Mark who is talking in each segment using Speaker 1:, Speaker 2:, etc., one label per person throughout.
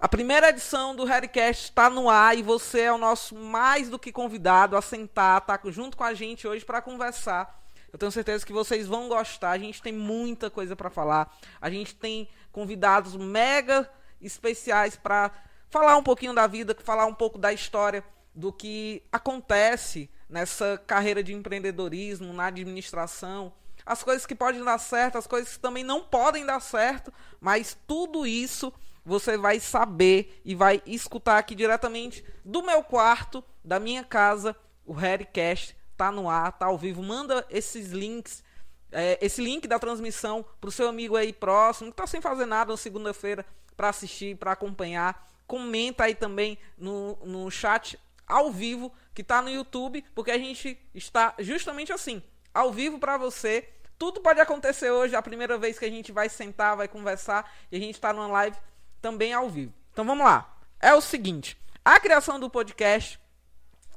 Speaker 1: A primeira edição do Harrycast está no ar e você é o nosso mais do que convidado a sentar, tá junto com a gente hoje para conversar. Eu tenho certeza que vocês vão gostar. A gente tem muita coisa para falar. A gente tem convidados mega especiais para falar um pouquinho da vida, falar um pouco da história do que acontece nessa carreira de empreendedorismo, na administração, as coisas que podem dar certo, as coisas que também não podem dar certo, mas tudo isso você vai saber e vai escutar aqui diretamente do meu quarto, da minha casa. O Harrycast tá no ar, tá ao vivo. Manda esses links, é, esse link da transmissão pro seu amigo aí próximo, que tá sem fazer nada na segunda-feira para assistir, para acompanhar. Comenta aí também no, no chat ao vivo que tá no YouTube, porque a gente está justamente assim, ao vivo para você. Tudo pode acontecer hoje, é a primeira vez que a gente vai sentar, vai conversar e a gente está numa live também ao vivo. Então vamos lá. É o seguinte, a criação do podcast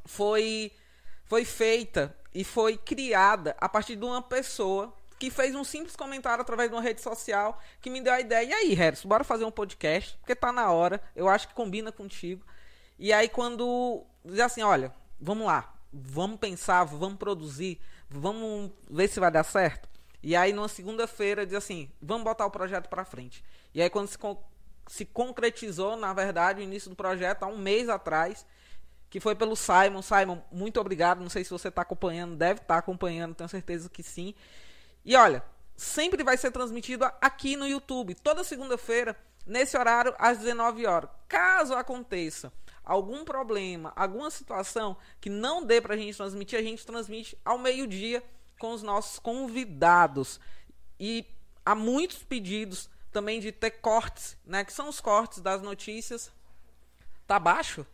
Speaker 1: foi foi feita e foi criada a partir de uma pessoa que fez um simples comentário através de uma rede social que me deu a ideia. E aí, Harris, bora fazer um podcast, porque tá na hora, eu acho que combina contigo. E aí quando diz assim, olha, vamos lá, vamos pensar, vamos produzir, vamos ver se vai dar certo. E aí numa segunda-feira diz assim, vamos botar o projeto para frente. E aí quando se se concretizou, na verdade, o início do projeto há um mês atrás, que foi pelo Simon. Simon, muito obrigado. Não sei se você está acompanhando, deve estar tá acompanhando, tenho certeza que sim. E olha, sempre vai ser transmitido aqui no YouTube, toda segunda-feira, nesse horário, às 19 horas. Caso aconteça algum problema, alguma situação que não dê para a gente transmitir, a gente transmite ao meio-dia com os nossos convidados. E há muitos pedidos também de ter cortes, né? Que são os cortes das notícias. Tá baixo?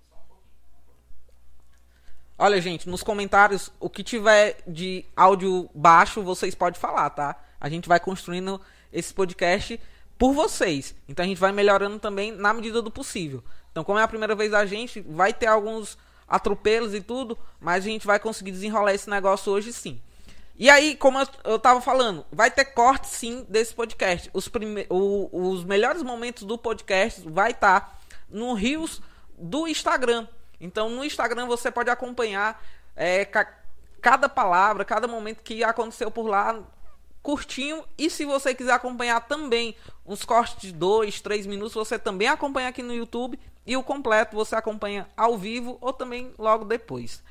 Speaker 1: Olha, gente, nos comentários, o que tiver de áudio baixo, vocês podem falar, tá? A gente vai construindo esse podcast por vocês. Então a gente vai melhorando também na medida do possível. Então, como é a primeira vez da gente, vai ter alguns atropelos e tudo, mas a gente vai conseguir desenrolar esse negócio hoje sim. E aí, como eu, eu tava falando, vai ter corte sim desse podcast. Os, prime o, os melhores momentos do podcast vai estar tá no Rios do Instagram. Então, no Instagram você pode acompanhar é, ca cada palavra, cada momento que aconteceu por lá, curtinho. E se você quiser acompanhar também uns cortes de 2, 3 minutos, você também acompanha aqui no YouTube. E o completo você acompanha ao vivo ou também logo depois.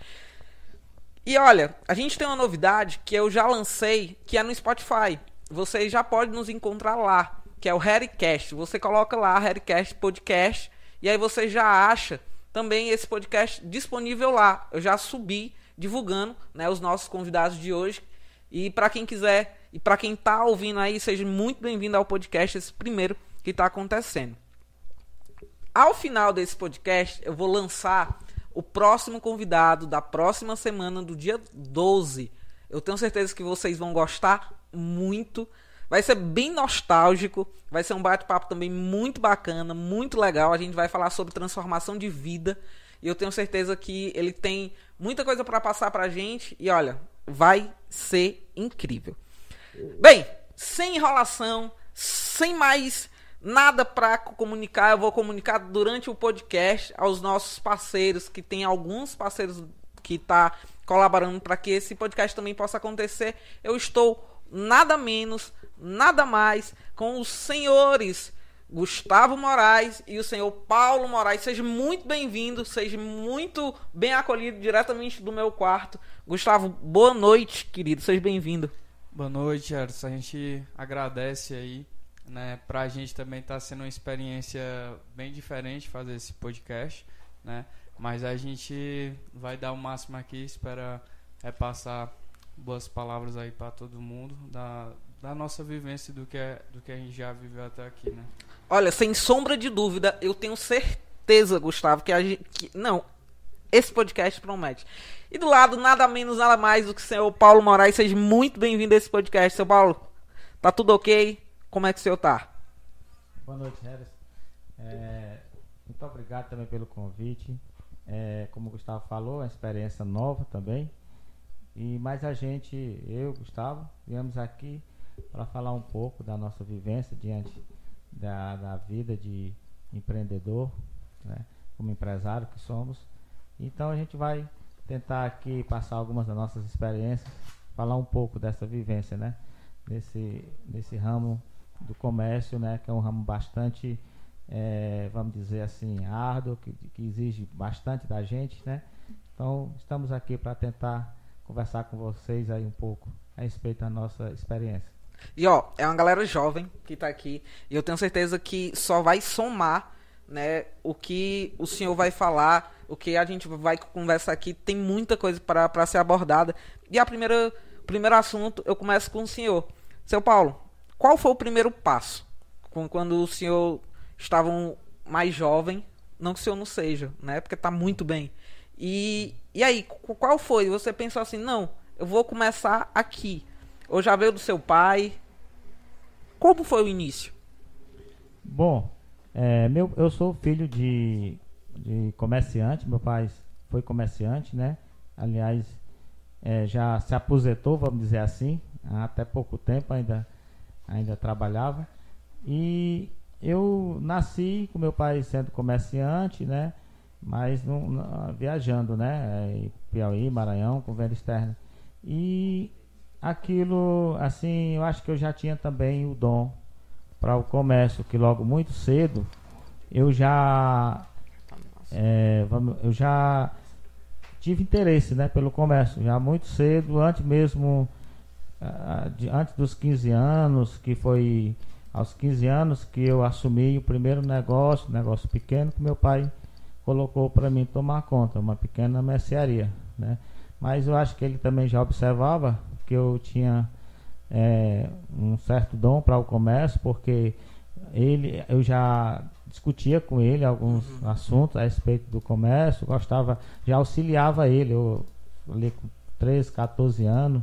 Speaker 1: E olha, a gente tem uma novidade que eu já lancei, que é no Spotify. Você já pode nos encontrar lá, que é o Harrycast. Você coloca lá Harrycast Podcast e aí você já acha também esse podcast disponível lá. Eu já subi divulgando, né, os nossos convidados de hoje. E para quem quiser e para quem tá ouvindo aí, seja muito bem-vindo ao podcast esse primeiro que está acontecendo. Ao final desse podcast, eu vou lançar o próximo convidado da próxima semana, do dia 12. Eu tenho certeza que vocês vão gostar muito. Vai ser bem nostálgico, vai ser um bate-papo também muito bacana, muito legal. A gente vai falar sobre transformação de vida e eu tenho certeza que ele tem muita coisa para passar pra gente e olha, vai ser incrível. Bem, sem enrolação, sem mais Nada para comunicar, eu vou comunicar durante o podcast aos nossos parceiros, que tem alguns parceiros que está colaborando para que esse podcast também possa acontecer. Eu estou nada menos, nada mais com os senhores Gustavo Moraes e o senhor Paulo Moraes. Seja muito bem-vindo, seja muito bem acolhido diretamente do meu quarto. Gustavo, boa noite, querido. Seja bem-vindo.
Speaker 2: Boa noite. A gente agradece aí né? Para a gente também está sendo uma experiência bem diferente fazer esse podcast, né? Mas a gente vai dar o máximo aqui, espera repassar boas palavras aí para todo mundo da, da nossa vivência do que é, do que a gente já viveu até aqui, né?
Speaker 1: Olha, sem sombra de dúvida, eu tenho certeza, Gustavo, que a gente que, não, esse podcast promete. E do lado, nada menos, nada mais do que o senhor Paulo Moraes. Seja muito bem-vindo a esse podcast, seu Paulo. Tá tudo ok? Como é que o senhor tá?
Speaker 3: Boa noite, Harris. É, muito obrigado também pelo convite. É, como o Gustavo falou, é uma experiência nova também. E mais a gente, eu, Gustavo, viemos aqui para falar um pouco da nossa vivência diante da, da vida de empreendedor, né? como empresário que somos. Então a gente vai tentar aqui passar algumas das nossas experiências, falar um pouco dessa vivência, né? Nesse, nesse ramo do comércio, né? Que é um ramo bastante, é, vamos dizer assim, árduo, que, que exige bastante da gente, né? Então estamos aqui para tentar conversar com vocês aí um pouco a respeito da nossa experiência.
Speaker 1: E ó, é uma galera jovem que tá aqui. E eu tenho certeza que só vai somar, né, o que o senhor vai falar, o que a gente vai conversar aqui. Tem muita coisa para ser abordada. E a primeira, primeiro assunto, eu começo com o senhor. Seu Paulo, qual foi o primeiro passo? Quando o senhor estava mais jovem, não que o senhor não seja, né? Porque tá muito bem. E, e aí, qual foi? Você pensou assim, não, eu vou começar aqui. Ou já veio do seu pai? Como foi o início?
Speaker 3: Bom, é, meu, eu sou filho de, de comerciante, meu pai foi comerciante, né? Aliás, é, já se aposentou, vamos dizer assim, há até pouco tempo ainda, ainda trabalhava. E eu nasci com meu pai sendo comerciante, né? Mas não, não, viajando, né? É, Piauí, Maranhão, com venda externa. E aquilo, assim, eu acho que eu já tinha também o dom para o comércio, que logo muito cedo eu já é, eu já tive interesse né, pelo comércio, já muito cedo, antes mesmo antes dos 15 anos, que foi aos 15 anos que eu assumi o primeiro negócio, negócio pequeno que meu pai colocou para mim tomar conta, uma pequena mercearia, né? Mas eu acho que ele também já observava que eu tinha é, um certo dom para o comércio, porque ele, eu já discutia com ele alguns uhum. assuntos a respeito do comércio, gostava, já auxiliava ele, eu ali com 13, 14 anos,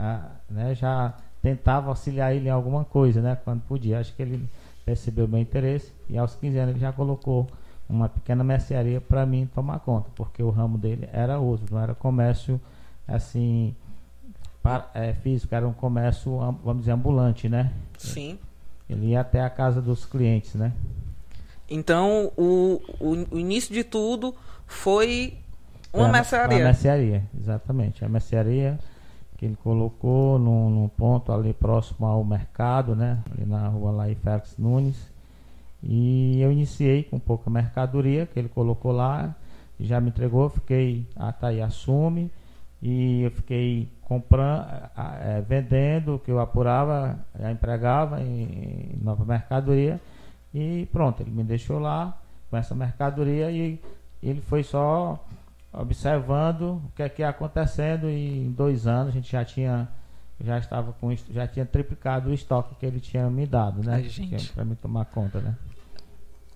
Speaker 3: ah, né, já tentava auxiliar ele em alguma coisa, né, quando podia. Acho que ele percebeu meu interesse e aos 15 anos ele já colocou uma pequena mercearia para mim tomar conta, porque o ramo dele era outro, não era comércio assim para, é, físico, era um comércio, vamos dizer, ambulante, né?
Speaker 1: Sim.
Speaker 3: Ele ia até a casa dos clientes, né?
Speaker 1: Então, o, o, o início de tudo foi uma mercearia. Uma
Speaker 3: mercearia, exatamente. A mercearia que ele colocou num, num, ponto ali próximo ao mercado, né? Ali na rua lá Félix Nunes. E eu iniciei com pouca mercadoria que ele colocou lá, já me entregou, fiquei, tá aí, assume. E eu fiquei comprando, é, vendendo o que eu apurava, já empregava em, em nova mercadoria e pronto, ele me deixou lá com essa mercadoria e ele foi só observando o que é que ia acontecendo e em dois anos a gente já tinha já estava com já tinha triplicado o estoque que ele tinha me dado, né? Para me tomar conta, né?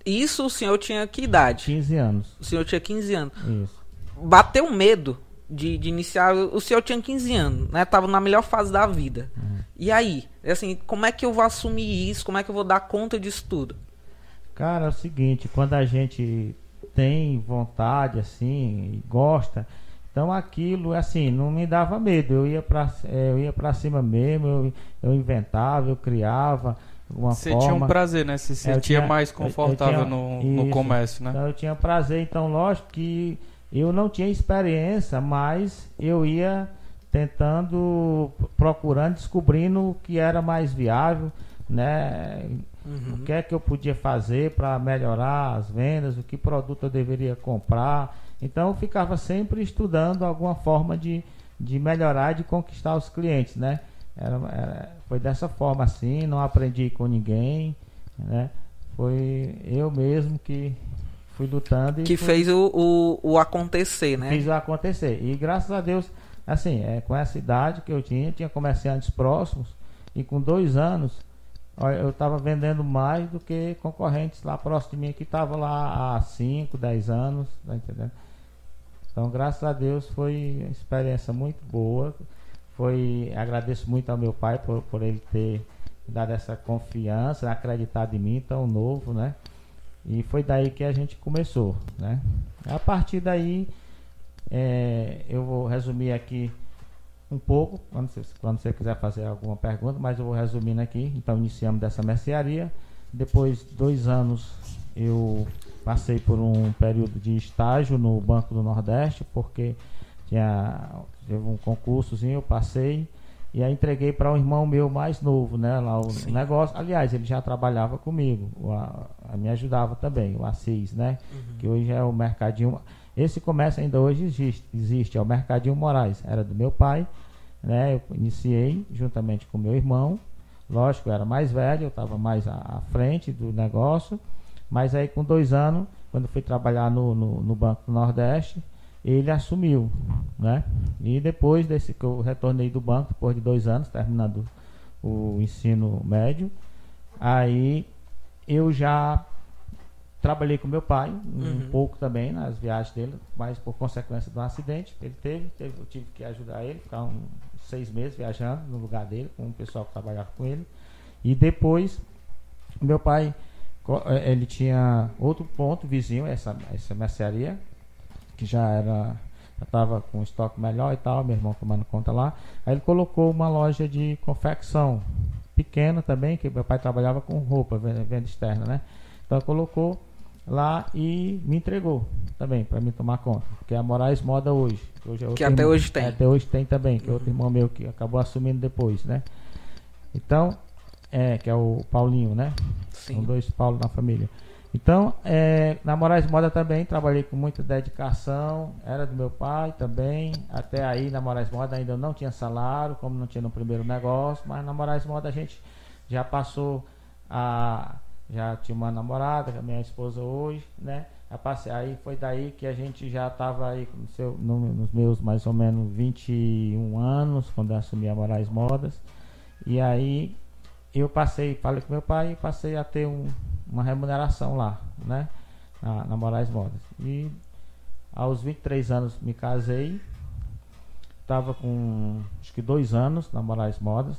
Speaker 1: Isso o senhor tinha que idade?
Speaker 3: 15 anos.
Speaker 1: O senhor tinha 15 anos.
Speaker 3: Isso.
Speaker 1: Bateu medo de, de, iniciar. O senhor tinha 15 anos, né? Tava na melhor fase da vida. Uhum. E aí? Assim, como é que eu vou assumir isso? Como é que eu vou dar conta disso tudo?
Speaker 3: Cara, é o seguinte, quando a gente tem vontade, assim, gosta, então aquilo, assim, não me dava medo. Eu ia pra, é, eu ia pra cima mesmo, eu, eu inventava, eu criava. Uma
Speaker 2: Você
Speaker 3: forma.
Speaker 2: tinha um prazer, né? Se sentia tinha, mais confortável tinha, no, no comércio, né?
Speaker 3: Então eu tinha prazer, então lógico que eu não tinha experiência, mas eu ia tentando, procurando, descobrindo o que era mais viável, né? Uhum. O que é que eu podia fazer para melhorar as vendas, o que produto eu deveria comprar. Então eu ficava sempre estudando alguma forma de, de melhorar e de conquistar os clientes, né? Era, era, foi dessa forma assim, não aprendi com ninguém, né? Foi eu mesmo que fui lutando.
Speaker 1: que
Speaker 3: fui,
Speaker 1: fez o, o, o, acontecer, né?
Speaker 3: Fiz o acontecer. E graças a Deus, assim, é, com essa idade que eu tinha, tinha comerciantes próximos, e com dois anos, eu estava vendendo mais do que concorrentes lá próximo de mim, que estavam lá há 5, 10 anos, tá entendendo? Então, graças a Deus, foi uma experiência muito boa. Foi, agradeço muito ao meu pai por, por ele ter dado essa confiança, acreditado em mim, tão novo, né? E foi daí que a gente começou, né? A partir daí, é, eu vou resumir aqui um pouco, quando você, quando você quiser fazer alguma pergunta, mas eu vou resumindo aqui. Então, iniciamos dessa mercearia. Depois, dois anos eu passei por um período de estágio no Banco do Nordeste, porque tinha teve um concursozinho, eu passei e aí entreguei para um irmão meu mais novo, né, lá o
Speaker 1: Sim.
Speaker 3: negócio. Aliás, ele já trabalhava comigo, a, a- me ajudava também, o Assis, né, que hoje é o Mercadinho. Esse comércio ainda hoje existe, existe, é o Mercadinho Moraes, era do meu pai, né, eu iniciei juntamente com meu irmão. Lógico, eu era mais velho, eu estava mais à, frente do negócio, mas aí com dois anos, quando fui trabalhar no, no, no Banco do Nordeste, ele assumiu, né? E depois desse que eu retornei do banco, depois de dois anos, terminando o ensino médio, aí eu já trabalhei com meu pai um
Speaker 1: Uhum.
Speaker 3: pouco também nas viagens dele, mas por consequência de um acidente que ele teve, teve- eu tive que ajudar ele, ficar uns seis meses viajando no lugar dele, com o pessoal que trabalhava com ele. E depois, meu pai, eh, ele tinha outro ponto vizinho, essa, essa mercearia, que já era já estava com estoque melhor e tal, meu irmão tomando conta lá. Aí ele colocou uma loja de confecção pequena também, que meu pai trabalhava com roupa, venda externa, né? Então colocou lá e me entregou também para mim tomar conta, que é a Moraes Moda hoje. Que, hoje é outro
Speaker 1: até
Speaker 3: irmão-
Speaker 1: hoje tem.
Speaker 3: é, até hoje tem também, que é outro irmão meu que acabou assumindo depois, né? Então, é, que é o Paulinho, né? São
Speaker 1: Sim.
Speaker 3: dois Paulo na família. Então, é, na Moraes Moda também trabalhei com muita dedicação, era do meu pai também. Até aí na Moraes Moda ainda não tinha salário, como não tinha no primeiro negócio, mas na Moraes Moda a gente já passou a. Já tinha uma namorada, que é minha esposa hoje, né? Aí foi daí que a gente já estava aí no- nos meus mais ou menos 21 anos, quando eu assumi a Moraes Modas. E aí eu passei, falei com meu pai e passei a ter um, uma remuneração lá, né? Na, na Moraes Modas. E aos 23 anos me casei. Estava com acho que dois anos na Moraes Modas.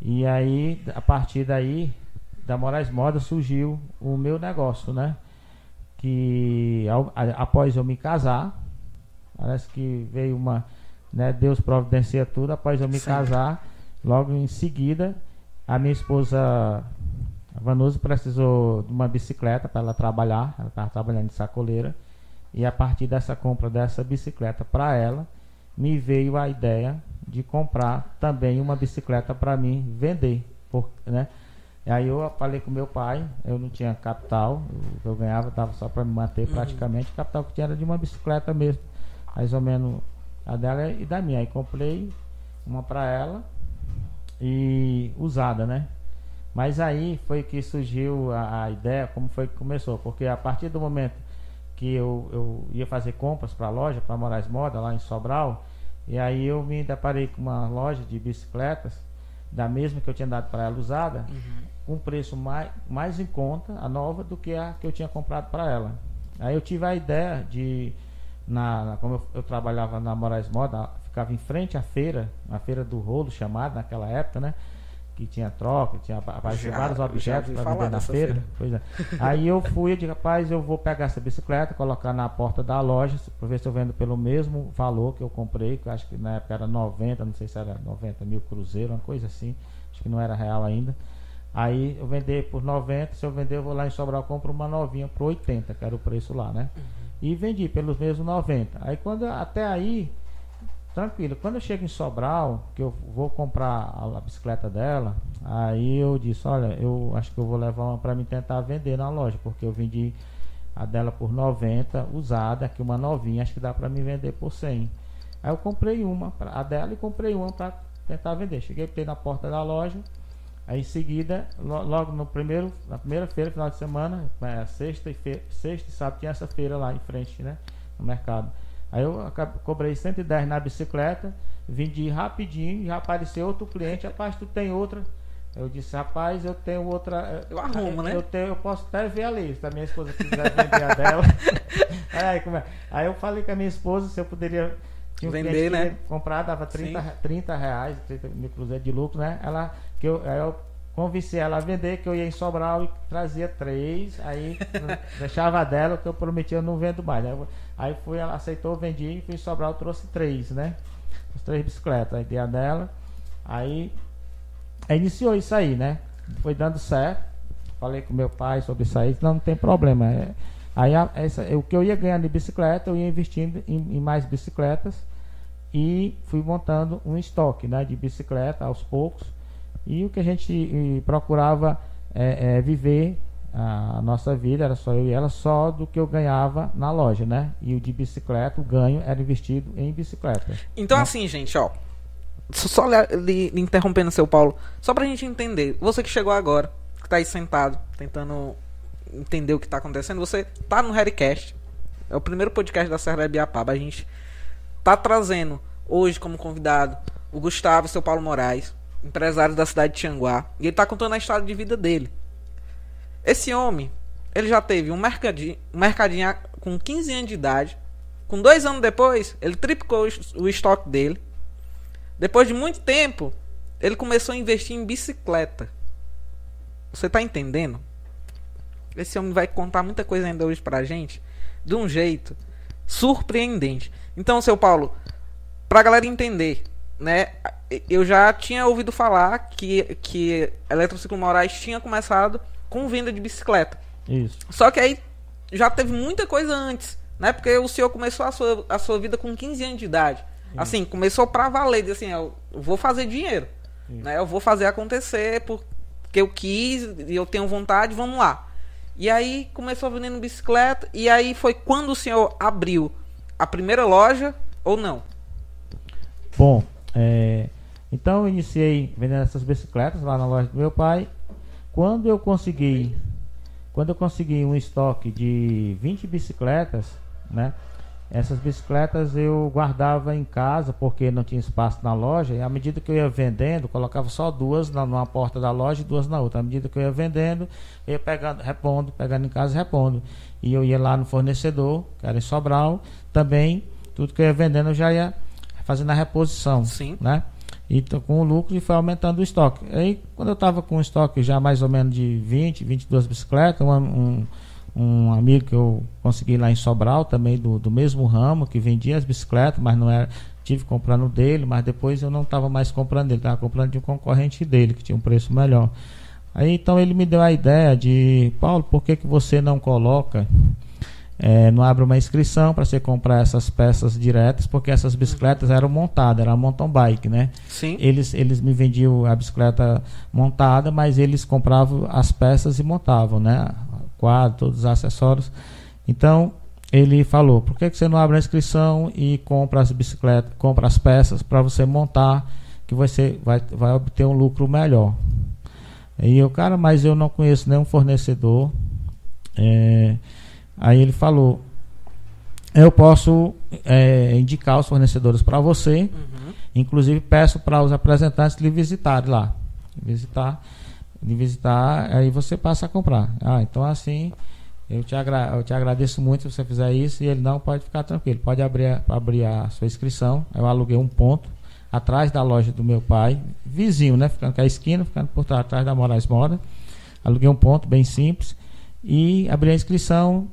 Speaker 3: E aí, a partir daí, da Moraes Modas surgiu o meu negócio, né? Que ao- a- após eu me casar, parece que veio uma. Né, Deus providencia tudo. Após eu me
Speaker 1: Sim.
Speaker 3: casar, logo em seguida, a minha esposa, a Vanusa, precisou de uma bicicleta para ela trabalhar. Ela estava trabalhando de sacoleira. E a partir dessa compra dessa bicicleta para ela, me veio a ideia de comprar também uma bicicleta para mim vender. Por, né? E aí eu falei com meu pai, eu não tinha capital, o que eu ganhava estava só para me manter
Speaker 1: Uhum.
Speaker 3: praticamente. O capital que tinha era de uma bicicleta mesmo, mais ou menos a dela e da minha. Aí comprei uma para ela e usada, né? Mas aí foi que surgiu a, a ideia, como foi que começou, porque a partir do momento que eu, eu ia fazer compras para a loja, para Moraes Moda, lá em Sobral, e aí eu me deparei com uma loja de bicicletas, da mesma que eu tinha dado para ela usada,
Speaker 1: Uhum.
Speaker 3: Com um preço mais, mais em conta, a nova, do que a que eu tinha comprado para ela. Aí eu tive a ideia de, na, na- como eu, eu trabalhava na Moraes Moda, ficava em frente à feira, a feira do rolo chamada naquela época, né? Que tinha troca, tinha apareciam
Speaker 1: Já-
Speaker 3: vários objetos para vender na feira.
Speaker 1: feira.
Speaker 3: Pois é. Aí eu fui, eu disse, rapaz, eu vou pegar essa bicicleta, colocar na porta da loja, para ver se eu vendo pelo mesmo valor que eu comprei, que eu acho que na época era 90, não sei se era 90 mil cruzeiro, uma coisa assim, acho que não era real ainda. Aí eu vender por 90, se eu vender eu vou lá em Sobral, compro uma novinha por 80, que era o preço lá, né? E vendi pelos mesmos 90. Aí quando até aí, tranquilo, quando eu chego em Sobral, que eu vou comprar a, a bicicleta dela, aí eu disse, olha, eu acho que eu vou levar uma para me tentar vender na loja, porque eu vendi a dela por 90, usada, aqui uma novinha, acho que dá para me vender por 100. Aí eu comprei uma, pra, a dela, e comprei uma para tentar vender. Cheguei na porta da loja, Aí em seguida, lo- logo no primeiro, na primeira feira, final de semana, é, sexta, e fe- sexta e sábado tinha essa feira lá em frente, né? No mercado. Aí eu acab- cobrei 110 na bicicleta, vendi rapidinho e já apareceu outro cliente, rapaz, tu tem outra. Eu disse, rapaz, eu tenho outra. eh,
Speaker 1: Eu arrumo, né?
Speaker 3: Eu, tenho, eu posso até ver ali, se a minha esposa quiser vender a dela. aí, como é? aí eu falei com a minha esposa se eu poderia. um
Speaker 1: Vender, né?
Speaker 3: Comprar, dava 30,
Speaker 1: Sim.
Speaker 3: re- 30 reais, 30 mil cruzeiros de lucro, né? Ela, que eu, aí eu convenci ela a vender, que eu ia em Sobral e trazia três, aí deixava a dela, que eu prometi eu não vendo mais. Aí, aí fui, ela aceitou, vendi, e fui em Sobral, trouxe três, né? As três bicicletas, aí dei a dela, aí, aí iniciou isso aí, né? Foi dando certo. falei com meu pai sobre isso aí, não, não tem problema. É, aí a, essa, o que eu ia ganhando de bicicleta, eu ia investindo em, em mais bicicletas e fui montando um estoque né, de bicicleta aos poucos. E o que a gente procurava é, é, viver a nossa vida, era só eu e ela, só do que eu ganhava na loja, né? E o de bicicleta, o ganho era investido em bicicleta.
Speaker 1: Então,
Speaker 3: né?
Speaker 1: assim, gente, ó. Só lhe, lhe interrompendo, seu Paulo, só pra gente entender. Você que chegou agora, que tá aí sentado, tentando entender o que tá acontecendo, você tá no Harrycast. É o primeiro podcast da Serra Biapaba. A gente tá trazendo hoje como convidado o Gustavo seu Paulo Moraes, empresário da cidade de Tianguá. E ele tá contando a história de vida dele. Esse homem, ele já teve um mercadinho, um mercadinho com 15 anos de idade. Com dois anos depois, ele triplicou o estoque dele. Depois de muito tempo, ele começou a investir em bicicleta. Você tá entendendo? Esse homem vai contar muita coisa ainda hoje pra gente. De um jeito surpreendente. Então, seu Paulo, pra galera entender, né? Eu já tinha ouvido falar que, que Eletrociclo Moraes tinha começado com venda de bicicleta.
Speaker 3: Isso.
Speaker 1: Só que aí já teve muita coisa antes, né? Porque o senhor começou a sua, a sua vida com 15 anos de idade. Assim, começou pra valer, disse assim, eu vou fazer dinheiro, né? Eu vou fazer acontecer porque eu quis e eu tenho vontade, vamos lá. E aí começou vendendo bicicleta e aí foi quando o senhor abriu a primeira loja ou não?
Speaker 3: Bom, é, então eu iniciei vendendo essas bicicletas lá na loja do meu pai. Quando eu consegui, quando eu consegui um estoque de 20 bicicletas, né? Essas bicicletas eu guardava em casa porque não tinha espaço na loja. E à medida que eu ia vendendo, colocava só duas na, numa porta da loja e duas na outra. À medida que eu ia vendendo, eu ia pegando, repondo, pegando em casa e repondo. E eu ia lá no fornecedor, que era em Sobral, também, tudo que eu ia vendendo eu já ia fazendo a reposição.
Speaker 1: Sim.
Speaker 3: Né? E tô com o lucro e foi aumentando o estoque. Aí, quando eu estava com o estoque já mais ou menos de 20, 22 bicicletas, um, um, um amigo que eu consegui lá em Sobral, também do, do mesmo ramo, que vendia as bicicletas, mas não era. Tive comprando dele, mas depois eu não estava mais comprando dele, estava comprando de um concorrente dele, que tinha um preço melhor. Aí então ele me deu a ideia de, Paulo, por que, que você não coloca, é, não abre uma inscrição para você comprar essas peças diretas, porque essas bicicletas eram montadas, era mountain bike, né?
Speaker 1: Sim.
Speaker 3: Eles, eles me vendiam a bicicleta montada, mas eles compravam as peças e montavam, né? Quadro, todos os acessórios. Então ele falou: por que, que você não abre a inscrição e compra as bicicletas, compra as peças para você montar, que você vai, vai obter um lucro melhor? E eu, cara, mas eu não conheço nenhum fornecedor. É, aí ele falou: eu posso é, indicar os fornecedores para você.
Speaker 1: Uhum.
Speaker 3: Inclusive peço para os representantes lhe visitarem lá. Visitar, lhe visitar, aí você passa a comprar. Ah, então assim, eu te, eu te agradeço muito se você fizer isso. E ele não pode ficar tranquilo, pode abrir, a- abrir a sua inscrição. Eu aluguei um ponto atrás da loja do meu pai, vizinho, né? Ficando com a esquina, ficando por trás atrás da Moraes Moda. Aluguei um ponto bem simples e abri a inscrição.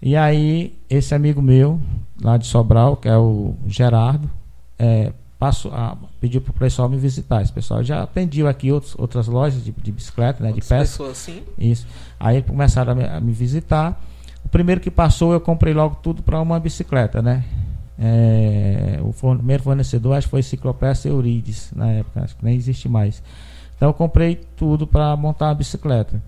Speaker 3: E aí, esse amigo meu, lá de Sobral, que é o Gerardo, é, passou, a, pediu para o pessoal me visitar. Esse pessoal já atendiu aqui outros, outras lojas de, de bicicleta, né, de peça.
Speaker 1: pessoas assim.
Speaker 3: Isso. Aí começaram a me, a me visitar. O primeiro que passou, eu comprei logo tudo para uma bicicleta, né? É, o forne- primeiro fornecedor acho que foi Ciclopeça Eurides, na época, acho que nem existe mais. Então eu comprei tudo para montar a bicicleta.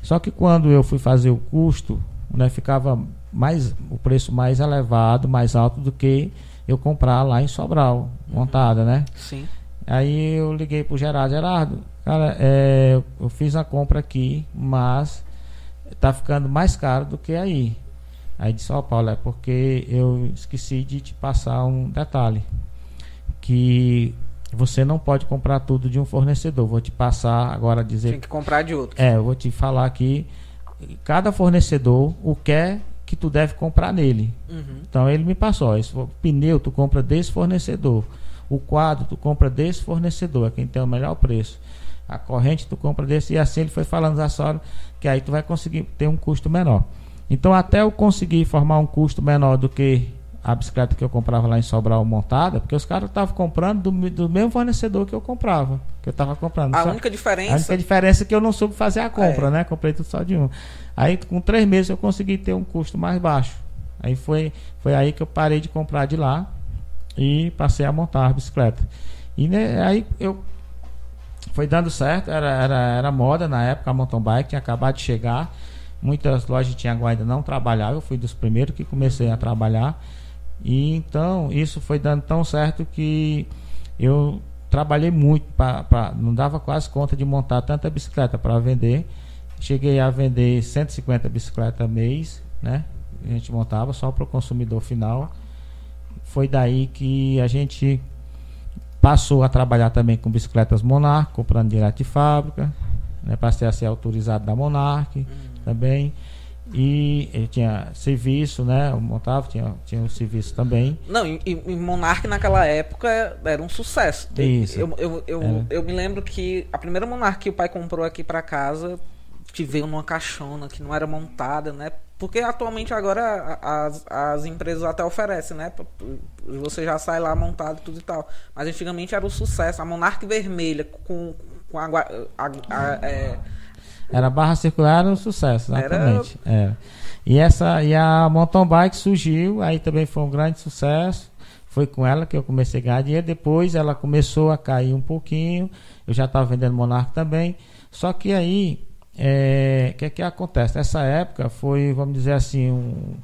Speaker 3: Só que quando eu fui fazer o custo, né, ficava mais o preço mais elevado, mais alto do que eu comprar lá em Sobral, montada, né?
Speaker 1: Sim.
Speaker 3: Aí eu liguei pro Gerardo, Gerardo, cara, é, eu fiz a compra aqui, mas tá ficando mais caro do que aí. Aí disse, ó Paulo, é porque eu esqueci de te passar um detalhe. Que você não pode comprar tudo de um fornecedor. Vou te passar agora dizer
Speaker 1: Tem que comprar de outro.
Speaker 3: é, eu vou te falar aqui. Cada fornecedor, o que é que tu deve comprar nele.
Speaker 1: Uhum.
Speaker 3: Então ele me passou, ó, esse pneu tu compra desse fornecedor. O quadro tu compra desse fornecedor, é quem tem o melhor preço. A corrente tu compra desse e assim ele foi falando essa hora que aí tu vai conseguir ter um custo menor. Então até eu conseguir formar um custo menor do que a bicicleta que eu comprava lá em Sobral montada, porque os caras estavam comprando do, do mesmo fornecedor que eu comprava, que eu estava comprando.
Speaker 1: A
Speaker 3: Só-
Speaker 1: única diferença.
Speaker 3: a única diferença é que eu não soube fazer a compra,
Speaker 1: É.
Speaker 3: né? Comprei tudo só de um. Aí com três meses eu consegui ter um custo mais baixo. Aí foi, foi aí que eu parei de comprar de lá e passei a montar a bicicleta. E né, aí eu foi dando certo, era, era, era moda na época, a mountain bike tinha acabado de chegar. Muitas lojas de ainda não trabalhavam, eu fui dos primeiros que comecei a trabalhar. E então isso foi dando tão certo que eu trabalhei muito, pra- não dava quase conta de montar tanta bicicleta para vender. Cheguei a vender 150 bicicletas mês, né? A gente montava só para o consumidor final. Foi daí que a gente passou a trabalhar também com bicicletas Monarch, comprando direto de fábrica. Né? Passei a ser autorizado da Monarch também. E eu tinha serviço, né? Eu montava, tinha, tinha um serviço também.
Speaker 1: Não, e, e Monark naquela época era um sucesso.
Speaker 3: Isso.
Speaker 1: Eu, eu, eu,
Speaker 3: Era.
Speaker 1: eu me lembro que a primeira Monark que o pai comprou aqui pra casa que veio numa caixona que não era montada, né? Porque atualmente agora as, as empresas até oferecem, né? Você já sai lá montado e tudo e tal. Mas antigamente era o sucesso. A Monark vermelha com, com a, a- a- é,
Speaker 3: Era barra circular, era um sucesso, exatamente. Era. E, essa, e a mountain bike surgiu, aí também foi um grande sucesso. Foi com ela que eu comecei a ganhar dinheiro. Depois ela começou a cair um pouquinho. Eu já estava vendendo Monarch também. Só que aí, é, o que, que acontece? Nessa época foi, vamos dizer assim, um,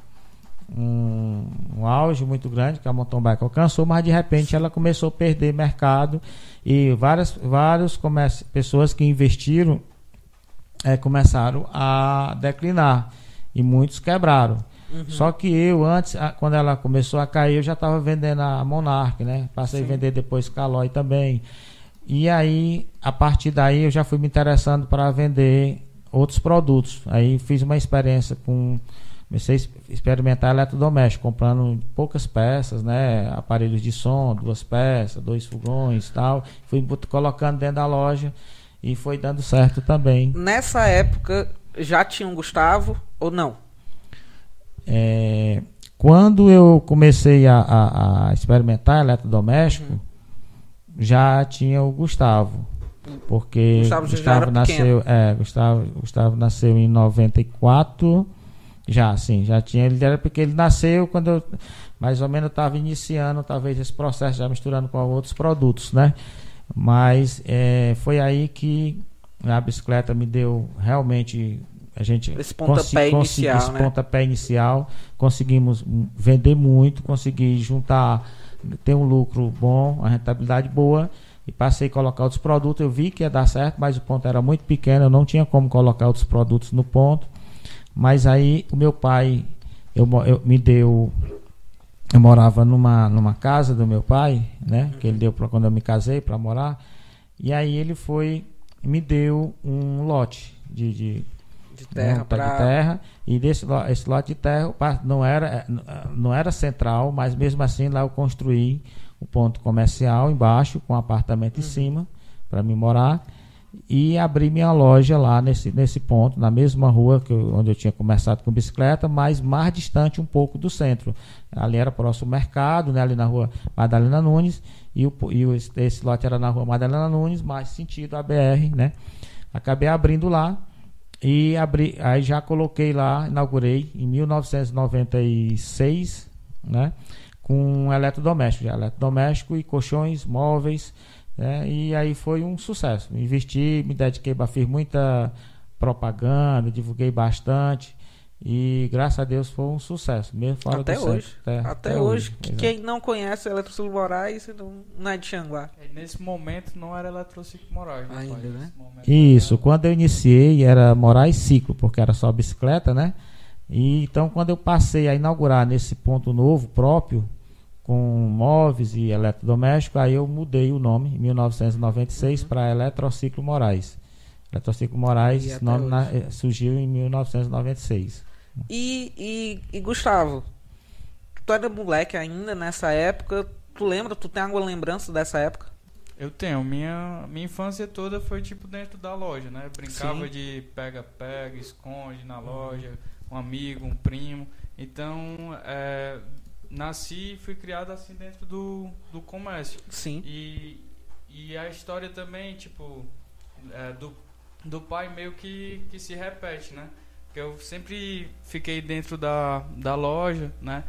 Speaker 3: um, um auge muito grande que a mountain bike alcançou, mas de repente ela começou a perder mercado e várias, várias pessoas que investiram é, começaram a declinar e muitos quebraram. Só que eu antes, a- quando ela começou a cair, eu já estava vendendo a Monarch, né? Passei a vender depois Caloi também. E aí, a partir daí, eu já fui me interessando para vender outros produtos. Aí fiz uma experiência com comecei a experimentar eletrodoméstico, comprando poucas peças, né? Aparelhos de som, duas peças, dois fogões, tal. Fui colocando dentro da loja e foi dando certo também.
Speaker 1: nessa época já tinha um Gustavo ou não?
Speaker 3: É, quando eu comecei a, a- a experimentar eletrodoméstico, já tinha o Gustavo. Porque
Speaker 1: Gustavo
Speaker 3: Gustavo nasceu, é, Gustavo, Gustavo nasceu em 94. Já, sim, já tinha. Ele era porque ele nasceu quando eu mais ou menos estava iniciando, talvez esse processo já misturando com outros produtos, né? Mas é, foi aí que a bicicleta me deu realmente a gente
Speaker 1: Esse pontapé inicial,
Speaker 3: esse
Speaker 1: né?
Speaker 3: pontapé inicial, conseguimos vender muito, consegui juntar, ter um lucro bom, uma rentabilidade boa e passei a colocar outros produtos. Eu vi que ia dar certo, mas o ponto era muito pequeno, eu não tinha como colocar outros produtos no ponto. Mas aí o meu pai eu, eu- me deu eu morava numa, numa casa do meu pai, né? Que ele deu para quando eu me casei para morar. E aí ele foi me deu um lote de, de,
Speaker 1: De terra
Speaker 3: não, tá
Speaker 1: pra.
Speaker 3: de terra e desse esse lote de terra não era é, ah, não era central mas mesmo assim lá eu construí o ponto comercial embaixo com um apartamento em cima para me morar e abri minha loja lá nesse nesse ponto na mesma rua que eu- onde eu tinha começado com bicicleta mas mais distante um pouco do centro ali era próximo ao mercado né ali na rua Madalena Nunes e o e o- esse lote era na rua Madalena Nunes mais sentido a BR né acabei abrindo lá e abri, aí já coloquei lá, inaugurei em 1996, né? Com eletrodoméstico, já, eletrodoméstico e colchões móveis, né? E aí foi um sucesso. Investi, me dediquei, fiz muita propaganda, divulguei bastante e graças a Deus foi um sucesso, mesmo fora
Speaker 1: Até
Speaker 3: do centro.
Speaker 1: hoje.
Speaker 3: É,
Speaker 1: Até, hoje. Que
Speaker 3: exato.
Speaker 1: quem não conhece Eletrocilo Moraes não, não é de Xanguá.
Speaker 2: É, Nesse momento não era eletrociclo Moraes.
Speaker 1: Ainda, né?
Speaker 3: Isso,
Speaker 2: era-
Speaker 3: quando eu iniciei era Moraes Ciclo, porque era só bicicleta, né? E então quando eu passei a inaugurar nesse ponto novo próprio, com móveis e eletrodoméstico, aí eu mudei o nome em 1996 para Eletrociclo Moraes. Eletrociclo Moraes,
Speaker 1: E
Speaker 3: esse nome na- eh, surgiu em 1996.
Speaker 1: E, e, e Gustavo, tu era moleque ainda nessa época. Tu lembra? Tu tem alguma lembrança dessa época?
Speaker 2: Eu tenho. Minha, minha infância toda foi tipo dentro da loja, né? Brincava
Speaker 1: Sim.
Speaker 2: de pega-pega, esconde na loja, um amigo, um primo. Então, é, nasci e fui criado assim dentro do, do comércio.
Speaker 1: Sim.
Speaker 2: E, e a história também, tipo, é, do, do pai meio que, que se repete, né? Porque eu sempre fiquei dentro da, da loja, né?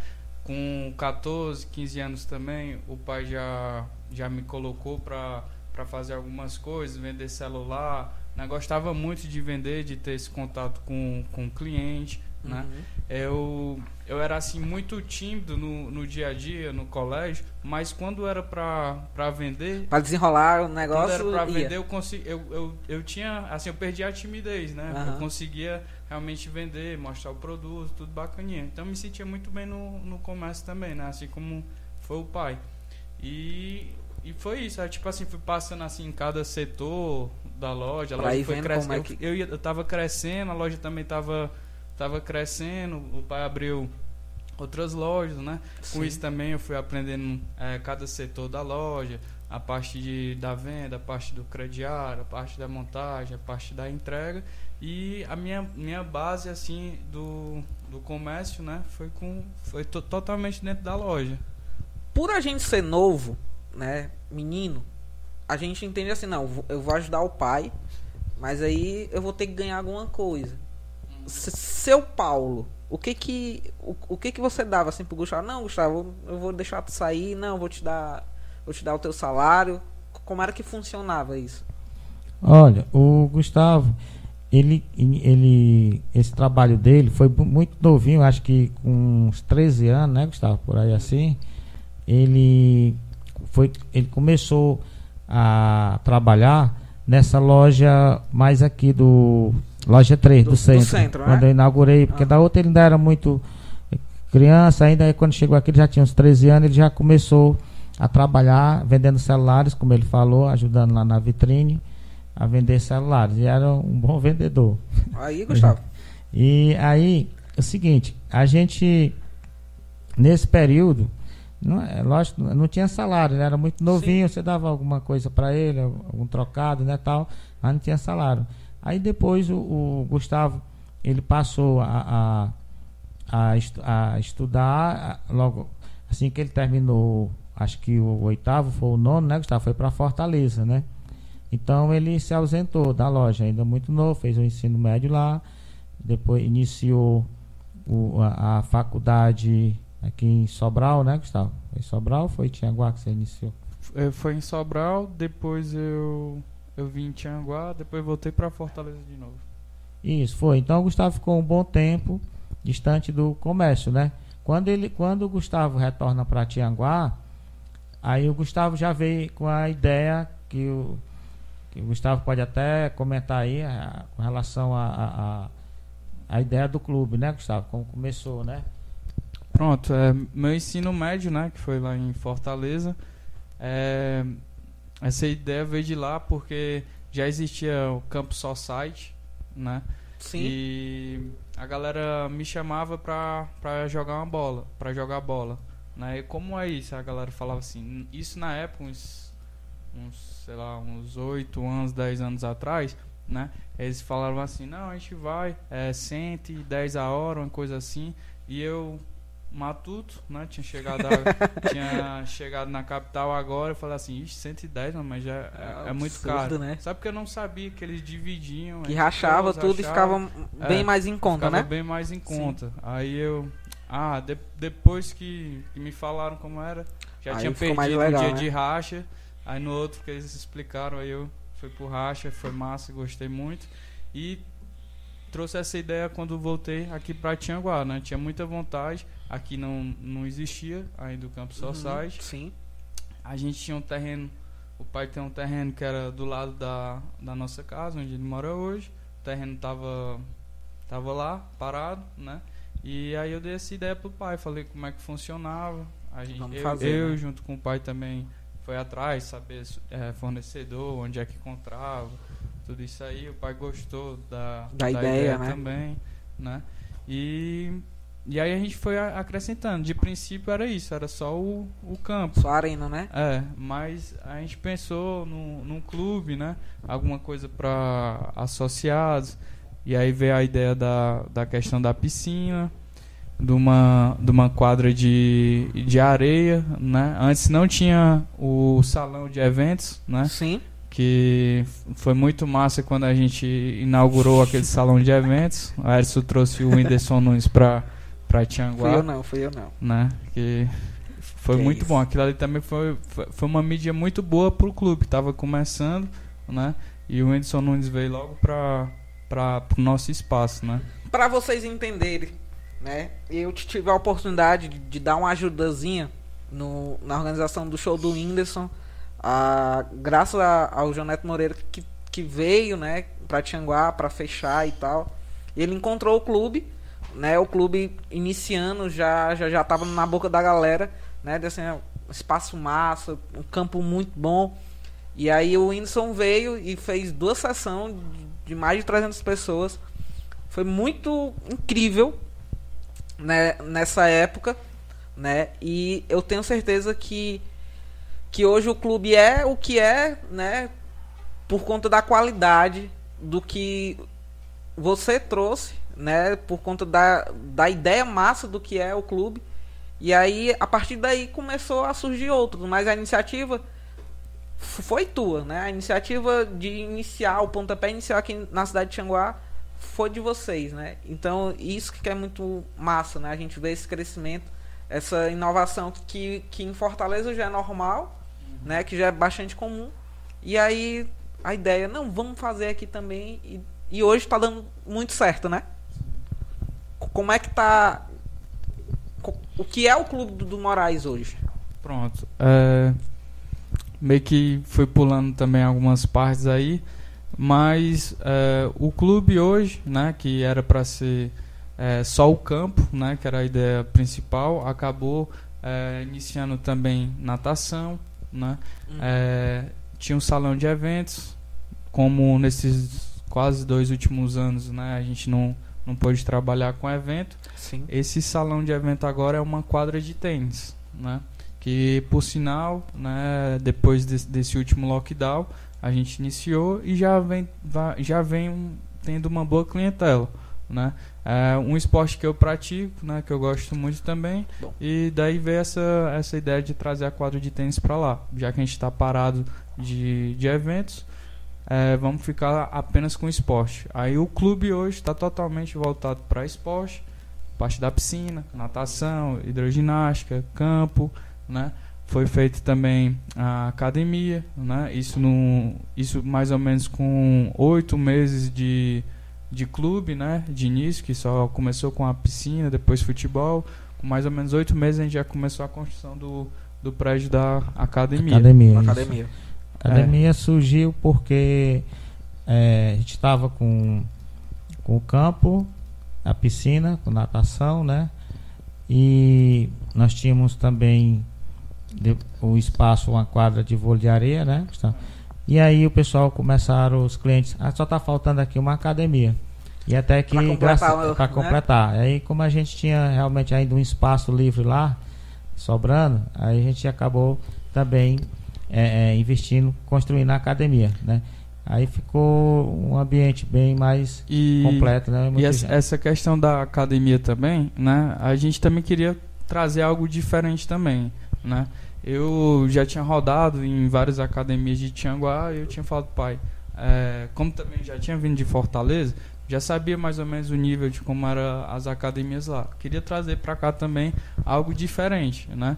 Speaker 2: Com 14, 15 anos também, o pai já, já me colocou para fazer algumas coisas, vender celular. Né? Gostava muito de vender, de ter esse contato com, com o cliente, né?
Speaker 1: Uhum.
Speaker 2: Eu, eu era assim muito tímido no, no dia a dia, no colégio, mas quando era pra vender,
Speaker 1: Pra desenrolar o
Speaker 2: quando
Speaker 1: negócio.
Speaker 2: era pra
Speaker 1: ia.
Speaker 2: vender, eu, consegui, eu, eu, eu tinha, assim, eu perdi a timidez, né?
Speaker 1: Aham.
Speaker 2: Eu conseguia realmente vender, mostrar o produto, tudo bacaninha. Então eu me sentia muito bem no, no comércio também, né? Assim como foi o pai. E, e foi isso, aí, tipo assim, fui passando assim em cada setor da loja, a
Speaker 1: Pra
Speaker 2: loja foi crescendo.
Speaker 1: como é
Speaker 2: eu,
Speaker 1: que-
Speaker 2: eu, ia, eu tava crescendo, a loja também tava, tava crescendo, o pai abriu outras lojas, né? Com
Speaker 1: Sim.
Speaker 2: isso também eu fui aprendendo eh, cada setor da loja, a parte de, da venda, a parte do crediário, a parte da montagem, a parte da entrega e a minha, minha base assim do, do comércio, né? Foi com foi to- totalmente dentro da loja.
Speaker 1: Por a gente ser novo, né, menino, a gente entende assim, não, eu vou ajudar o pai, mas aí eu vou ter que ganhar alguma coisa. Seu Paulo, o que que o, o que que você dava assim pro Gustavo? Não, Gustavo, eu vou deixar tu sair, não, vou te dar vou te dar o teu salário. Como era que funcionava isso?
Speaker 3: Olha, o Gustavo, ele, ele, esse trabalho dele foi muito novinho, acho que com uns 13 anos, né, Gustavo, por aí assim. Ele foi, ele começou a trabalhar nessa loja mais aqui do loja 3 do,
Speaker 1: Do- do
Speaker 3: centro,
Speaker 1: centro, né?
Speaker 3: quando eu inaugurei, porque
Speaker 1: Ah.
Speaker 3: da outra ele ainda era muito criança, ainda quando chegou aqui ele já tinha uns 13 anos, ele já começou a trabalhar vendendo celulares, como ele falou, ajudando lá na vitrine a vender celulares. E era um bom vendedor.
Speaker 1: Aí, Gustavo.
Speaker 3: E aí, é o seguinte, a gente, nesse período, não, é, lógico, não tinha salário, ele era muito novinho, você dava alguma coisa para ele, algum trocado, né, tal, mas não tinha salário. Aí depois o, o Gustavo, ele passou a, a, a, estu- a estudar, logo assim que ele terminou, acho que o oitavo foi o nono, né, Gustavo? Foi para Fortaleza, né? Então ele se ausentou da loja, ainda muito novo, fez o ensino médio lá, depois iniciou o- a, a faculdade aqui em Sobral, né, Gustavo? Foi em Sobral ou foi em Tianguá que você iniciou?
Speaker 2: Eh, Foi em Sobral, depois eu eu vim em Tianguá, depois voltei pra Fortaleza de novo.
Speaker 3: Isso, foi. Então o Gustavo ficou um bom tempo distante do comércio, né? Quando, ele, quando o Gustavo retorna para Tianguá, aí o Gustavo já veio com a ideia que o, que o Gustavo pode até comentar aí a- com relação a, a, a, a ideia do clube, né, Gustavo? Como começou, né?
Speaker 2: Pronto, é, meu ensino médio, né, que foi lá em Fortaleza, é, essa ideia veio de lá porque já existia o Campus Society, né,
Speaker 1: Sim.
Speaker 2: e a galera me chamava pra, pra jogar uma bola, pra jogar bola, né, e como é isso? A galera falava assim, isso na época, uns, uns sei lá, uns 8 anos, 10 anos atrás, né, eles falaram assim, não, a gente vai, é 110 a hora, uma coisa assim, e eu matuto, né? Tinha chegado, a- tinha chegado na capital agora. Eu falei assim, Ixi, 110, não, mas já é,
Speaker 1: É
Speaker 2: é muito
Speaker 1: absurdo,
Speaker 2: caro.
Speaker 1: né?
Speaker 2: Sabe que eu não sabia que eles dividiam.
Speaker 1: Que rachava tudo e
Speaker 2: rachava,
Speaker 1: ficava bem
Speaker 2: É,
Speaker 1: mais em conta,
Speaker 2: ficava
Speaker 1: né?
Speaker 2: bem mais em conta. Aí eu. Ah, de- depois que, que me falaram como era, já
Speaker 1: Aí
Speaker 2: tinha perdido
Speaker 1: legal,
Speaker 2: um dia
Speaker 1: né?
Speaker 2: de racha. Aí no outro que eles explicaram, aí eu fui pro racha, foi massa, gostei muito. E trouxe essa ideia quando voltei aqui pra Tianguá, né? Tinha muita vontade. Aqui não, não existia ainda o Campus
Speaker 1: Uhum,
Speaker 2: Society.
Speaker 1: Sim.
Speaker 2: A gente tinha um terreno, o pai tem um terreno que era do lado da, da nossa casa, onde ele mora hoje. O terreno tava, tava lá, parado, né? E aí eu dei essa ideia pro pai, falei como é que funcionava. A gente,
Speaker 1: Vamos
Speaker 2: eu,
Speaker 1: fazer,
Speaker 2: eu
Speaker 1: né?
Speaker 2: junto com o pai também foi atrás, saber eh, fornecedor, onde é que encontrava, tudo isso aí. O pai gostou da,
Speaker 1: Da ideia, né?
Speaker 2: também, né? E, e aí a gente foi a- acrescentando. De princípio era isso, era só o, o campo.
Speaker 1: Sua arena, né?
Speaker 2: É, mas a gente pensou num, num clube, né? Alguma coisa para associados. E aí veio a ideia da, da questão da piscina. de uma, de uma quadra de, de areia, né? Antes não tinha o salão de eventos, né?
Speaker 1: Sim.
Speaker 2: Que foi muito massa quando a gente inaugurou aquele salão de eventos. O Erson trouxe o Whindersson Nunes para para Tianguá.
Speaker 1: Fui eu não, fui eu não.
Speaker 2: Né? Que foi
Speaker 1: Que
Speaker 2: muito
Speaker 1: isso.
Speaker 2: bom. Aquilo ali também foi, foi, uma mídia muito boa pro clube. Tava começando, né? E o Whindersson Nunes veio logo para para pro nosso espaço, né?
Speaker 1: Pra vocês entenderem, né? Eu tive a oportunidade de, de dar uma ajudazinha no, na organização do show do Whindersson. Ah, graças a- ao Joneto Moreira que, que veio, né, pra Tianguá pra fechar e tal. Ele encontrou o clube, né? O clube iniciando já já já tava na boca da galera, né? Desse um espaço massa, um campo muito bom. E aí o Whindersson veio e fez duas sessões de- de mais de 300 pessoas. Foi muito incrível né, nessa época, né? E eu tenho certeza que que hoje o clube é o que é, né, por conta da qualidade do que você trouxe, né, por conta da, da ideia massa do que é o clube. E aí, a partir daí, começou a surgir outros, mas a iniciativa foi tua, né? A iniciativa de iniciar, o pontapé inicial aqui na cidade de Tianguá foi de vocês, né? Então, isso que é muito massa, né? A gente vê esse crescimento, essa inovação que, que em Fortaleza já é normal, né? Que já é bastante comum. E aí, a ideia, não, vamos fazer aqui também. E, e hoje tá dando muito certo, né? Como é que tá... O que é o Clube do, Moraes hoje?
Speaker 2: Pronto. É, meio que fui pulando também algumas partes aí, mas é, o clube hoje, né, que era para ser é, só o campo, né, que era a ideia principal, acabou é, iniciando também natação, né, é, tinha um salão de eventos, como nesses quase dois últimos anos, né, a gente não não pôde trabalhar com evento.
Speaker 1: Sim.
Speaker 2: Esse salão de evento agora é uma quadra de tênis, né? Que por sinal, né, depois desse, desse último lockdown, a gente iniciou e já vem, já vem tendo uma boa clientela, né? É um esporte que eu pratico, né, que eu gosto muito também,
Speaker 1: Bom.
Speaker 2: e daí veio essa essa ideia de trazer a quadra de tênis para lá, já que a gente está parado de, de eventos. É, vamos ficar apenas com esporte. Aí o clube hoje está totalmente voltado para esporte, parte da piscina, natação, hidroginástica, campo, né? Foi feito também a academia, né? Isso no, isso mais ou menos com oito meses de, de clube, né? De início, que só começou com a piscina, depois futebol. Com mais ou menos oito meses a gente já começou a construção do, do prédio da academia.
Speaker 3: Academia. Isso.
Speaker 1: Academia.
Speaker 3: A academia surgiu porque é, a gente estava com, com o campo, a piscina, com natação, né? E nós tínhamos também o espaço, uma quadra de vôlei de areia, né? Está- E aí o pessoal começaram, os clientes, ah, só está faltando aqui uma academia. E até que
Speaker 1: Pra completar,
Speaker 3: para
Speaker 1: né?
Speaker 3: completar. Aí como a gente tinha realmente ainda um espaço livre lá, sobrando, aí a gente acabou também é, é, investindo, construindo a academia, né? Aí ficou um ambiente bem mais
Speaker 2: E,
Speaker 3: completo, né?
Speaker 2: e essa, essa questão da academia também, né? A gente também queria trazer algo diferente também, né? Eu já tinha rodado em várias academias de Tianguá e eu tinha falado, pai, é, como também já tinha vindo de Fortaleza, já sabia mais ou menos o nível de como eram as academias lá. Queria trazer para cá também algo diferente, né?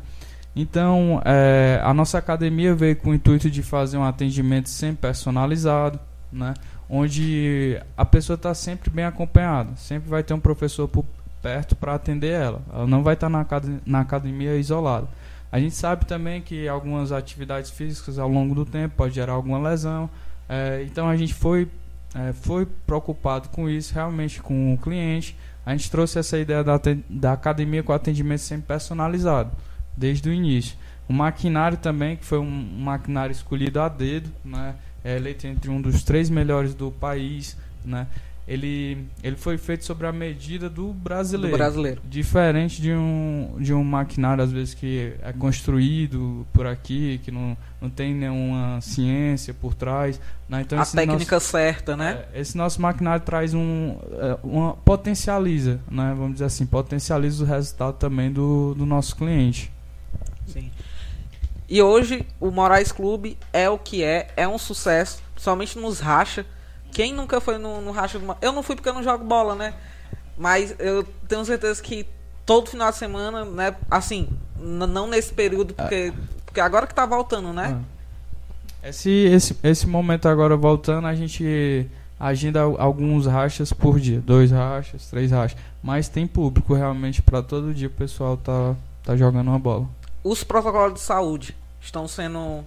Speaker 2: Então, é, a nossa academia veio com o intuito de fazer um atendimento sempre personalizado, né? onde a pessoa está sempre bem acompanhada, sempre vai ter um professor por perto para atender ela. Ela não vai estar na, acad- na academia isolada. A gente sabe também que algumas atividades físicas ao longo do tempo pode gerar alguma lesão. é, então a gente foi, é, foi preocupado com isso, realmente com o cliente. A gente trouxe essa ideia da, da academia com atendimento sempre personalizado, desde o início. O maquinário também, que foi um, um maquinário escolhido a dedo, né? é eleito entre um dos três melhores do país, né? ele, ele foi feito sobre a medida do brasileiro.
Speaker 1: Do brasileiro.
Speaker 2: Diferente de um, de um maquinário, às vezes, que é construído por aqui, que não, não tem nenhuma ciência por trás. Né? Então,
Speaker 1: a técnica nosso, certa, né?
Speaker 2: É, esse nosso maquinário traz um. É, uma, potencializa, né? vamos dizer assim, potencializa o resultado também do, do nosso cliente.
Speaker 1: E hoje o Moraes Clube é o que é, é um sucesso, somente nos racha quem nunca foi no, no racha do Eu não fui porque eu não jogo bola, né? Mas eu tenho certeza que todo final de semana, né? Assim, não nesse período, porque, porque agora que tá voltando, né?
Speaker 2: Ah. Esse, esse, esse momento agora voltando, a gente agenda alguns rachas por dia. Dois rachas, três rachas. Mas tem público realmente para todo dia o pessoal tá, tá jogando uma bola.
Speaker 1: Os protocolos de saúde estão sendo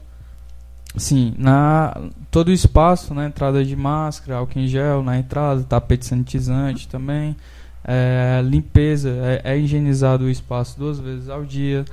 Speaker 2: Sim, na todo o espaço, na entrada de máscara, álcool em gel na entrada, tapete sanitizante também, é, limpeza, é, é, higienizado o espaço duas vezes ao dia.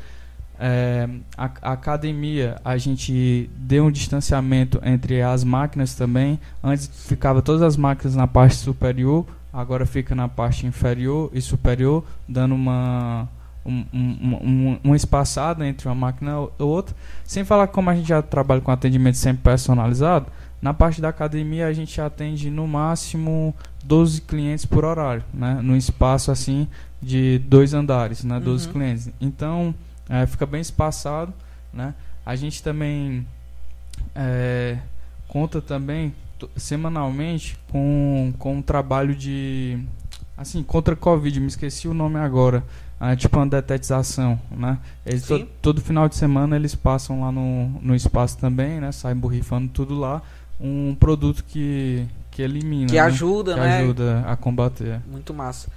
Speaker 2: É, a, a, academia, a gente deu um distanciamento entre as máquinas também. Antes ficava todas as máquinas na parte superior, agora fica na parte inferior e superior, dando uma um, um, um, espaçado entre uma máquina e outra. Sem falar que como a gente já trabalha com atendimento sempre personalizado, na parte da academia a gente atende no máximo 12 clientes por horário, né? No espaço assim de dois andares, né? 12 uhum. clientes. Então é, fica bem espaçado, né? A gente também é, conta também semanalmente com, com um trabalho de assim contra a Covid, me esqueci o nome agora ah, tipo uma detetização, né? Eles to, todo final de semana eles passam lá no, no espaço também, né? Saem borrifando tudo lá, um produto que, que elimina,
Speaker 1: que
Speaker 2: né?
Speaker 1: ajuda,
Speaker 2: que
Speaker 1: né?
Speaker 2: ajuda a combater.
Speaker 1: Muito massa.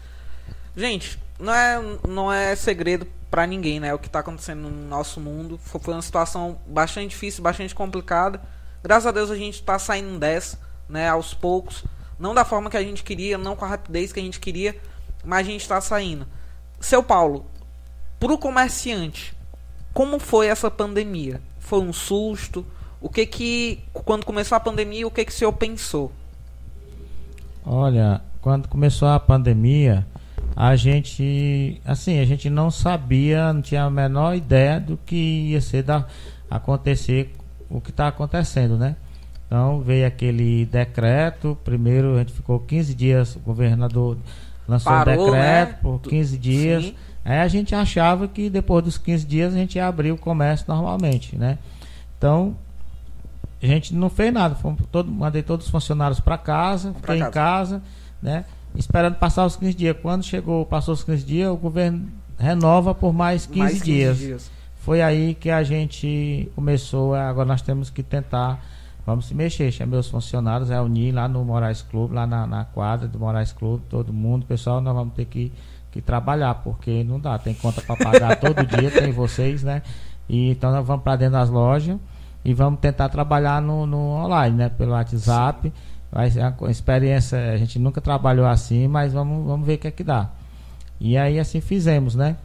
Speaker 1: Gente, não é não é segredo para ninguém, né? O que está acontecendo no nosso mundo foi uma situação bastante difícil, bastante complicada. Graças a Deus a gente está saindo dessa, né? Aos poucos, não da forma que a gente queria, não com a rapidez que a gente queria, mas a gente está saindo. Seu Paulo, para o comerciante, como foi essa pandemia? Foi um susto? O que que, quando começou a pandemia, o que que o senhor pensou?
Speaker 3: Olha, quando começou a pandemia, a gente, assim, a gente não sabia, não tinha a menor ideia do que ia ser da, acontecer, o que está acontecendo, né? Então veio aquele decreto, primeiro a gente ficou 15 dias, o governador lançou Parou, um decreto né? por 15 dias. Sim. Aí a gente achava que depois dos 15 dias a gente ia abrir o comércio normalmente, né? Então, a gente não fez nada. Todo, mandei todos os funcionários para casa, fiquei casa. em casa, né? Esperando passar os 15 dias. Quando chegou, passou os 15 dias, o governo renova por mais 15, mais 15 dias. dias. Foi aí que a gente começou. Agora nós temos que tentar Vamos se mexer, chamei os funcionários, reuni lá no Moraes Clube, lá na, na quadra do Moraes Clube, todo mundo, pessoal, nós vamos ter que, que trabalhar, porque não dá, tem conta para pagar todo dia, tem vocês, né? E então nós vamos para dentro das lojas e vamos tentar trabalhar no, no online, né? Pelo WhatsApp. Sim. Vai ser uma experiência, a gente nunca trabalhou assim, mas vamos, vamos ver o que é que dá. E aí assim fizemos, né?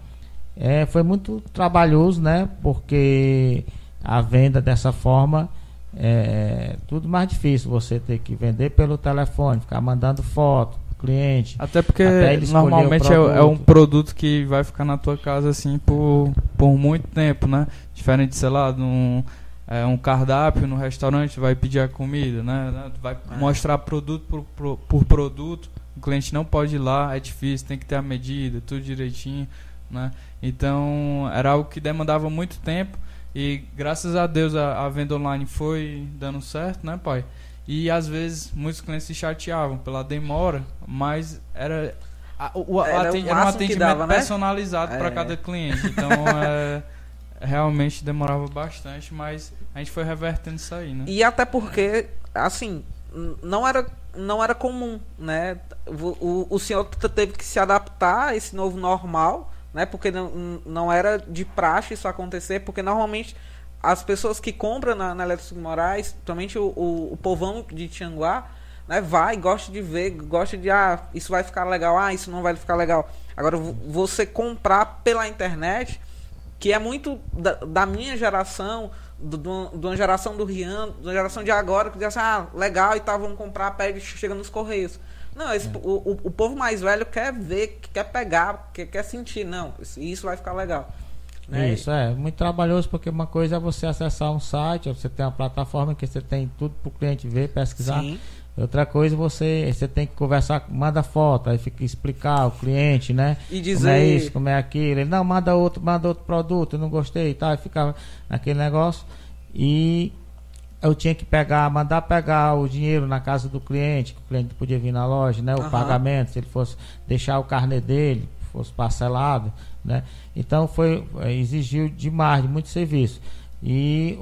Speaker 3: É, foi muito trabalhoso, né? Porque a venda dessa forma é tudo mais difícil você ter que vender pelo telefone, ficar mandando foto pro cliente.
Speaker 2: Até porque até normalmente é, é, um produto que vai ficar na tua casa assim por, por muito tempo, né? Diferente, sei lá, de um, é, um cardápio no restaurante, vai pedir a comida, né? Vai é. mostrar produto por, por, por produto. O cliente não pode ir lá, é difícil, tem que ter a medida, tudo direitinho, né? Então, era algo que demandava muito tempo e graças a Deus a, a, venda online foi dando certo, né, pai? E às vezes muitos clientes se chateavam pela demora, mas era, a, o, era, era um atendimento dava, né? personalizado é. para cada cliente. Então é, realmente demorava bastante, mas a gente foi revertendo isso aí, né?
Speaker 1: E até porque, assim, não era, não era comum, né? O, o, o senhor teve que se adaptar a esse novo normal né? Porque não, não era de praxe isso acontecer, porque normalmente as pessoas que compram na, na Elétrico Moraes, principalmente o, o, o, povão de Tianguá, né, vai, gosta de ver, gosta de, ah, isso vai ficar legal, ah, isso não vai ficar legal. Agora, você comprar pela internet, que é muito da, da minha geração, de uma geração do Rian, da geração de agora, que diz assim, ah, legal e tal, vamos comprar, pede, chega nos Correios. Não, esse, o, o, o povo mais velho quer ver, quer pegar, quer, quer sentir. Não, isso, isso vai ficar legal. Né?
Speaker 3: Isso, é. Muito trabalhoso porque uma coisa é você acessar um site, você tem uma plataforma que você tem tudo para o cliente ver, pesquisar.
Speaker 1: Sim.
Speaker 3: Outra coisa, você, você tem que conversar, manda foto, aí fica explicar o cliente, né?
Speaker 1: E
Speaker 3: Como é
Speaker 1: dizer.
Speaker 3: isso, como é aquilo. Ele, não, manda outro, manda outro produto, eu não gostei e tal. E ficava naquele negócio. E eu tinha que pegar, mandar pegar o dinheiro na casa do cliente, que o cliente podia vir na loja, né? O
Speaker 1: Aham.
Speaker 3: pagamento, se ele fosse deixar o carnê dele, fosse parcelado, né? Então foi, eh, exigiu demais, de muito serviço. E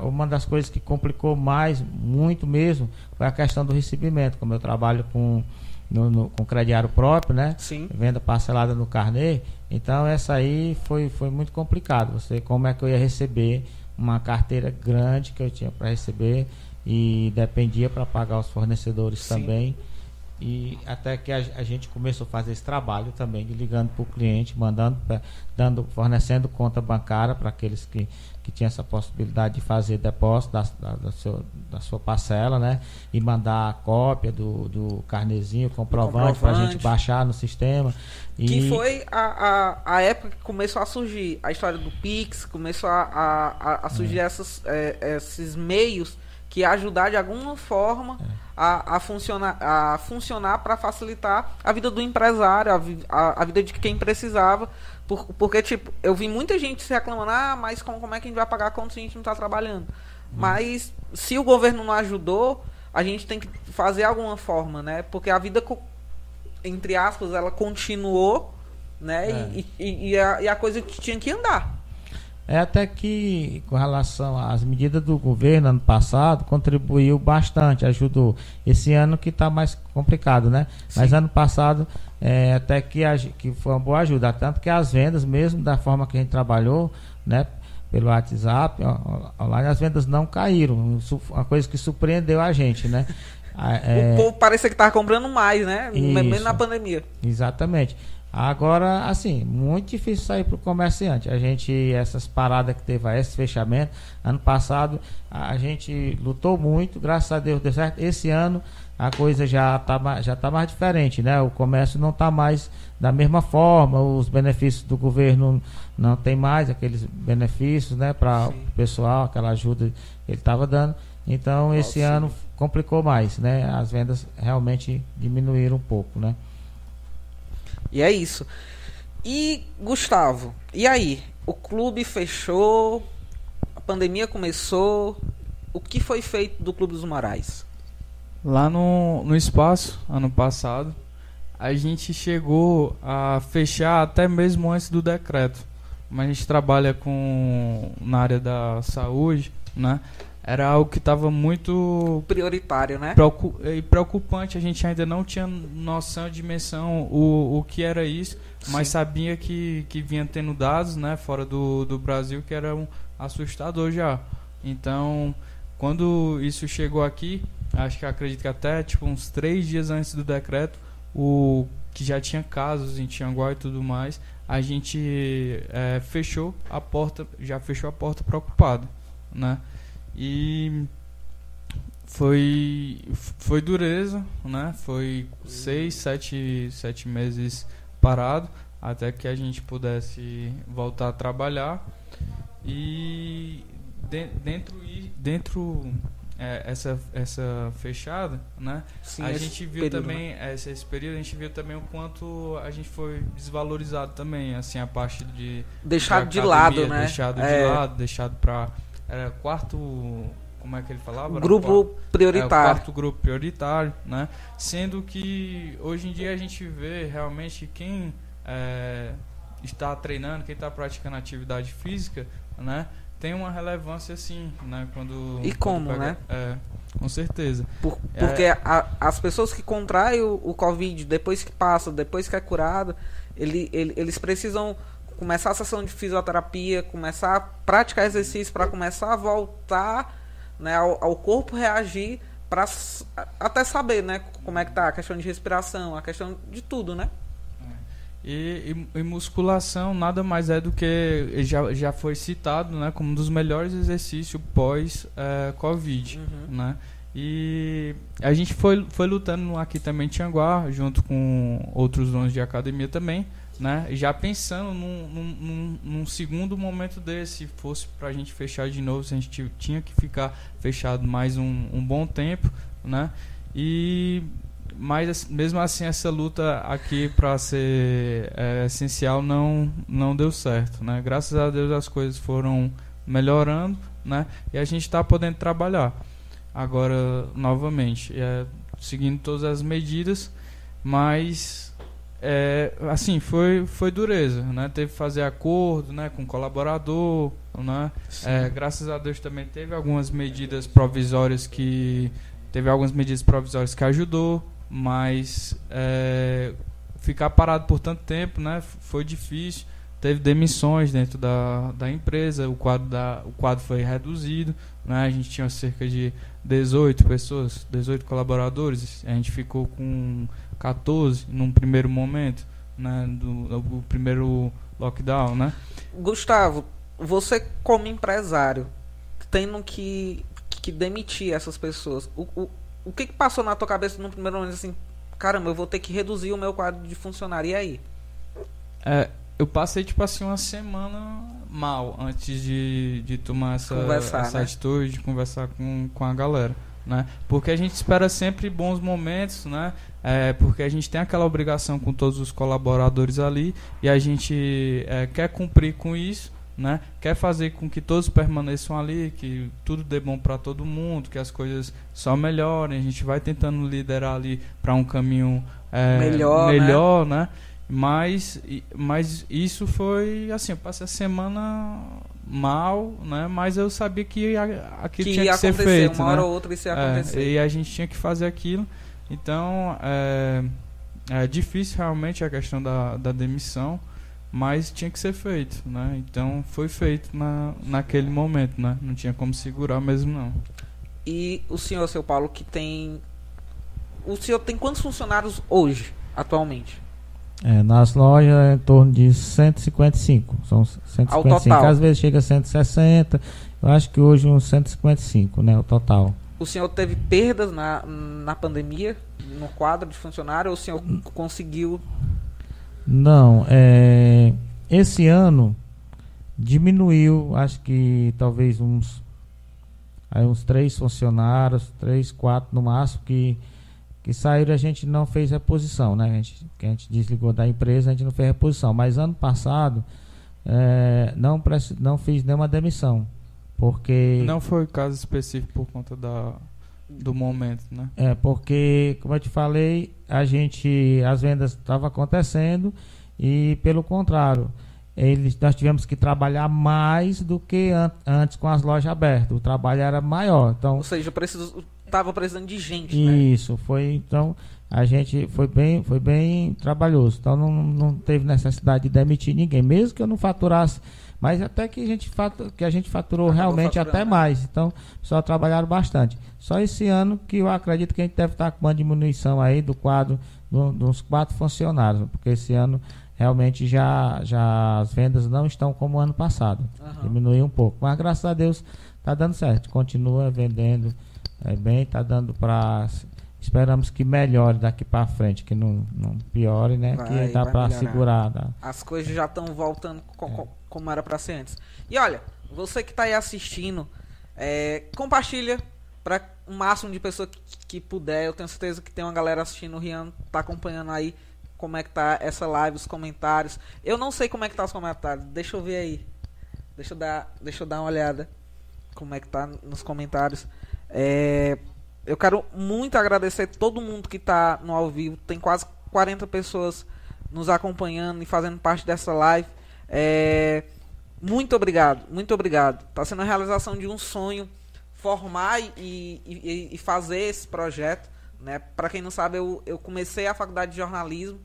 Speaker 3: uma das coisas que complicou mais, muito mesmo, foi a questão do recebimento. Como eu trabalho com, no, no- com crediário próprio, né?
Speaker 1: Sim.
Speaker 3: venda parcelada no carnê. Então essa aí foi, foi muito complicado. Você como é que eu ia receber uma carteira grande que eu tinha para receber e dependia para pagar os fornecedores
Speaker 1: Sim.
Speaker 3: também. E até que a, a gente começou a fazer esse trabalho também de ligando para o cliente, mandando, dando, fornecendo conta bancária para aqueles que, que tinham essa possibilidade de fazer depósito da, da, da seu- da sua parcela, né? E mandar a cópia do, do carnezinho, comprovante para a gente baixar no sistema. E
Speaker 1: Que foi a, a, a época que começou a surgir a história do Pix, começou a, a, a- surgir essas, é, esses meios que ajudar de alguma forma a, a funcionar a funcionar para facilitar a vida do empresário, a, vi- a, a vida de quem precisava. Por- porque, tipo, eu vi muita gente se reclamando, ah, mas como, como é que a gente vai pagar quando a gente não está trabalhando? Mas se o governo não ajudou, a gente tem que fazer alguma forma, né? Porque a vida entre aspas, ela continuou, né?
Speaker 3: É.
Speaker 1: E, e, e a, e a coisa tinha que andar.
Speaker 3: É até que, com relação às medidas do governo ano passado, contribuiu bastante, ajudou. Esse ano que está mais complicado, né? Mas
Speaker 1: Sim.
Speaker 3: ano passado, é, até que, a que foi uma boa ajuda. Tanto que as vendas, mesmo da forma que a gente trabalhou, né? Pelo WhatsApp, online, as vendas não caíram. Uma coisa que surpreendeu a gente, né? Ah, é,
Speaker 1: O povo parecia que tava comprando mais, né? Mesmo
Speaker 3: Isso.
Speaker 1: na pandemia.
Speaker 3: Exatamente. Agora, assim, muito difícil sair para o comerciante. A gente, essas paradas que teve, esse fechamento, ano passado a gente lutou muito, graças a Deus deu certo. Esse ano a coisa já está já tá mais diferente, né? O comércio não está mais da mesma forma, os benefícios do governo não tem mais aqueles benefícios, né, para o pessoal, aquela ajuda que ele estava dando. Então, esse ano complicou mais, né? As vendas realmente diminuíram um pouco, né?
Speaker 1: E é isso. E, Gustavo, e aí? O clube fechou, a pandemia começou. O que foi feito do Clube dos Morais?
Speaker 2: Lá no, no espaço, ano passado, a gente chegou a fechar até mesmo antes do decreto. Mas a gente trabalha com na área da saúde, né? Era algo que estava muito
Speaker 1: Prioritário, né?
Speaker 2: preocu- e preocupante. A gente ainda não tinha noção, dimensão, o, o que era isso, mas
Speaker 1: Sim.
Speaker 2: sabia que, que vinha tendo dados, né, fora do, do Brasil que eram assustador já. Então, quando isso chegou aqui, acho que acredito que até tipo uns três dias antes do decreto, o que já tinha casos em Tianguá e tudo mais, a gente eh, fechou a porta, já fechou a porta preocupado, né? E foi foi dureza, né? Foi seis, sete, sete meses parado até que a gente pudesse voltar a trabalhar e de- dentro dentro é, essa essa fechada, né?
Speaker 1: Sim,
Speaker 2: a gente viu
Speaker 1: período,
Speaker 2: também
Speaker 1: né?
Speaker 2: esse, esse período a gente viu também o quanto a gente foi desvalorizado também, assim a parte de
Speaker 1: Deixado de
Speaker 2: academia,
Speaker 1: lado, né?
Speaker 2: Deixado
Speaker 1: É,
Speaker 2: de lado, deixado para era quarto, como é que ele falava?
Speaker 1: Grupo
Speaker 2: É, o
Speaker 1: prioritário.
Speaker 2: quarto grupo prioritário, né? Sendo que hoje em dia a gente vê realmente quem é, está treinando, quem está praticando atividade física, né? Tem uma relevância sim, né? Quando
Speaker 1: E
Speaker 2: quando
Speaker 1: como,
Speaker 2: pega-
Speaker 1: né?
Speaker 2: É, com certeza.
Speaker 1: Por-
Speaker 2: É.
Speaker 1: porque a- as pessoas que contraem o, o Covid, depois que passa, depois que é curado, ele, ele- eles precisam começar a sessão de fisioterapia, começar a praticar exercício para começar a voltar né, ao, ao corpo reagir para até saber né, como é que tá a questão de respiração, a questão de tudo, né?
Speaker 2: E, e- e musculação nada mais é do que já, já foi citado, né, como um dos melhores exercícios pós eh, Covid,
Speaker 1: Uhum.
Speaker 2: né? E a gente foi, foi lutando aqui também em Tianguá, junto com outros donos de academia também, né? Já pensando num, num, num segundo momento desse, se fosse para a gente fechar de novo, se a gente tinha que ficar fechado mais um, um bom tempo, né? E mas mesmo assim essa luta aqui para ser é, essencial não não deu certo, né? Graças a Deus as coisas foram melhorando, né? E a gente está podendo trabalhar agora novamente, é, seguindo todas as medidas, mas é, assim foi foi dureza, né? Teve que fazer acordo, né, com colaborador, né? É, graças a Deus também teve algumas medidas provisórias que teve algumas medidas provisórias que ajudou, mas é, ficar parado por tanto tempo, né? Foi difícil. Teve demissões dentro da, da empresa, o quadro, da, o quadro foi reduzido, né? A gente tinha cerca de 18 pessoas, 18 colaboradores, a gente ficou com 14 num primeiro momento, né, do, do primeiro lockdown, né?
Speaker 1: Gustavo, você como empresário, tendo que, que demitir essas pessoas, o, o, o que, que passou na tua cabeça no primeiro momento assim, caramba, eu vou ter que reduzir o meu quadro de funcionário, e aí?
Speaker 2: É, eu passei, tipo assim, uma semana mal antes de, de tomar essa, essa né? atitude, de conversar com, com a galera. Né? Porque a gente espera sempre bons momentos, né? É, porque a gente tem aquela obrigação com todos os colaboradores ali e a gente é, quer cumprir com isso, né? Quer fazer com que todos permaneçam ali, que tudo dê bom para todo mundo, que as coisas só melhorem. A gente vai tentando liderar ali para um caminho é, melhor, melhor, né? né? Mas, mas isso foi assim, eu passei a semana mal, né? Mas eu sabia que aquilo que tinha que ser feito.
Speaker 1: Uma
Speaker 2: né?
Speaker 1: hora ou outra isso ia acontecer.
Speaker 2: É, e a gente tinha que fazer aquilo. Então é, é difícil realmente a questão da, da demissão, mas tinha que ser feito, né? Então foi feito na, naquele momento, né? Não tinha como segurar mesmo não.
Speaker 1: E o senhor, seu Paulo, que tem. O senhor tem quantos funcionários hoje, atualmente?
Speaker 3: É, nas lojas é em torno de 155. São 155. Às vezes chega a 160. Eu acho que hoje uns 155, né? O total.
Speaker 1: O senhor teve perdas na, na pandemia, no quadro de funcionário, ou o senhor conseguiu?
Speaker 3: Não, é, esse ano diminuiu, acho que talvez uns, aí uns três funcionários, três, quatro no máximo, que que saíram a gente não fez reposição, né? A gente, que a gente desligou da empresa, a gente não fez reposição. Mas ano passado é, não, não fiz nenhuma demissão. Porque.
Speaker 2: Não foi caso específico por conta da, do momento, né?
Speaker 3: É, porque, como eu te falei, a gente. As vendas estavam acontecendo e pelo contrário. Eles, nós tivemos que trabalhar mais do que an antes com as lojas abertas. O trabalho era maior. Então,
Speaker 1: Ou seja, preciso, tava precisando de gente,
Speaker 3: né? Isso, foi então a gente foi bem, foi bem trabalhoso. Então não, não teve necessidade de demitir ninguém, mesmo que eu não faturasse, mas até que a gente faturou, que a gente faturou Acabou realmente até né? mais. Então, só trabalharam bastante. Só esse ano que eu acredito que a gente deve estar com uma diminuição aí do quadro do, dos quatro funcionários, porque esse ano realmente já, já as vendas não estão como ano passado. Uhum. Diminuiu um pouco. Mas graças a Deus está dando certo. Continua vendendo é bem, tá dando para esperamos que melhore daqui para frente, que não, não piore, né? Vai, que dá para segurar. Dá.
Speaker 1: As coisas já estão voltando co é. Como era para ser antes. E olha, você que está aí assistindo, é, compartilha para o máximo de pessoas que, que, puder. Eu tenho certeza que tem uma galera assistindo. O Rian tá acompanhando aí como é que tá essa live, os comentários. Eu não sei como é que tá os comentários. Deixa eu ver aí. Deixa eu dar, deixa eu dar uma olhada como é que tá nos comentários. É, eu quero muito agradecer todo mundo que está no ao vivo. Tem quase 40 pessoas nos acompanhando e fazendo parte dessa live. É, muito obrigado, muito obrigado. Está sendo a realização de um sonho formar e, e, e fazer esse projeto. Né? Para quem não sabe, eu, eu comecei a faculdade de jornalismo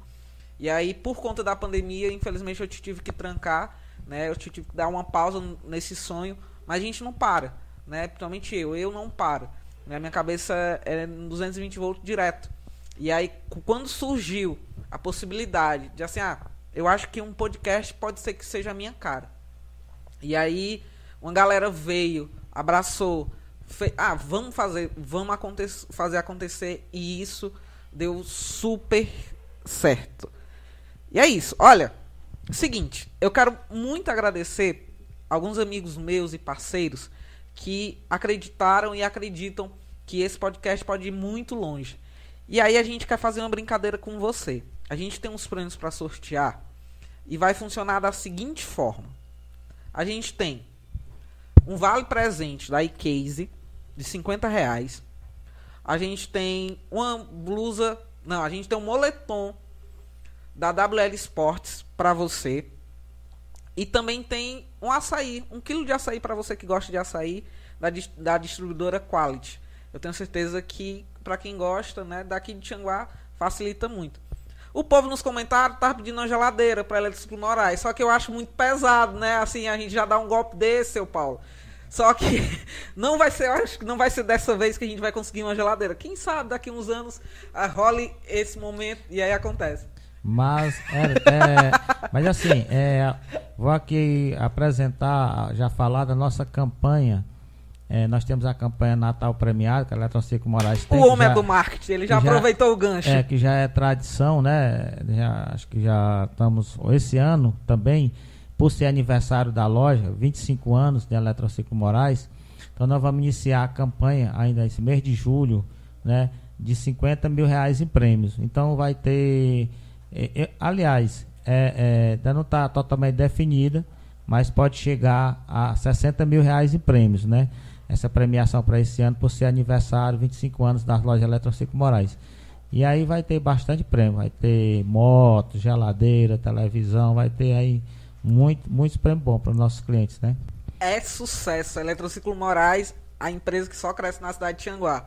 Speaker 1: e aí, por conta da pandemia, infelizmente eu tive que trancar, né? Eu tive que dar uma pausa nesse sonho, mas a gente não para né? Principalmente eu, eu não paro. Né? Minha cabeça é 220 volts direto. E aí, quando surgiu a possibilidade de assim, ah, eu acho que um podcast pode ser que seja a minha cara. E aí, uma galera veio, abraçou, Fe ah, vamos fazer, vamos aconte fazer acontecer e isso deu super certo. E é isso. Olha, seguinte, eu quero muito agradecer alguns amigos meus e parceiros que acreditaram e acreditam que esse podcast pode ir muito longe. E aí a gente quer fazer uma brincadeira com você. A gente tem uns prêmios para sortear e vai funcionar da seguinte forma. A gente tem um vale presente da iCase de 50 reais. A gente tem uma blusa. Não, a gente tem um moletom da WL Sports para você. E também tem um açaí, um quilo de açaí para você que gosta de açaí da, da distribuidora Quality. Eu tenho certeza que para quem gosta, né, daqui de Tianguá facilita muito. O povo nos comentários tá pedindo uma geladeira para Eletriciclo Moraes, só que eu acho muito pesado, né? Assim, a gente já dá um golpe desse, seu Paulo. Só que não vai ser, acho que não vai ser dessa vez que a gente vai conseguir uma geladeira. Quem sabe daqui uns anos uh, role esse momento e aí acontece.
Speaker 3: Mas, é, é, mas assim, é, vou aqui apresentar, já falar da nossa campanha. É, nós temos a campanha Natal Premiado, que a Eletrociclo Moraes tem.
Speaker 1: O homem já, é do marketing, ele já aproveitou
Speaker 3: já,
Speaker 1: o gancho.
Speaker 3: É, que já é tradição, né? Já, acho que já estamos, esse ano também, por ser aniversário da loja, 25 anos de Eletrociclo Moraes. Então nós vamos iniciar a campanha ainda esse mês de julho, né? De 50 mil reais em prêmios. Então vai ter. É, é, aliás, é, é ainda não está totalmente definida, mas pode chegar a 60 mil reais em prêmios, né? Essa premiação para esse ano por ser aniversário, 25 anos das lojas Eletrociclo Moraes. E aí vai ter bastante prêmio, vai ter moto, geladeira, televisão, vai ter aí muito, muitos prêmios bons para os nossos clientes, né?
Speaker 1: É sucesso. Eletrociclo Moraes, a empresa que só cresce na cidade de Tianguá.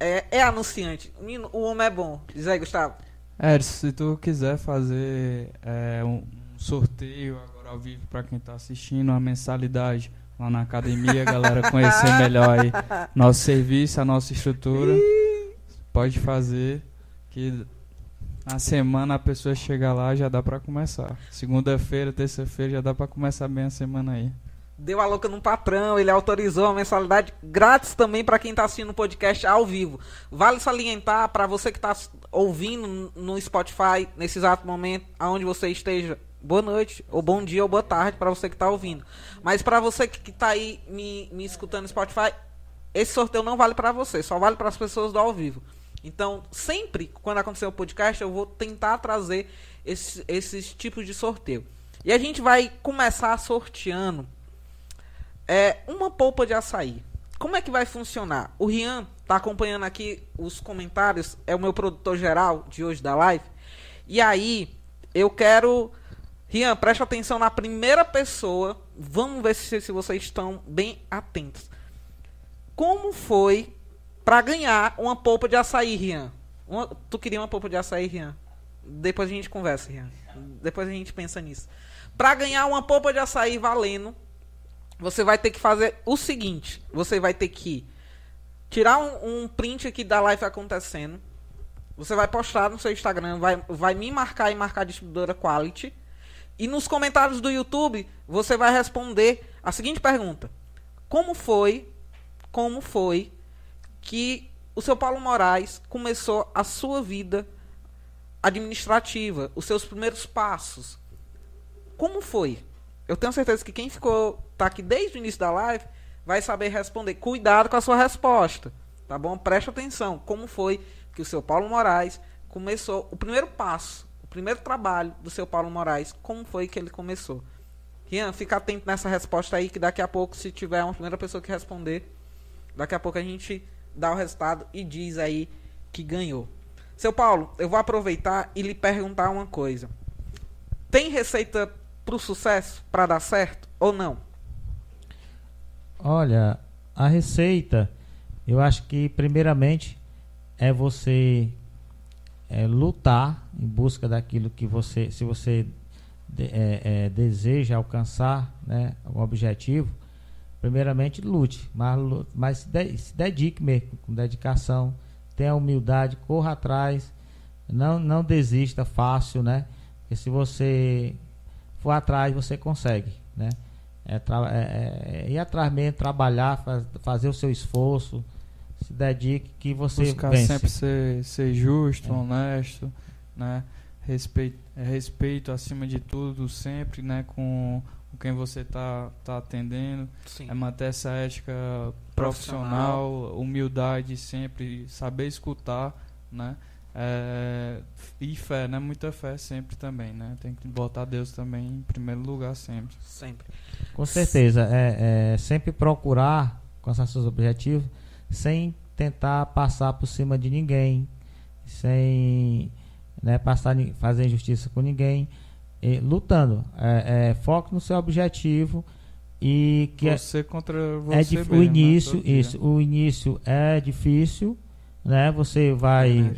Speaker 1: É, é anunciante. O homem é bom. Diz aí, Gustavo.
Speaker 2: É, se tu quiser fazer é, um sorteio agora ao vivo para quem está assistindo, uma mensalidade lá na academia, galera conhecer melhor aí nosso serviço, a nossa estrutura, pode fazer que na semana a pessoa chega lá já dá para começar. Segunda-feira, terça-feira já dá para começar bem a semana aí.
Speaker 1: Deu a louca no patrão, ele autorizou a mensalidade grátis também para quem está assistindo o podcast ao vivo. Vale salientar para você que está ouvindo no Spotify nesse exato momento, aonde você esteja, boa noite, ou bom dia, ou boa tarde para você que está ouvindo. Mas para você que está aí me, me escutando no Spotify, esse sorteio não vale para você, só vale para as pessoas do ao vivo. Então, sempre quando acontecer o podcast, eu vou tentar trazer esses, esses tipos de sorteio. E a gente vai começar sorteando é, uma polpa de açaí. Como é que vai funcionar? O Rian tá acompanhando aqui os comentários, é o meu produtor geral de hoje da live. E aí, eu quero. Rian, preste atenção na primeira pessoa. Vamos ver se, se vocês estão bem atentos. Como foi para ganhar uma polpa de açaí, Rian. Uma, tu queria uma polpa de açaí, Rian? Depois a gente conversa, Rian. Depois a gente pensa nisso. Para ganhar uma polpa de açaí valendo, você vai ter que fazer o seguinte: você vai ter que tirar um, um print aqui da live acontecendo. Você vai postar no seu Instagram, vai, vai me marcar e marcar a distribuidora Quality. E nos comentários do YouTube, você vai responder a seguinte pergunta: Como foi? Como foi que o seu Paulo Moraes começou a sua vida administrativa, os seus primeiros passos. Como foi? Eu tenho certeza que quem ficou tá aqui desde o início da live vai saber responder. Cuidado com a sua resposta, tá bom? Preste atenção. Como foi que o seu Paulo Moraes começou o primeiro passo, primeiro trabalho do seu Paulo Moraes? Como foi que ele começou? Rian, fica atento nessa resposta aí que daqui a pouco, se tiver uma primeira pessoa que responder, daqui a pouco a gente dá o resultado e diz aí que ganhou. Seu Paulo, eu vou aproveitar e lhe perguntar uma coisa. Tem receita para o sucesso, para dar certo ou não?
Speaker 3: Olha, a receita, eu acho que primeiramente é você é, lutar em busca daquilo que você, se você de, é, é, deseja alcançar, né, um objetivo, primeiramente lute, mas, mas se, de, se dedique mesmo, com dedicação, tenha humildade, corra atrás, não, não desista fácil, né? Porque se você for atrás, você consegue, né? é, é, é, ir atrás mesmo, trabalhar, faz, fazer o seu esforço, se dedique que você
Speaker 2: Buscar
Speaker 3: vence.
Speaker 2: sempre ser, ser justo, é. honesto, né? Respeito, respeito acima de tudo, sempre, né? Com, com quem você está tá atendendo. Sim. É manter essa ética profissional, profissional, humildade sempre, saber escutar, né? É, e fé, né? Muita fé sempre também, né? Tem que botar Deus também em primeiro lugar sempre.
Speaker 1: Sempre.
Speaker 3: Com certeza. É, é sempre procurar alcançar seus objetivos sem tentar passar por cima de ninguém, sem né, passar, fazer injustiça com ninguém, e, lutando. É, é, foco no seu objetivo e que
Speaker 2: é você contra
Speaker 3: é
Speaker 2: você
Speaker 3: é mesmo,
Speaker 2: o
Speaker 3: início, né? isso, o início é difícil, né? Você vai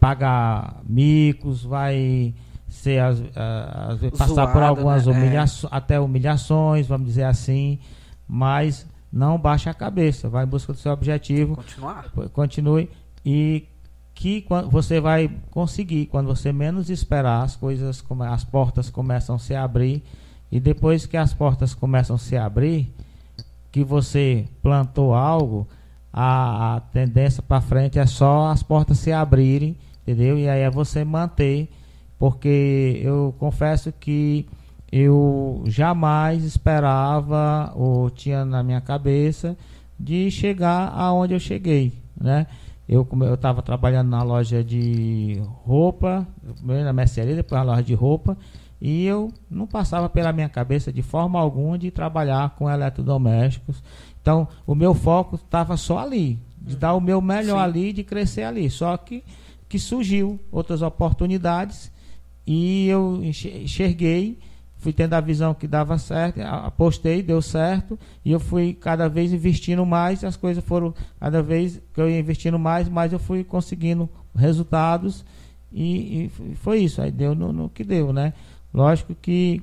Speaker 3: pagar micos, vai ser as, as, as passar por algumas né? humilhações, até humilhações, vamos dizer assim, mas não baixe a cabeça, vai em busca do seu objetivo.
Speaker 1: Continuar.
Speaker 3: Continue e que você vai conseguir quando você menos esperar as coisas, as portas começam a se abrir e depois que as portas começam a se abrir, que você plantou algo, a, a tendência para frente é só as portas se abrirem, entendeu? E aí é você manter, porque eu confesso que eu jamais esperava ou tinha na minha cabeça de chegar aonde eu cheguei, né? Eu eu estava trabalhando na loja de roupa, na mercearia, depois na loja de roupa, e eu não passava pela minha cabeça de forma alguma de trabalhar com eletrodomésticos. Então, o meu foco estava só ali, de dar o meu melhor Sim. ali, de crescer ali. Só que que surgiu outras oportunidades e eu enxerguei fui tendo a visão que dava certo, apostei, deu certo, e eu fui cada vez investindo mais, as coisas foram cada vez que eu ia investindo mais, mais eu fui conseguindo resultados, e, e foi isso, aí deu no, no, que deu, né? Lógico que,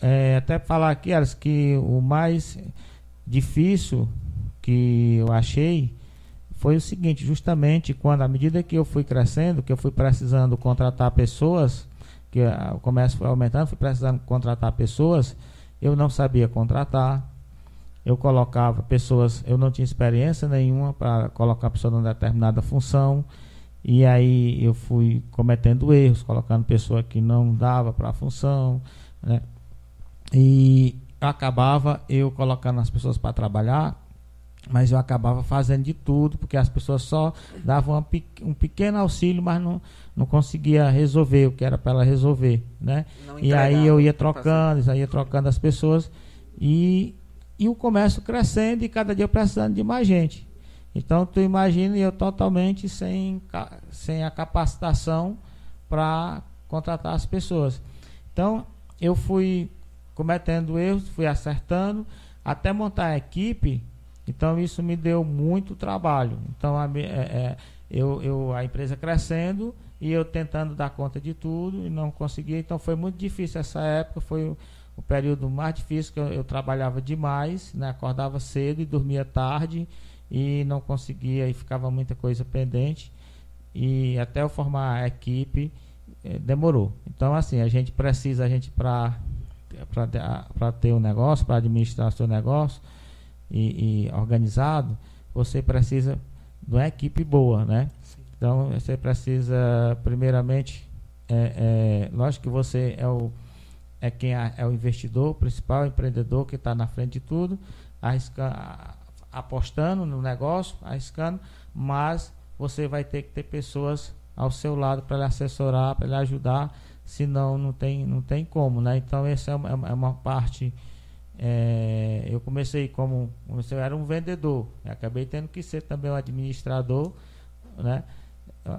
Speaker 3: é, até falar aqui, Aras, que o mais difícil que eu achei foi o seguinte, justamente quando, à medida que eu fui crescendo, que eu fui precisando contratar pessoas, que o comércio foi aumentando, fui precisando contratar pessoas, eu não sabia contratar. Eu colocava pessoas, eu não tinha experiência nenhuma para colocar pessoa numa determinada função. E aí eu fui cometendo erros, colocando pessoa que não dava para a função, né? E acabava eu colocando as pessoas para trabalhar mas eu acabava fazendo de tudo, porque as pessoas só davam um pequeno auxílio, mas não, não conseguia resolver o que era para ela resolver, né? E aí eu ia trocando, ia trocando as pessoas e, e o comércio crescendo e cada dia precisando de mais gente. Então tu imagina eu totalmente sem, sem a capacitação para contratar as pessoas. Então eu fui cometendo erros, fui acertando, até montar a equipe então isso me deu muito trabalho. Então a, é, é, eu, eu, a empresa crescendo e eu tentando dar conta de tudo e não conseguia. Então foi muito difícil essa época, foi o, o período mais difícil que eu, eu, trabalhava demais, né? acordava cedo e dormia tarde e não conseguia e ficava muita coisa pendente. E até eu formar a equipe eh, demorou. Então assim, a gente precisa, a gente para para ter um negócio, para administrar seu negócio, e, e organizado, você precisa de uma equipe boa, né? Sim. Então você precisa, primeiramente, é, é, lógico que você é o é quem é, é o investidor principal, o empreendedor que está na frente de tudo, arriscando, apostando no negócio, arriscando, mas você vai ter que ter pessoas ao seu lado para lhe assessorar, para lhe ajudar, senão não tem, não tem como, né? Então essa é uma, é uma parte é, eu comecei como eu era um vendedor, acabei tendo que ser também um administrador, né?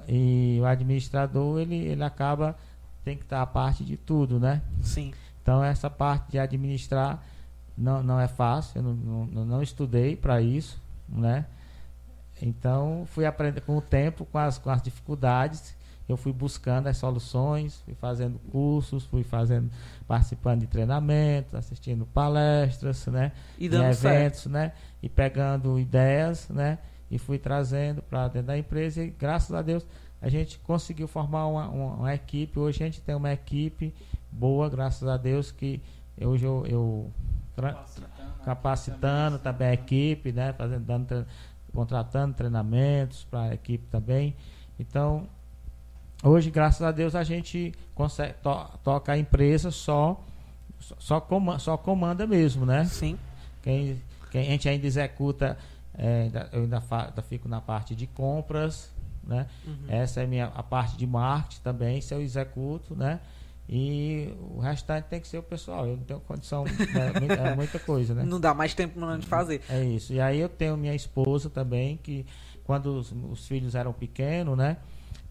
Speaker 3: E o administrador ele, ele acaba tem que estar a parte de tudo, né?
Speaker 1: Sim.
Speaker 3: Então essa parte de administrar não, não é fácil, eu não, não, não estudei para isso, né? Então fui aprender com o tempo, com as, com as dificuldades eu fui buscando as soluções, fui fazendo cursos, fui fazendo, participando de treinamentos, assistindo palestras, né?
Speaker 1: E dando eventos, certo.
Speaker 3: né? E pegando ideias, né? E fui trazendo para dentro da empresa e graças a Deus a gente conseguiu formar uma, uma, uma, equipe. Hoje a gente tem uma equipe boa, graças a Deus, que hoje eu, eu capacitando, capacitando também a equipe, né? Fazendo, dando, contratando treinamentos para a equipe também. Então, hoje, graças a Deus, a gente consegue to, toca a empresa só só, comanda, só comanda mesmo, né?
Speaker 1: Sim.
Speaker 3: Quem, quem a gente ainda executa, é, eu ainda, fa, ainda, fico na parte de compras, né? Uhum. Essa é a minha a parte de marketing também, se eu executo, né? E o restante tem que ser o pessoal. Eu não tenho condição, né? é muita coisa, né?
Speaker 1: Não dá mais tempo não de fazer.
Speaker 3: É isso. E aí eu tenho minha esposa também, que quando os, os filhos eram pequenos, né?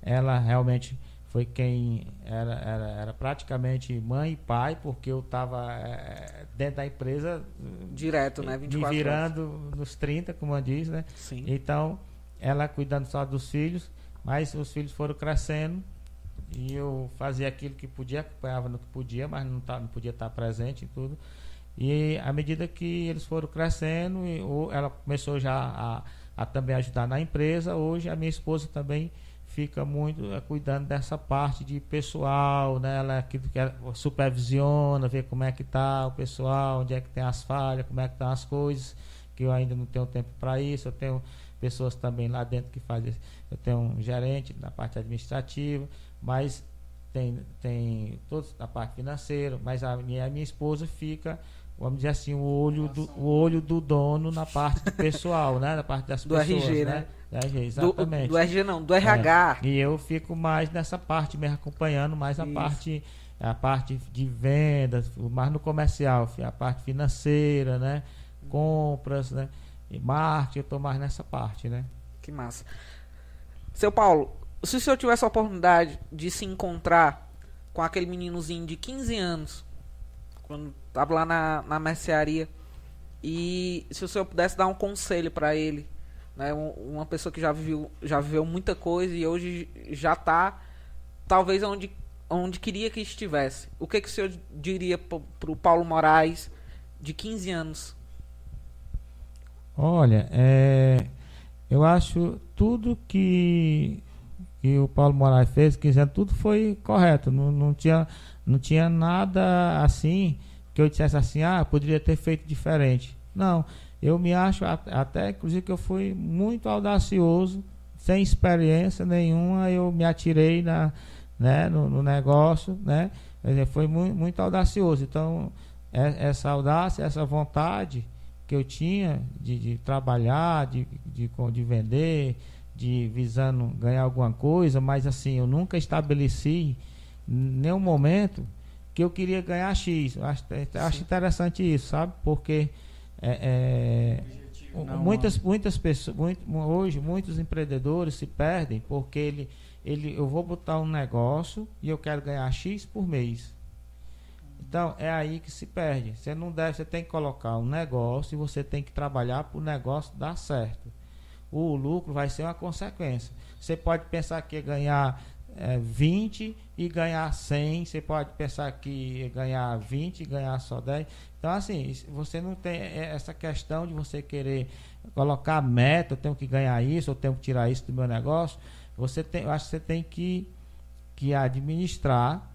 Speaker 3: Ela realmente foi quem era, era, era praticamente mãe e pai, porque eu estava é, dentro da empresa.
Speaker 1: Direto, né?
Speaker 3: 24 me virando horas. nos 30, como diz, né?
Speaker 1: Sim.
Speaker 3: Então, ela cuidando só dos filhos, mas os filhos foram crescendo e eu fazia aquilo que podia, acompanhava no que podia, mas não, tá, não podia estar presente em tudo. E à medida que eles foram crescendo, e, ou ela começou já a, a também ajudar na empresa, hoje a minha esposa também fica muito é, cuidando dessa parte de pessoal, né? Ela é que, que supervisiona, vê como é que tá o pessoal, onde é que tem as falhas, como é que estão as coisas, que eu ainda não tenho tempo para isso. Eu tenho pessoas também lá dentro que fazem. Eu tenho um gerente na parte administrativa, mas tem, tem todos na parte financeira, mas a minha, a minha esposa fica vamos dizer assim, o olho do, o olho do dono na parte do pessoal, né? Na parte das
Speaker 1: do
Speaker 3: pessoas,
Speaker 1: RG,
Speaker 3: né?
Speaker 1: né?
Speaker 3: Do RG, exatamente.
Speaker 1: Do, do RG não, do RH.
Speaker 3: É, e eu fico mais nessa parte, me acompanhando mais a Isso. parte a parte de vendas, mais no comercial, a parte financeira, né? Compras, né? E marketing, eu estou mais nessa parte, né?
Speaker 1: Que massa. Seu Paulo, se o senhor tivesse a oportunidade de se encontrar com aquele meninozinho de 15 anos quando tava lá na, na mercearia. E se o senhor pudesse dar um conselho para ele, né, uma pessoa que já viveu, já viveu muita coisa e hoje já está talvez onde, onde queria que estivesse. O que, que o senhor diria para o Paulo Moraes de 15 anos?
Speaker 3: Olha, é, eu acho tudo que, que o Paulo Moraes fez, 15 anos, tudo foi correto. Não, não tinha não tinha nada assim que eu dissesse assim, ah, poderia ter feito diferente. Não, eu me acho até, inclusive, que eu fui muito audacioso, sem experiência nenhuma, eu me atirei na, né, no, no negócio, né? Foi muito, muito audacioso. Então, é, essa audácia, essa vontade que eu tinha de, de trabalhar, de, de, de vender, de visando ganhar alguma coisa, mas assim, eu nunca estabeleci nenhum momento que eu queria ganhar X. Eu acho, acho interessante isso, sabe? Porque é, é, muitas, muitas pessoas, muito, hoje, muitos empreendedores se perdem porque ele, ele, eu vou botar um negócio e eu quero ganhar X por mês. Então é aí que se perde. Você não deve, você tem que colocar um negócio e você tem que trabalhar para o negócio dar certo. O lucro vai ser uma consequência. Você pode pensar que é ganhar é, 20 e ganhar 100. Você pode pensar que ganhar 20 e ganhar só 10. Então, assim, você não tem essa questão de você querer colocar meta, eu tenho que ganhar isso, eu tenho que tirar isso do meu negócio. Você tem, eu acho que você tem que, que administrar,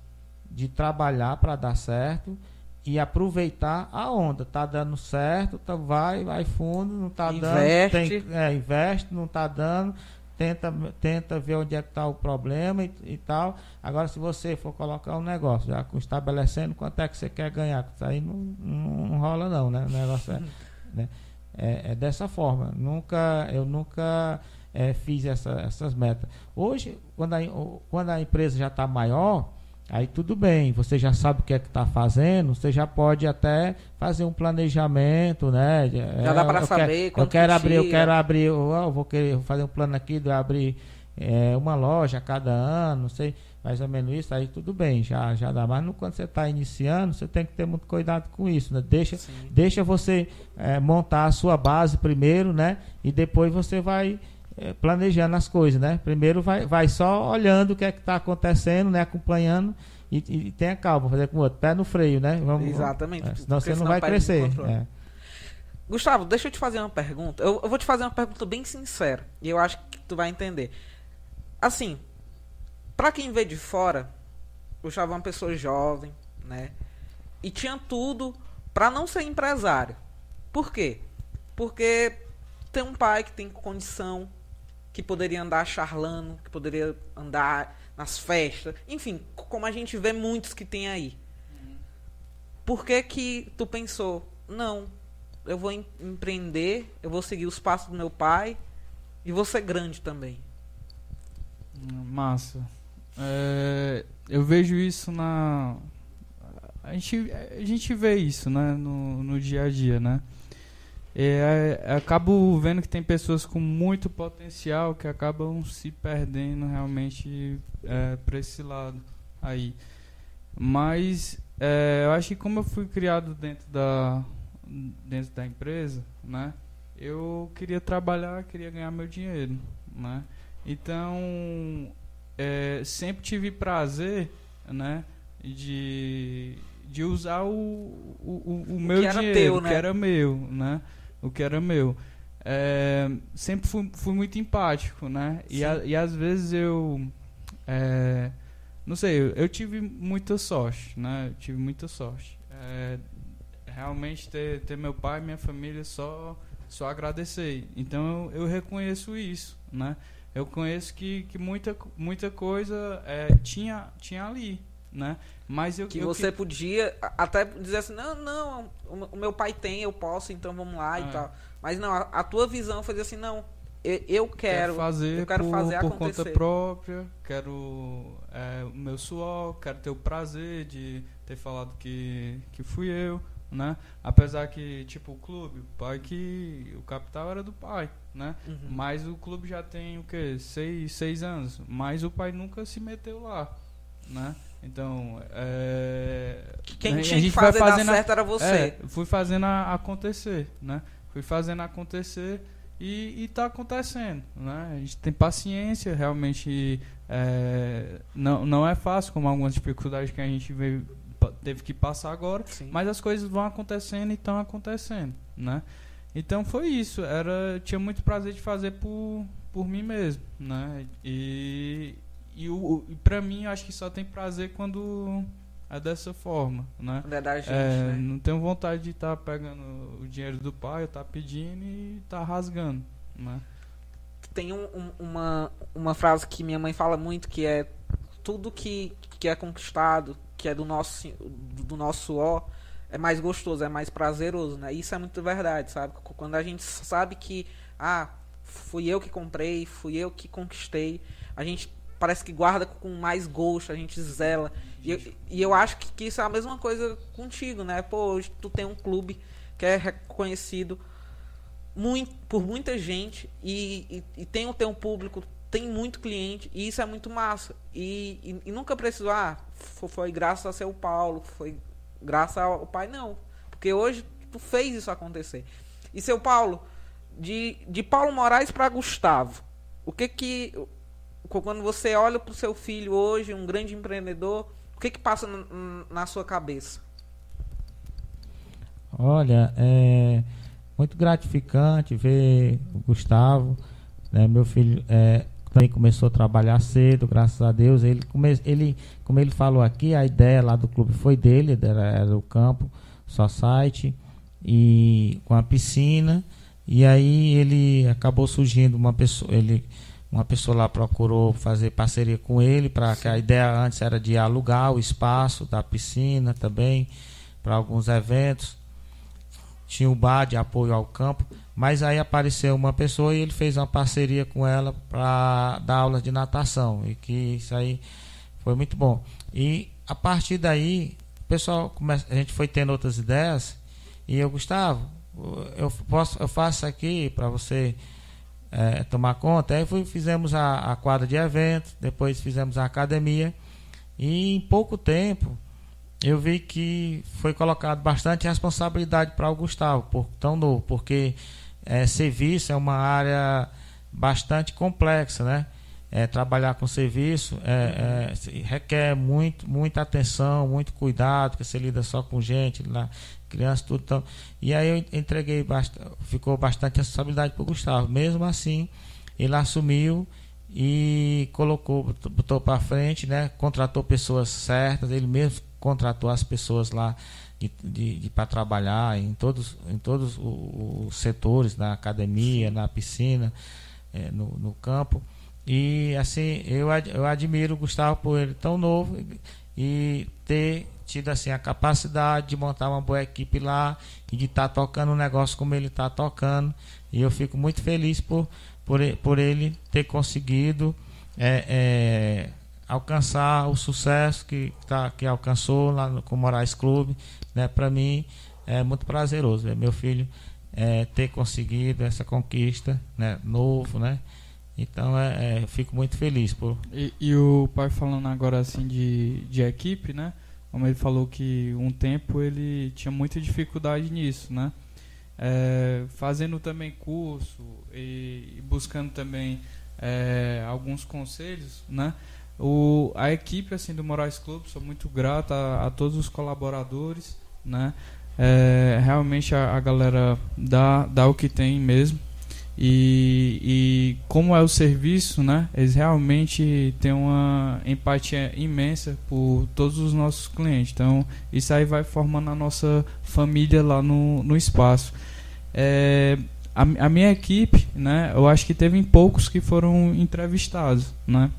Speaker 3: de trabalhar para dar certo e aproveitar a onda. Tá dando certo, tá, vai, vai fundo, não tá
Speaker 1: investe.
Speaker 3: dando. Tem, é, investe, não tá dando tenta, tenta ver onde é que está o problema e, e, tal. Agora, se você for colocar um negócio, já estabelecendo quanto é que você quer ganhar, isso aí não, não, não rola não, né? O negócio é, né? é, é dessa forma. Nunca, eu nunca é, fiz essa, essas metas. Hoje, quando a, quando a empresa já está maior, Aí tudo bem, você já sabe o que é que está fazendo, você já pode até fazer um planejamento, né?
Speaker 1: Já é, dá para saber
Speaker 3: quando eu quero abrir, eu quero abrir, eu vou querer fazer um plano aqui de abrir é, uma loja a cada ano, não sei, mais ou menos isso, aí tudo bem, já, já dá. Mas quando você está iniciando, você tem que ter muito cuidado com isso, né? Deixa, deixa você é, montar a sua base primeiro, né? E depois você vai é, planejando as coisas, né? Primeiro vai, vai só olhando o que é que está acontecendo, né? Acompanhando e, e tenha calma, fazer com o outro, pé no freio, né?
Speaker 1: Vamos, Exatamente.
Speaker 3: É, senão você não vai crescer. É.
Speaker 1: Gustavo, deixa eu te fazer uma pergunta. Eu, eu, vou te fazer uma pergunta bem sincera e eu acho que tu vai entender. Assim, para quem vê de fora, Gustavo é uma pessoa jovem, né? E tinha tudo para não ser empresário. Por quê? Porque tem um pai que tem condição, que poderia andar charlando, que poderia andar nas festas, enfim, como a gente vê muitos que tem aí. Por que que tu pensou, não, eu vou em empreender, eu vou seguir os passos do meu pai e vou ser grande também?
Speaker 2: Massa. É, eu vejo isso na. A gente, a gente vê isso né, no, no dia a dia, né? É, é, acabo vendo que tem pessoas com muito potencial que acabam se perdendo realmente é, para esse lado aí. Mas é, eu acho que como eu fui criado dentro da, dentro da empresa, né? Eu queria trabalhar, queria ganhar meu dinheiro, né? Então, é, sempre tive prazer, né? De, de usar o, o, o, o meu dinheiro, teu, né? que era meu, né? O que era meu. É, sempre fui, fui muito empático, né? E, a, e às vezes eu... É, não sei, eu, eu, tive muita sorte, né? Eu tive muita sorte. É, realmente ter, ter meu pai e minha família só, só agradecer. Então eu, eu reconheço isso, né? Eu conheço que, que muita, muita coisa é, tinha, tinha ali, né? Mas eu
Speaker 1: que
Speaker 2: eu,
Speaker 1: você que... podia até dizer assim, não, não, o, meu pai tem, eu posso, então vamos lá e é. tal. Mas não, a, a, tua visão foi assim, não, eu, eu quero, quero
Speaker 2: fazer,
Speaker 1: eu quero
Speaker 2: por,
Speaker 1: fazer
Speaker 2: por conta própria, quero é, o meu suor, quero ter o prazer de ter falado que, que fui eu, né? Apesar que, tipo, o clube, o pai que. O capital era do pai, né? Uhum. Mas o clube já tem o quê? Seis, seis anos. Mas o pai nunca se meteu lá, né? Então, é,
Speaker 1: Quem tinha que fazer dar certo era você.
Speaker 2: É, fui fazendo a, acontecer, né? Fui fazendo acontecer e, está acontecendo, né? A gente tem paciência, realmente é, não, não é fácil, como algumas dificuldades que a gente veio teve que passar agora, Sim. mas as coisas vão acontecendo e estão acontecendo, né? Então foi isso, era tinha muito prazer de fazer por, por mim mesmo, né? E e, o, e para mim eu acho que só tem prazer quando é dessa forma, né?
Speaker 1: Quando é da gente,
Speaker 2: é,
Speaker 1: né?
Speaker 2: Não tenho vontade de estar tá pegando o dinheiro do pai, estar tá pedindo e estar tá rasgando, né?
Speaker 1: Tem um, um, uma, uma frase que minha mãe fala muito que é tudo que, que é conquistado que é do nosso do nosso ó é mais gostoso, é mais prazeroso, né? Isso é muito verdade, sabe? Quando a gente sabe que ah, fui eu que comprei, fui eu que conquistei, a gente parece que guarda com mais gosto, a gente zela. E, e eu acho que, que, isso é a mesma coisa contigo, né? Pô, hoje tu tem um clube que é reconhecido muito, por muita gente e, e, e tem o teu público tem muito cliente e isso é muito massa. E, e, e nunca precisou, ah, foi graças a seu Paulo, foi graças ao pai, não. Porque hoje tu fez isso acontecer. E seu Paulo, de, de Paulo Moraes para Gustavo, o que que. Quando você olha para o seu filho hoje, um grande empreendedor, o que que passa na, sua cabeça?
Speaker 3: Olha, é muito gratificante ver o Gustavo, né, meu filho, é, também começou a trabalhar cedo, graças a Deus. Ele, come, ele, como ele falou aqui, a ideia lá do clube foi dele, era, era o campo, só site, e com a piscina. E aí ele acabou surgindo uma pessoa, ele, uma pessoa lá procurou fazer parceria com ele, para que a ideia antes era de alugar o espaço da piscina também, para alguns eventos. Tinha o bar de apoio ao campo. Mas aí apareceu uma pessoa e ele fez uma parceria com ela para dar aula de natação. E que isso aí foi muito bom. E a partir daí, o pessoal começa, a gente foi tendo outras ideias. E eu, Gustavo, eu, posso, eu faço aqui para você é, tomar conta. Aí fui, fizemos a, a quadra de eventos, depois fizemos a academia. E em pouco tempo eu vi que foi colocado bastante responsabilidade para o Gustavo, por tão novo, porque é, serviço é uma área bastante complexa, né? É, trabalhar com serviço é, é, requer muito, muita atenção, muito cuidado, porque você lida só com gente, lá, criança, tudo. Então, e aí eu entreguei, bastante, ficou bastante responsabilidade para o Gustavo. Mesmo assim, ele assumiu e colocou, botou para frente, né? Contratou pessoas certas, ele mesmo contratou as pessoas lá de, de, de para trabalhar em todos, em todos os, setores, na academia, na piscina, é, no, no campo. E assim, eu, eu admiro o Gustavo por ele tão novo e ter tido assim a capacidade de montar uma boa equipe lá e de estar tá tocando um negócio como ele está tocando. E eu fico muito feliz por, por, por ele ter conseguido é, é, alcançar o sucesso que, tá, que alcançou lá no, com o Moraes Clube. Né? Para mim é muito prazeroso ver meu filho é, ter conseguido essa conquista né? novo, né? Então é, é, fico muito feliz por.
Speaker 2: E, e, o pai falando agora assim de, de equipe, né? Como ele falou que um tempo ele tinha muita dificuldade nisso, né? É, fazendo também curso e, e buscando também é, alguns conselhos, né? O, a equipe assim do Moraes Clube, sou muito grato a, a todos os colaboradores, né? É, realmente a, a, galera dá, dá o que tem mesmo. E, e como é o serviço, né? Eles realmente têm uma empatia imensa por todos os nossos clientes. Então, isso aí vai formando a nossa família lá no, no espaço. É, a, a minha equipe, né? Eu acho que teve poucos que foram entrevistados, né?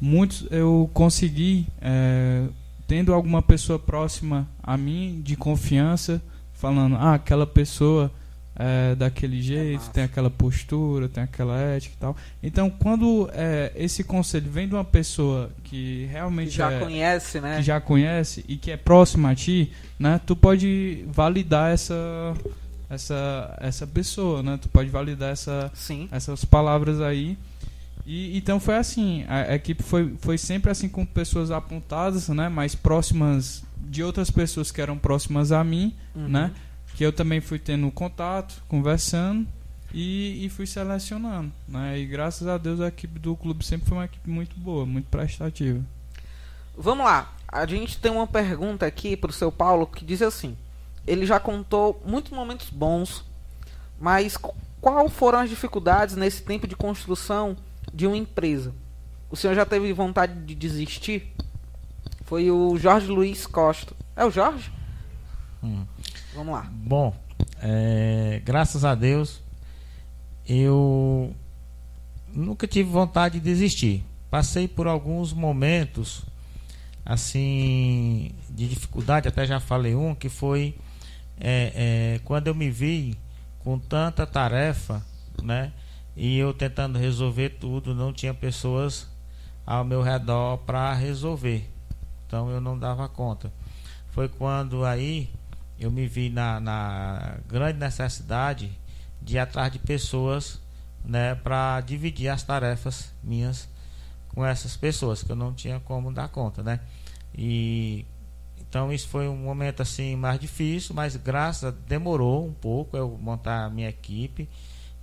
Speaker 2: Muitos eu consegui, é, tendo alguma pessoa próxima a mim, de confiança, falando, ah, aquela pessoa é daquele jeito, é tem aquela postura, tem aquela ética e tal. Então, quando é, esse conselho vem de uma pessoa que realmente
Speaker 1: que já
Speaker 2: é,
Speaker 1: conhece, né?
Speaker 2: Que já conhece e que é próxima a ti, né? Tu pode validar essa essa essa pessoa, né? Tu pode validar essa
Speaker 1: Sim.
Speaker 2: essas palavras aí e, então foi assim, a, equipe foi, foi sempre assim com pessoas apontadas, né, mais próximas de outras pessoas que eram próximas a mim, uhum. né, que eu também fui tendo contato, conversando e, e fui selecionando, né, e graças a Deus a equipe do clube sempre foi uma equipe muito boa, muito prestativa.
Speaker 1: Vamos lá, a gente tem uma pergunta aqui para o seu Paulo que diz assim, ele já contou muitos momentos bons, mas qual foram as dificuldades nesse tempo de construção de uma empresa. O senhor já teve vontade de desistir? Foi o Jorge Luiz Costa. É o Jorge?
Speaker 3: Hum.
Speaker 1: Vamos lá.
Speaker 3: Bom, é, graças a Deus, eu nunca tive vontade de desistir. Passei por alguns momentos assim de dificuldade, até já falei um, que foi é, é, quando eu me vi com tanta tarefa, né? e eu tentando resolver tudo, não tinha pessoas ao meu redor para resolver. Então eu não dava conta. Foi quando aí eu me vi na, na grande necessidade de ir atrás de pessoas né, para dividir as tarefas minhas com essas pessoas, que eu não tinha como dar conta. Né? E então isso foi um momento assim mais difícil, mas graças a demorou um pouco eu montar a minha equipe,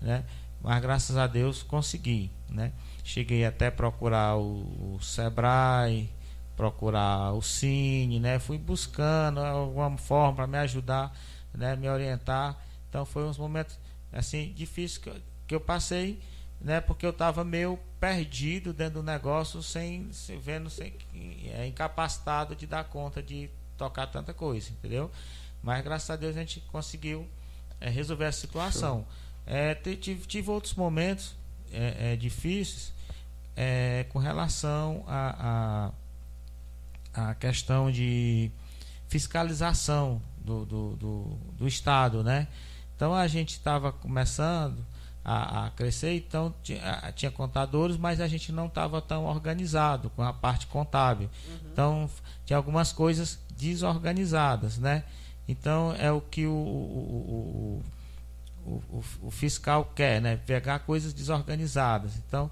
Speaker 3: né? mas graças a Deus consegui, né? Cheguei até procurar o, o Sebrae, procurar o Cine, né? Fui buscando alguma forma para me ajudar, né? Me orientar. Então foi uns momentos assim difíceis que, eu, que eu passei, né? Porque eu estava meio perdido dentro do negócio, sem, sem vendo, sem é, incapacitado de dar conta de tocar tanta coisa, entendeu? Mas graças a Deus a gente conseguiu é, resolver a situação. É, tive, tive outros momentos é, é, difíceis é, com relação a, a, a, questão de fiscalização do, do, do, do Estado, né? Então a gente estava começando a, a, crescer, então tinha, tinha, contadores, mas a gente não estava tão organizado com a parte contábil. Uhum. Então tinha algumas coisas desorganizadas, né? Então é o que o, o, o, o, o, fiscal quer, né? Pegar coisas desorganizadas. Então,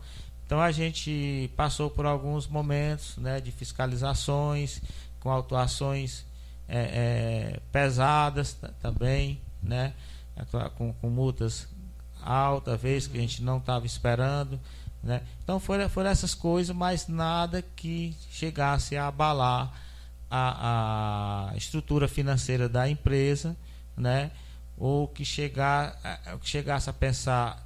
Speaker 3: então a gente passou por alguns momentos né, de fiscalizações, com autuações é, é, pesadas também, né? Com, com multas altas, vezes que a gente não estava esperando. Né? Então foram, foram essas coisas, mas nada que chegasse a abalar a, a estrutura financeira da empresa, né? ou que, chegar, que chegasse a pensar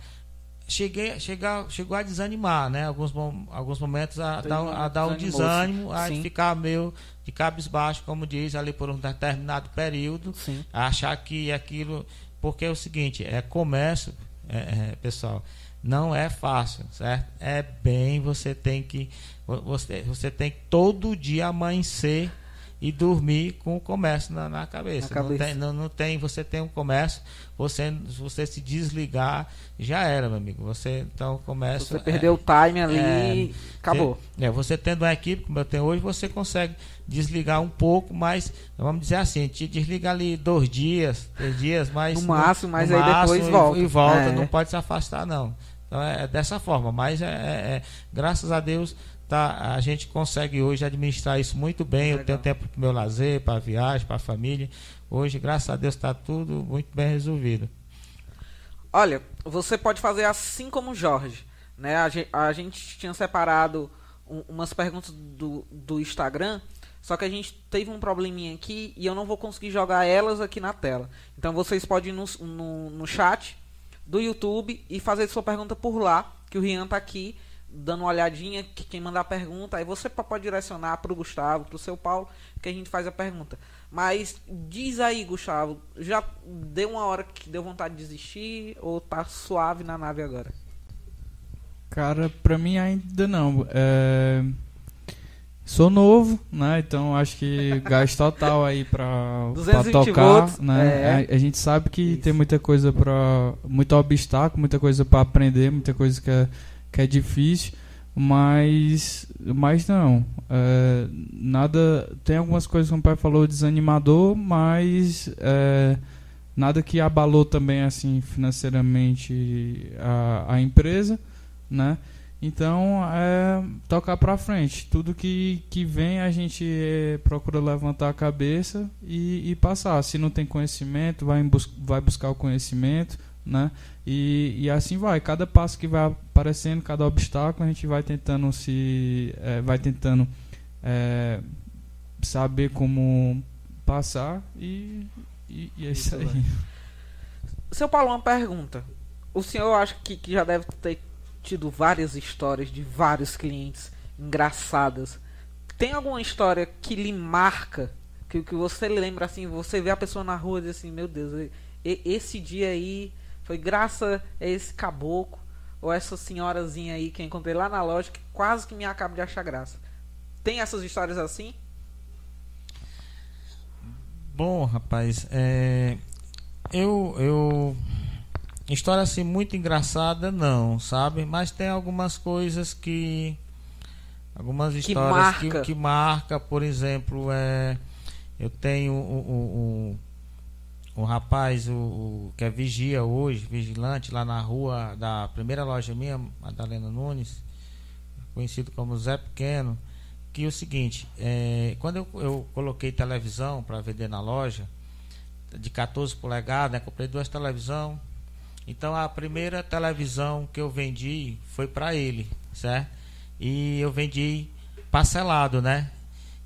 Speaker 3: cheguei, chegar, chegou a desanimar, né? Alguns, alguns momentos a, dar, a dar um desânimo, a Sim. ficar meio de cabisbaixo, como diz, ali por um determinado período,
Speaker 1: Sim.
Speaker 3: achar que aquilo. Porque é o seguinte, é comércio, é, é, pessoal, não é fácil, certo? É bem, você tem que. Você, você tem que todo dia amanhecer e dormir com o comércio na, na cabeça.
Speaker 1: Na cabeça.
Speaker 3: Não, tem, não, não, tem, você tem um comércio, você, você se desligar, já era, meu amigo. Você, então, comércio.
Speaker 1: Você é, perdeu o time ali é, acabou.
Speaker 3: Você, é, você tendo uma equipe, como eu tenho hoje, você consegue desligar um pouco, mas vamos dizer assim, te desliga ali dois dias, três dias, mas.
Speaker 1: No máximo, mas aí depois volta.
Speaker 3: E, e volta, é. não pode se afastar, não. Então é dessa forma, mas é, é, é graças a Deus tá, a gente consegue hoje administrar isso muito bem. Legal. Eu tenho tempo para o meu lazer, para viagem, para a família. Hoje, graças a Deus, está tudo muito bem resolvido.
Speaker 1: Olha, você pode fazer assim como o Jorge. Né? A, gente, a gente tinha separado um, umas perguntas do, do Instagram, só que a gente teve um probleminha aqui e eu não vou conseguir jogar elas aqui na tela. Então vocês podem ir no, no, no chat do YouTube e fazer sua pergunta por lá, que o Rian está aqui dando uma olhadinha, que quem mandar a pergunta, aí você pode direcionar para o Gustavo, para o seu Paulo, que a gente faz a pergunta. Mas diz aí, Gustavo, já deu uma hora que deu vontade de desistir ou tá suave na nave agora?
Speaker 2: Cara, pra mim ainda não. É... Sou novo, né? Então acho que gás total aí pra tocar. Volts, né? É. A, a, gente sabe que Isso. tem muita coisa para Muito obstáculo, muita coisa para aprender, muita coisa que é que é difícil, mas, mas não. É, nada. Tem algumas coisas, como o pai falou, desanimador, mas é, nada que abalou também assim financeiramente a, a empresa, né? Então é tocar para frente. Tudo que, que vem a gente é, procura levantar a cabeça e, e, passar. Se não tem conhecimento, vai, bus vai buscar o conhecimento, né? E, e assim vai. Cada passo que vai aparecendo, cada obstáculo, a gente vai tentando se. É, vai tentando é, saber como passar e, e, e é isso, isso aí. Vai.
Speaker 1: Seu Paulo, uma pergunta. O senhor acha que, que já deve ter tido várias histórias de vários clientes engraçadas. Tem alguma história que lhe marca? Que, que você lembra assim, você vê a pessoa na rua e diz assim, meu Deus, esse dia aí foi graças a esse caboclo ou essa senhorazinha aí que eu encontrei lá na loja que quase que me acaba de achar graça. Tem essas histórias assim?
Speaker 3: Bom, rapaz, é... eu, eu. História assim muito engraçada, não, sabe? Mas tem algumas coisas que. Algumas histórias que marca, que, que marca por exemplo, é. Eu tenho o, o, o rapaz, o, o, que é vigia hoje, vigilante, lá na rua da primeira loja minha, Madalena Nunes, conhecido como Zé Pequeno, que é o seguinte, é, quando eu, eu coloquei televisão para vender na loja, de 14 polegadas, né, comprei duas televisões, então a primeira televisão que eu vendi foi para ele, certo? E eu vendi parcelado, né?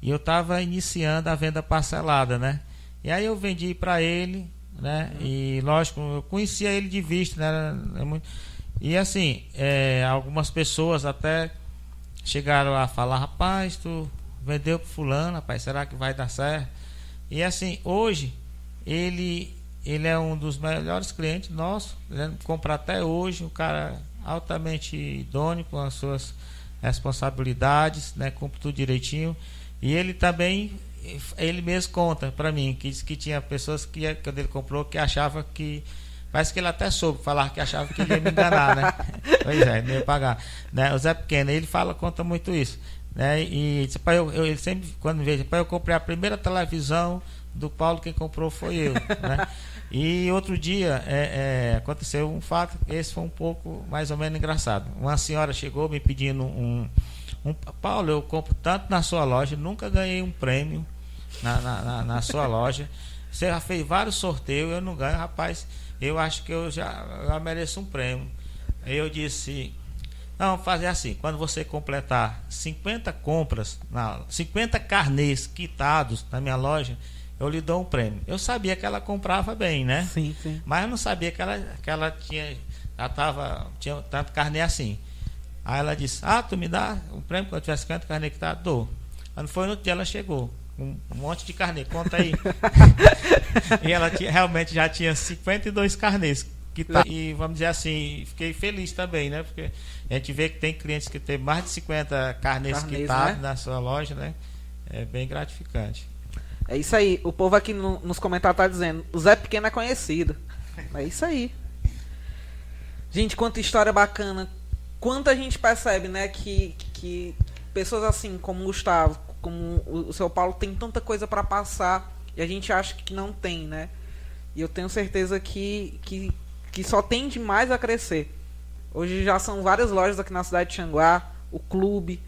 Speaker 3: E eu estava iniciando a venda parcelada, né? E aí eu vendi para ele, né? Uhum. E lógico, eu conhecia ele de vista, né? É. E assim, é, algumas pessoas até chegaram a falar, rapaz, tu vendeu pro fulano, rapaz, será que vai dar certo? E assim, hoje ele ele é um dos melhores clientes nossos, né? compra até hoje, um cara altamente idôneo com as suas responsabilidades, né? Cumpre tudo direitinho. E ele também ele mesmo conta para mim que disse que tinha pessoas que quando ele comprou que achava que parece que ele até soube falar que achava que ele ia me enganar, né? pois é, não ia pagar, né? O Zé Pequeno, ele fala conta muito isso, né? E disse, pai, eu, eu, ele sempre quando me vejo, pai, eu comprei a primeira televisão do Paulo quem comprou foi eu, né? E outro dia é, é, aconteceu um fato, esse foi um pouco mais ou menos engraçado. Uma senhora chegou me pedindo um um, Paulo, eu compro tanto na sua loja, nunca ganhei um prêmio na, na, na, na sua loja. Você já fez vários sorteios, eu não ganho, rapaz. Eu acho que eu já, já mereço um prêmio. Eu disse, não, fazer assim, quando você completar 50 compras, na, 50 carnês quitados na minha loja, eu lhe dou um prêmio. Eu sabia que ela comprava bem, né?
Speaker 1: Sim, sim.
Speaker 3: Mas eu não sabia que ela, que ela tinha
Speaker 4: já tava, tinha tanto carnê assim. Aí ela disse, ah, tu me dá o prêmio quando eu 50 carnê que tá? Dou. Quando foi no dia ela chegou. Um monte de carnê, conta aí. e ela tinha, realmente já tinha 52 carnês. Que tá, e vamos dizer assim, fiquei feliz também, né? Porque a gente vê que tem clientes que tem mais de 50 carnês, carnês quitados né? na sua loja, né? É bem gratificante.
Speaker 1: É isso aí. O povo aqui no, nos comentários tá dizendo: o Zé Pequeno é conhecido. É isso aí. Gente, quanta história bacana. Quanta gente percebe, né, que, que pessoas assim como o Gustavo, como o seu Paulo, tem tanta coisa para passar e a gente acha que não tem, né? E eu tenho certeza que, que, que só tem demais a crescer. Hoje já são várias lojas aqui na cidade de Xanguá, o clube,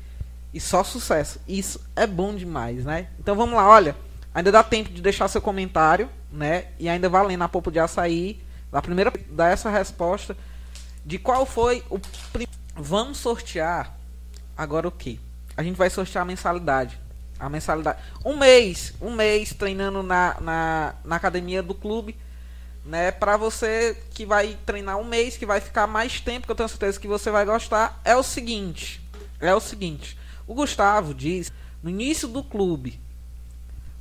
Speaker 1: e só sucesso. Isso é bom demais, né? Então vamos lá, olha. Ainda dá tempo de deixar seu comentário, né? E ainda valendo a polpa de açaí. A primeira dar essa resposta de qual foi o vamos sortear agora o que? A gente vai sortear a mensalidade. A mensalidade. Um mês, um mês treinando na, na, na academia do clube, né? Para você que vai treinar um mês, que vai ficar mais tempo, que eu tenho certeza que você vai gostar, é o seguinte, é o seguinte. O Gustavo diz no início do clube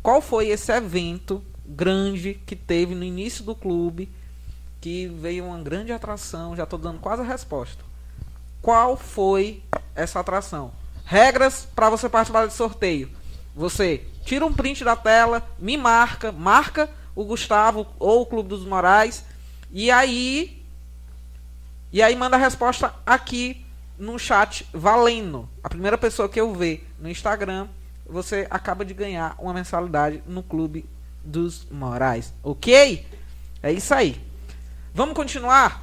Speaker 1: qual foi esse evento grande que teve no início do clube que veio uma grande atração? Já estou dando quase a resposta. Qual foi essa atração? Regras para você participar desse sorteio. Você tira um print da tela, me marca, marca o Gustavo ou o Clube dos Morais e aí e aí manda a resposta aqui no chat valendo. A primeira pessoa que eu ver no Instagram você acaba de ganhar uma mensalidade no Clube dos Morais. Ok? É isso aí. Vamos continuar?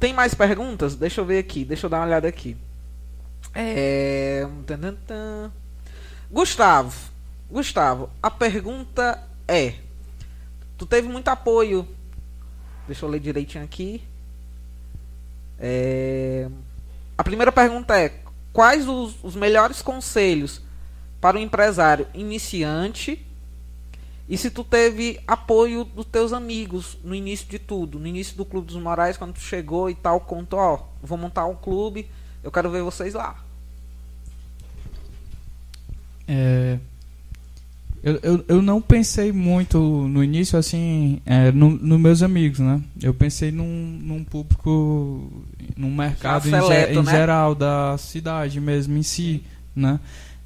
Speaker 1: Tem mais perguntas? Deixa eu ver aqui. Deixa eu dar uma olhada aqui. É... Gustavo. Gustavo, a pergunta é: Tu teve muito apoio. Deixa eu ler direitinho aqui. É... A primeira pergunta é: Quais os, os melhores conselhos para o empresário iniciante e se tu teve apoio dos teus amigos no início de tudo, no início do Clube dos Morais, quando tu chegou e tal, contou, ó, vou montar um clube, eu quero ver vocês lá.
Speaker 2: É, eu, eu, eu não pensei muito no início, assim, é, nos no meus amigos, né? Eu pensei num, num público, num mercado seleto, em, em né? geral da cidade mesmo, em si, né?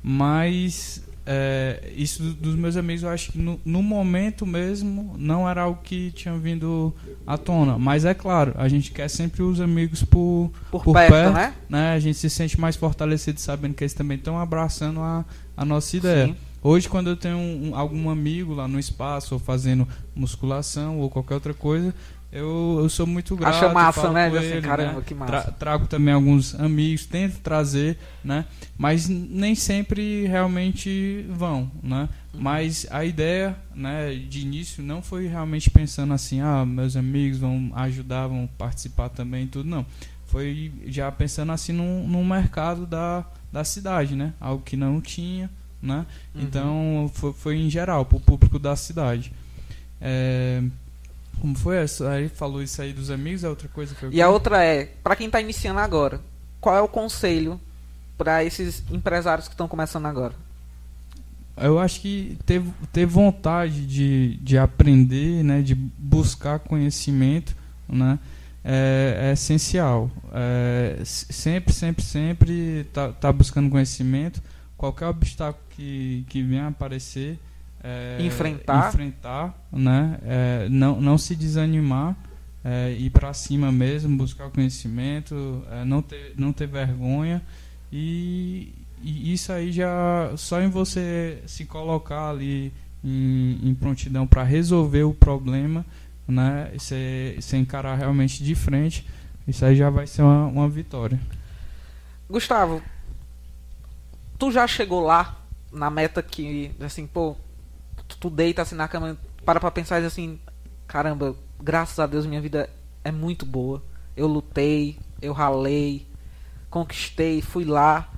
Speaker 2: Mas é, isso dos meus amigos, eu acho que no, no, momento mesmo não era algo que tinha vindo à tona. Mas é claro, a gente quer sempre os amigos por,
Speaker 1: por, por perto, perto né?
Speaker 2: né? A gente se sente mais fortalecido sabendo que eles também estão abraçando a, a nossa ideia. Sim. Hoje, quando eu tenho um, algum amigo lá no espaço, ou fazendo musculação ou qualquer outra coisa, eu, eu sou muito grato.
Speaker 1: Acha massa, né?
Speaker 2: Assim,
Speaker 1: ele, caramba,
Speaker 2: né?
Speaker 1: que massa.
Speaker 2: Tra trago também alguns amigos, tento trazer, né? Mas nem sempre realmente vão, né? Uhum. Mas a ideia, né, de início não foi realmente pensando assim, ah, meus amigos vão ajudar, vão participar também tudo, não. Foi já pensando assim num, num mercado da, da cidade, né? Algo que não tinha, né? Uhum. Então foi, foi em geral, para o público da cidade. É, como foi essa? Aí falou isso aí dos amigos, é outra coisa
Speaker 1: que eu E a outra é, para quem está iniciando agora, qual é o conselho para esses empresários que estão começando agora?
Speaker 2: Eu acho que ter, ter vontade de, de aprender, né, de buscar conhecimento, né, é, é essencial. É, sempre, sempre, sempre tá, tá buscando conhecimento. Qualquer obstáculo que, que venha aparecer, é,
Speaker 1: enfrentar,
Speaker 2: enfrentar né? É, não, não se desanimar, é, ir para cima mesmo, buscar o conhecimento, é, não, ter, não ter vergonha e, e, isso aí já só em você se colocar ali em, em prontidão para resolver o problema, né? Você, você encarar realmente de frente, isso aí já vai ser uma, uma vitória.
Speaker 1: Gustavo, tu já chegou lá na meta que assim, pô, tu deita assim na cama, para pra pensar assim, caramba, graças a Deus minha vida é muito boa. Eu lutei, eu ralei, conquistei, fui lá.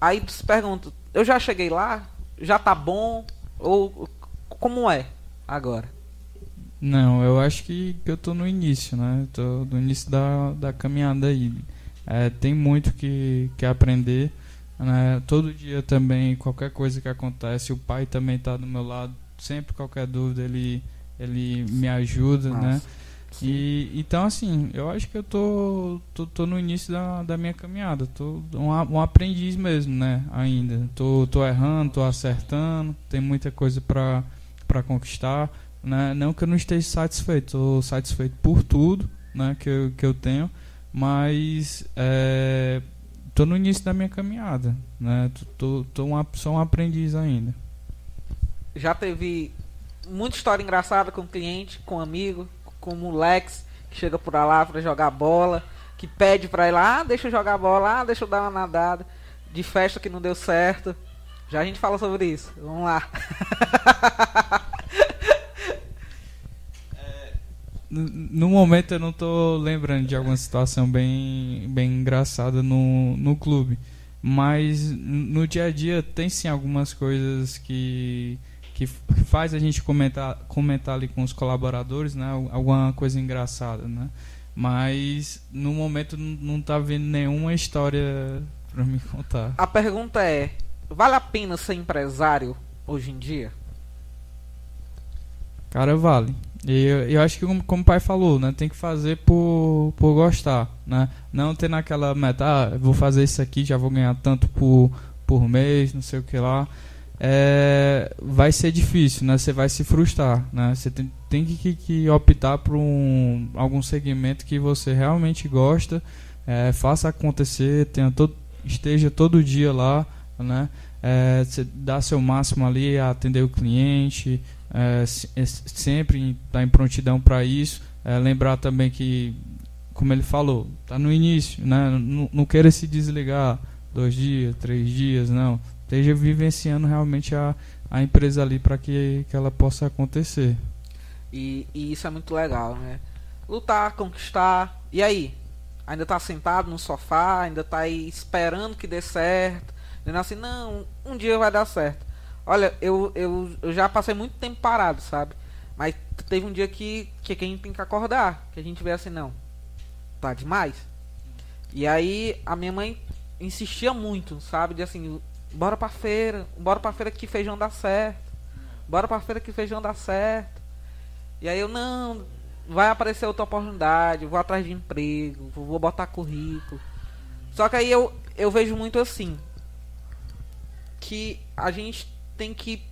Speaker 1: Aí tu se pergunta, eu já cheguei lá? Já tá bom? Ou como é agora?
Speaker 2: Não, eu acho que, que eu tô no início, né? Tô no início da, da caminhada aí. É, tem muito que, que aprender. Né? Todo dia também, qualquer coisa que acontece, o pai também tá do meu lado. Sempre qualquer dúvida ele, ele me ajuda,
Speaker 1: Nossa.
Speaker 2: né? E, então, assim, eu acho que eu tô, tô, tô no início da, da minha caminhada. Tô um, um aprendiz mesmo, né? Ainda. Tô, tô errando, tô acertando. Tem muita coisa pra conquistar. Né? Não que eu não esteja satisfeito. Tô satisfeito por tudo né? que, eu, que eu tenho. Mas é, tô no início da minha caminhada. Né? Tô, tô, tô um, ap- sou um aprendiz ainda.
Speaker 1: Já teve muita história engraçada com cliente, com amigo, como o Lex, que chega por lá pra jogar bola, que pede pra ir lá, ah, deixa eu jogar bola, ah, deixa eu dar uma nadada, de festa que não deu certo. Já a gente fala sobre isso. Vamos lá.
Speaker 2: No momento eu não tô lembrando de alguma situação bem, bem engraçada no, no clube. Mas no dia a dia tem sim algumas coisas que, que faz a gente comentar, comentar ali com os colaboradores, né? Al- Alguma coisa engraçada, né? Mas no momento não tá vendo nenhuma história pra me contar.
Speaker 1: A pergunta é: vale a pena ser empresário hoje em dia?
Speaker 2: Cara, vale. E eu, eu acho que, como, como o pai falou, né? Tem que fazer por, por gostar, né? Não ter naquela meta, ah, vou fazer isso aqui, já vou ganhar tanto por, por mês, não sei o que lá. É, vai ser difícil, né? Você vai se frustrar, né? Você tem, tem que, que, optar por um, algum segmento que você realmente gosta, é, faça acontecer, tenha todo, esteja todo dia lá, né? É, você dá seu máximo ali atender o cliente, é, é, sempre estar em prontidão para isso. É, lembrar também que, como ele falou, está no início, né? Não, não queira se desligar dois dias, três dias, não. Esteja vivenciando realmente a, a empresa ali para que, que ela possa acontecer.
Speaker 1: E, e isso é muito legal, né? Lutar, conquistar. E aí? Ainda tá sentado no sofá, ainda tá aí esperando que dê certo. Dizendo assim, não, um dia vai dar certo. Olha, eu, eu, eu já passei muito tempo parado, sabe? Mas teve um dia que, que a gente tem que acordar. Que a gente vê assim, não, tá demais. E aí a minha mãe insistia muito, sabe? De assim, bora pra feira, bora pra feira que feijão dá certo. Bora pra feira que feijão dá certo. E aí eu, não, vai aparecer outra oportunidade, vou atrás de emprego, vou vou botar currículo. Só que aí eu, eu vejo muito assim, que a gente tem que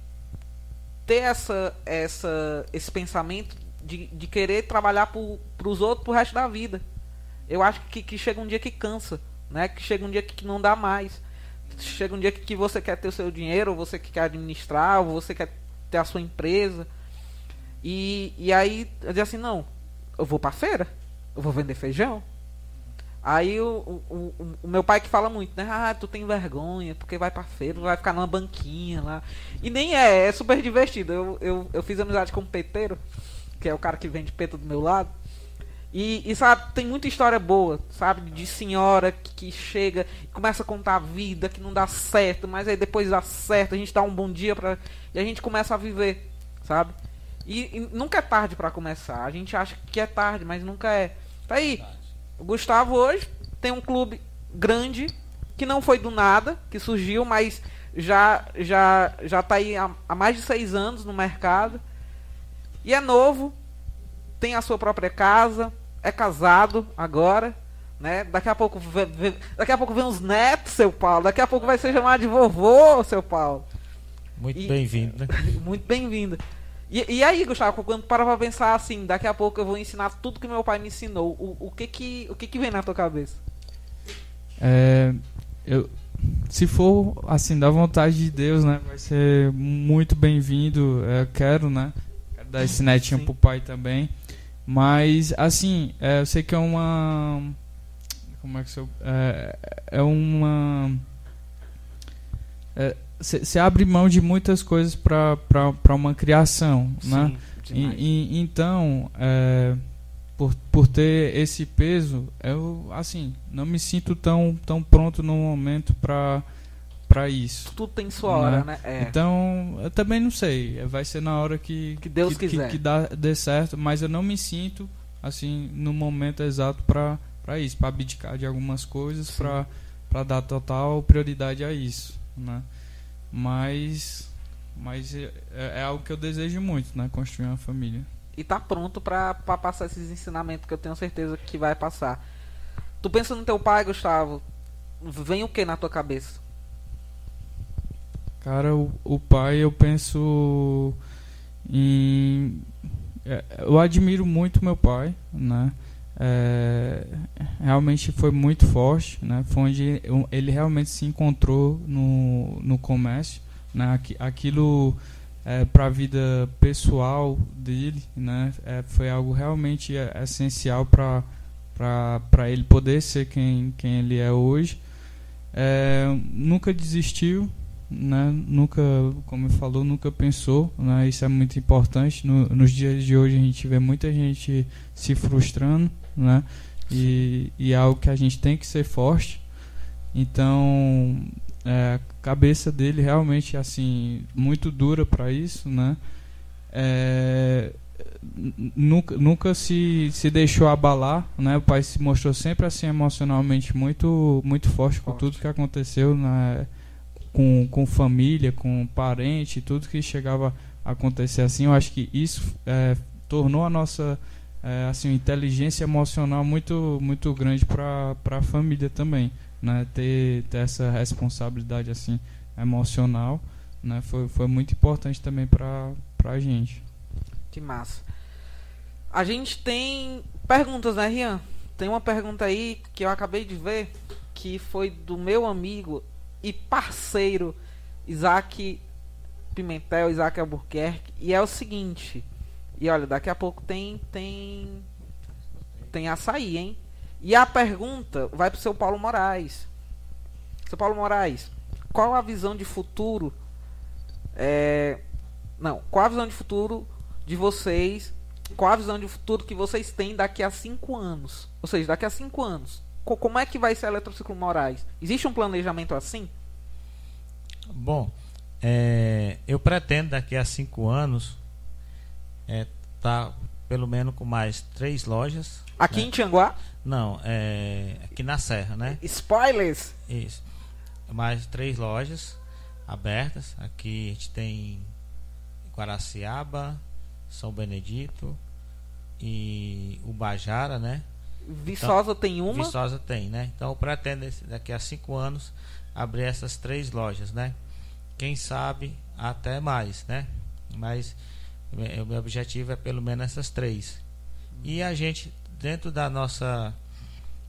Speaker 1: ter essa, essa, esse pensamento de, de querer trabalhar pro, pros outros pro resto da vida. Eu acho que, que chega um dia que cansa, né? Que chega um dia que, que não dá mais. Chega um dia que, que você quer ter o seu dinheiro, ou você que quer administrar, ou você quer ter a sua empresa. E, e aí eu digo assim, não, eu vou pra feira, eu vou vender feijão. Aí o, o, o, o meu pai que fala muito, né? Ah, tu tem vergonha, porque vai pra feira, vai ficar numa banquinha lá. E nem é, é super divertido. Eu, eu, eu fiz amizade com um peteiro, que é o cara que vende peto do meu lado. E, e, sabe, tem muita história boa, sabe? De senhora que, que chega e começa a contar a vida, que não dá certo, mas aí depois dá certo, a gente dá um bom dia pra. E a gente começa a viver, sabe? E, e nunca é tarde pra começar. A gente acha que é tarde, mas nunca é. Tá aí. O Gustavo hoje tem um clube grande que não foi do nada, que surgiu, mas já já já tá aí há, há mais de seis anos no mercado e é novo, tem a sua própria casa, é casado agora, né? Daqui a pouco vê- daqui a pouco vem os netos, seu Paulo. Daqui a pouco vai ser chamado de vovô, seu Paulo.
Speaker 4: Muito bem-vindo, né?
Speaker 1: Muito bem-vindo. E, e aí, Gustavo, quando para pra pensar assim, daqui a pouco eu vou ensinar tudo que meu pai me ensinou. O, o que que o que que vem na tua cabeça?
Speaker 2: É, eu, se for assim da vontade de Deus, né, vai ser muito bem-vindo. É, Eu quero, né, quero dar esse netinho
Speaker 1: Sim.
Speaker 2: pro pai também. Mas assim, é, eu sei que é uma como é que eu, é, é uma você abre mão de muitas coisas para uma criação, né?
Speaker 1: Sim,
Speaker 2: E-
Speaker 1: demais.
Speaker 2: e- então, é, por, por ter esse peso, eu assim não me sinto tão, tão pronto no momento para para isso.
Speaker 1: Tudo tem sua hora, né?
Speaker 2: É. Então, eu também não sei. Vai ser na hora que,
Speaker 1: que Deus
Speaker 2: que,
Speaker 1: quiser.
Speaker 2: Que, que dá, dê certo, mas eu não me sinto assim no momento exato para para isso, para abdicar de algumas coisas, para para dar total prioridade a isso, né? Mas mas é, é, algo que eu desejo muito, né, construir uma família.
Speaker 1: E tá pronto para passar esses ensinamentos que eu tenho certeza que vai passar. Tu pensa no teu pai, Gustavo? Vem o que na tua cabeça?
Speaker 2: Cara, o, o pai eu penso em é, eu admiro muito meu pai, né? É, realmente foi muito forte, né? Foi onde ele realmente se encontrou no, no comércio, né? Aquilo é, para a vida pessoal dele, né? É, foi algo realmente essencial para para ele poder ser quem, quem ele é hoje. É, nunca desistiu, né? Nunca, como falou, nunca pensou, né? Isso é muito importante. No, nos dias de hoje a gente vê muita gente se frustrando, né? E, e é algo que a gente tem que ser forte. Então, é, a cabeça dele realmente assim muito dura para isso, né? É, nunca, nunca se, se deixou abalar, né? O pai se mostrou sempre assim emocionalmente muito muito forte, forte. com tudo que aconteceu, né? com, com família, com parente, tudo que chegava a acontecer assim. Eu acho que isso é, tornou a nossa é, assim inteligência emocional muito muito grande para a família também, né? Ter, ter essa responsabilidade assim emocional, né? Foi, foi muito importante também para a gente.
Speaker 1: Que massa. A gente tem perguntas, né, Rian? Tem uma pergunta aí que eu acabei de ver que foi do meu amigo e parceiro Isaac Pimentel, Isaac Albuquerque. E é o seguinte. E olha, daqui a pouco tem tem tem açaí, hein? E a pergunta vai pro seu Paulo Moraes. Seu Paulo Moraes, qual a visão de futuro é, não, qual a visão de futuro de vocês? Qual a visão de futuro que vocês têm daqui a cinco anos? Ou seja, daqui a cinco anos como é que vai ser a Eletrociclo Moraes? Existe um planejamento assim?
Speaker 3: Bom, é, eu pretendo daqui a cinco anos é, tá pelo menos com mais três lojas.
Speaker 1: Aqui
Speaker 3: né?
Speaker 1: em Tianguá?
Speaker 3: Não, é, aqui na Serra, né?
Speaker 1: Spoilers!
Speaker 3: Isso. Mais três lojas abertas. Aqui a gente tem Guaraciaba, São Benedito e Ubajara, né?
Speaker 1: Viçosa então, tem uma?
Speaker 3: Viçosa tem, né? Então eu pretendo daqui a cinco anos abrir essas três lojas, né? Quem sabe até mais, né? Mas o meu objetivo é pelo menos essas três. E a gente, dentro da nossa,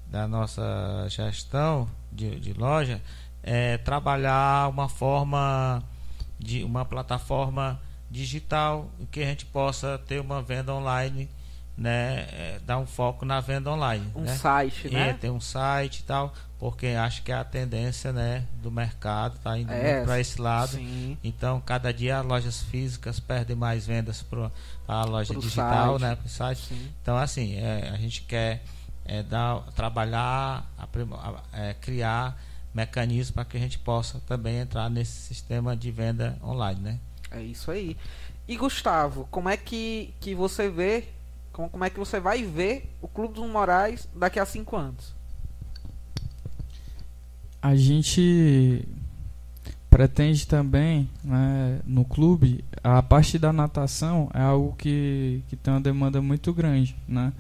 Speaker 3: da nossa gestão de, de loja, é trabalhar uma forma de uma plataforma digital que a gente possa ter uma venda online né, é, dar um foco na venda online.
Speaker 1: Um
Speaker 3: né?
Speaker 1: site, né?
Speaker 3: É, tem um site e tal, porque acho que é a tendência né, do mercado está indo é, para esse lado. Sim. Então, cada dia as lojas físicas perdem mais vendas para a loja pro digital, site. né? Pro site. Sim. Então, assim, é, a gente quer é, dar, trabalhar, é, criar mecanismos para que a gente possa também entrar nesse sistema de venda online, né?
Speaker 1: É isso aí. E Gustavo, como é que, que você vê como, como é que você vai ver o Clube dos Morais daqui a cinco anos?
Speaker 2: A gente pretende também, né, no clube, a parte da natação é algo que, que tem uma demanda muito grande, né?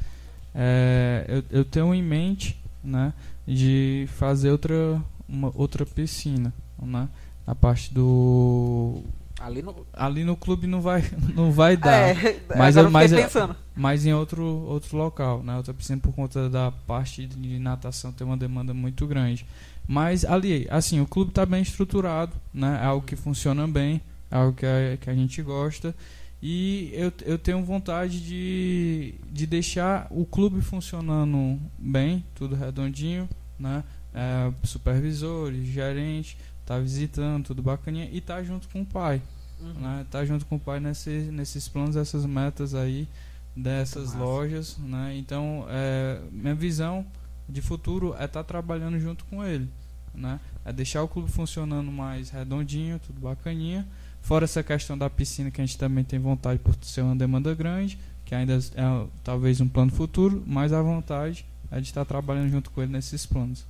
Speaker 2: É, eu, eu tenho em mente, né, de fazer outra, uma, outra piscina, né? A parte do
Speaker 1: Ali no...
Speaker 2: Ali no clube não vai, não vai dar. É, mas, eu, mas, pensando. mas em outro, outro local, né? Outra piscina por conta da parte de natação tem uma demanda muito grande. Mas ali, assim, o clube está bem estruturado, né? É algo que funciona bem, é algo que a, que a gente gosta. E eu, eu tenho vontade de, de deixar o clube funcionando bem, tudo redondinho, né? É, supervisores, gerente tá visitando, tudo bacaninha, e tá junto com o pai. Uhum. Né? Tá junto com o pai nesse, nesses planos, essas metas aí dessas lojas, né? Então, é, minha visão de futuro é estar tá trabalhando junto com ele, né? é deixar o clube funcionando mais redondinho, tudo bacaninha. Fora essa questão da piscina que a gente também tem vontade por ser uma demanda grande, que ainda é talvez um plano futuro, mas a vontade é de estar trabalhando junto com ele nesses planos.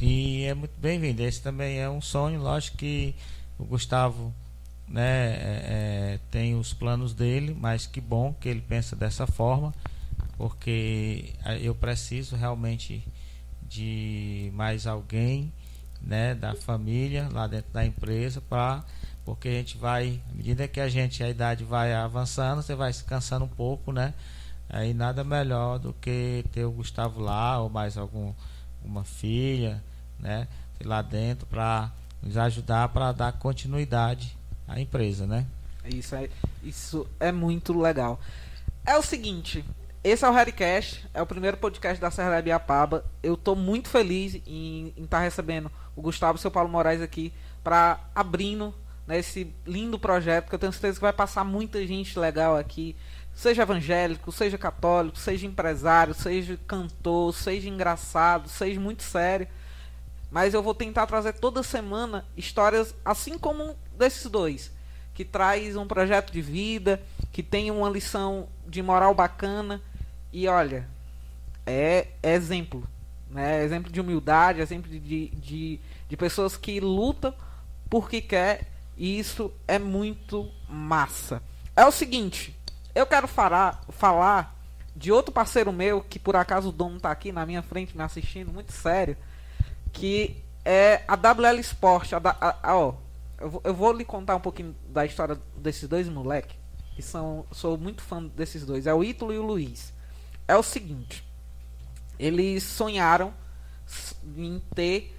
Speaker 3: E é muito bem-vindo. Esse também é um sonho, lógico que o Gustavo né, é, é, tem os planos dele, mas que bom que ele pensa dessa forma, porque eu preciso realmente de mais alguém né, da família lá dentro da empresa para porque a gente vai, à medida que a gente a idade vai avançando, você vai se cansando um pouco, né? Aí nada melhor do que ter o Gustavo lá ou mais algum uma filha, né, lá dentro para nos ajudar para dar continuidade à empresa, né?
Speaker 1: Isso é isso é muito legal. É o seguinte, esse é o Harrycast, é o primeiro podcast da Serra da Biapaba. Eu estou muito feliz em estar tá recebendo o Gustavo e o seu Paulo Moraes aqui para abrindo né, esse lindo projeto que eu tenho certeza que vai passar muita gente legal aqui. Seja evangélico, seja católico, seja empresário, seja cantor, seja engraçado, seja muito sério. Mas eu vou tentar trazer toda semana histórias assim como desses dois, que traz um projeto de vida, que tem uma lição de moral bacana e olha, é, é exemplo. Né? Exemplo de humildade, exemplo de, de, de, pessoas que lutam porque quer. E isso é muito massa. É o seguinte, eu quero falar, falar de outro parceiro meu, que por acaso o dono está aqui na minha frente me assistindo, muito sério, que é a WL Sport. A, a, a, ó, eu, vou, eu vou lhe contar um pouquinho da história desses dois moleques, que são, sou muito fã desses dois, é o Ítalo e o Luiz é o seguinte: eles sonharam em ter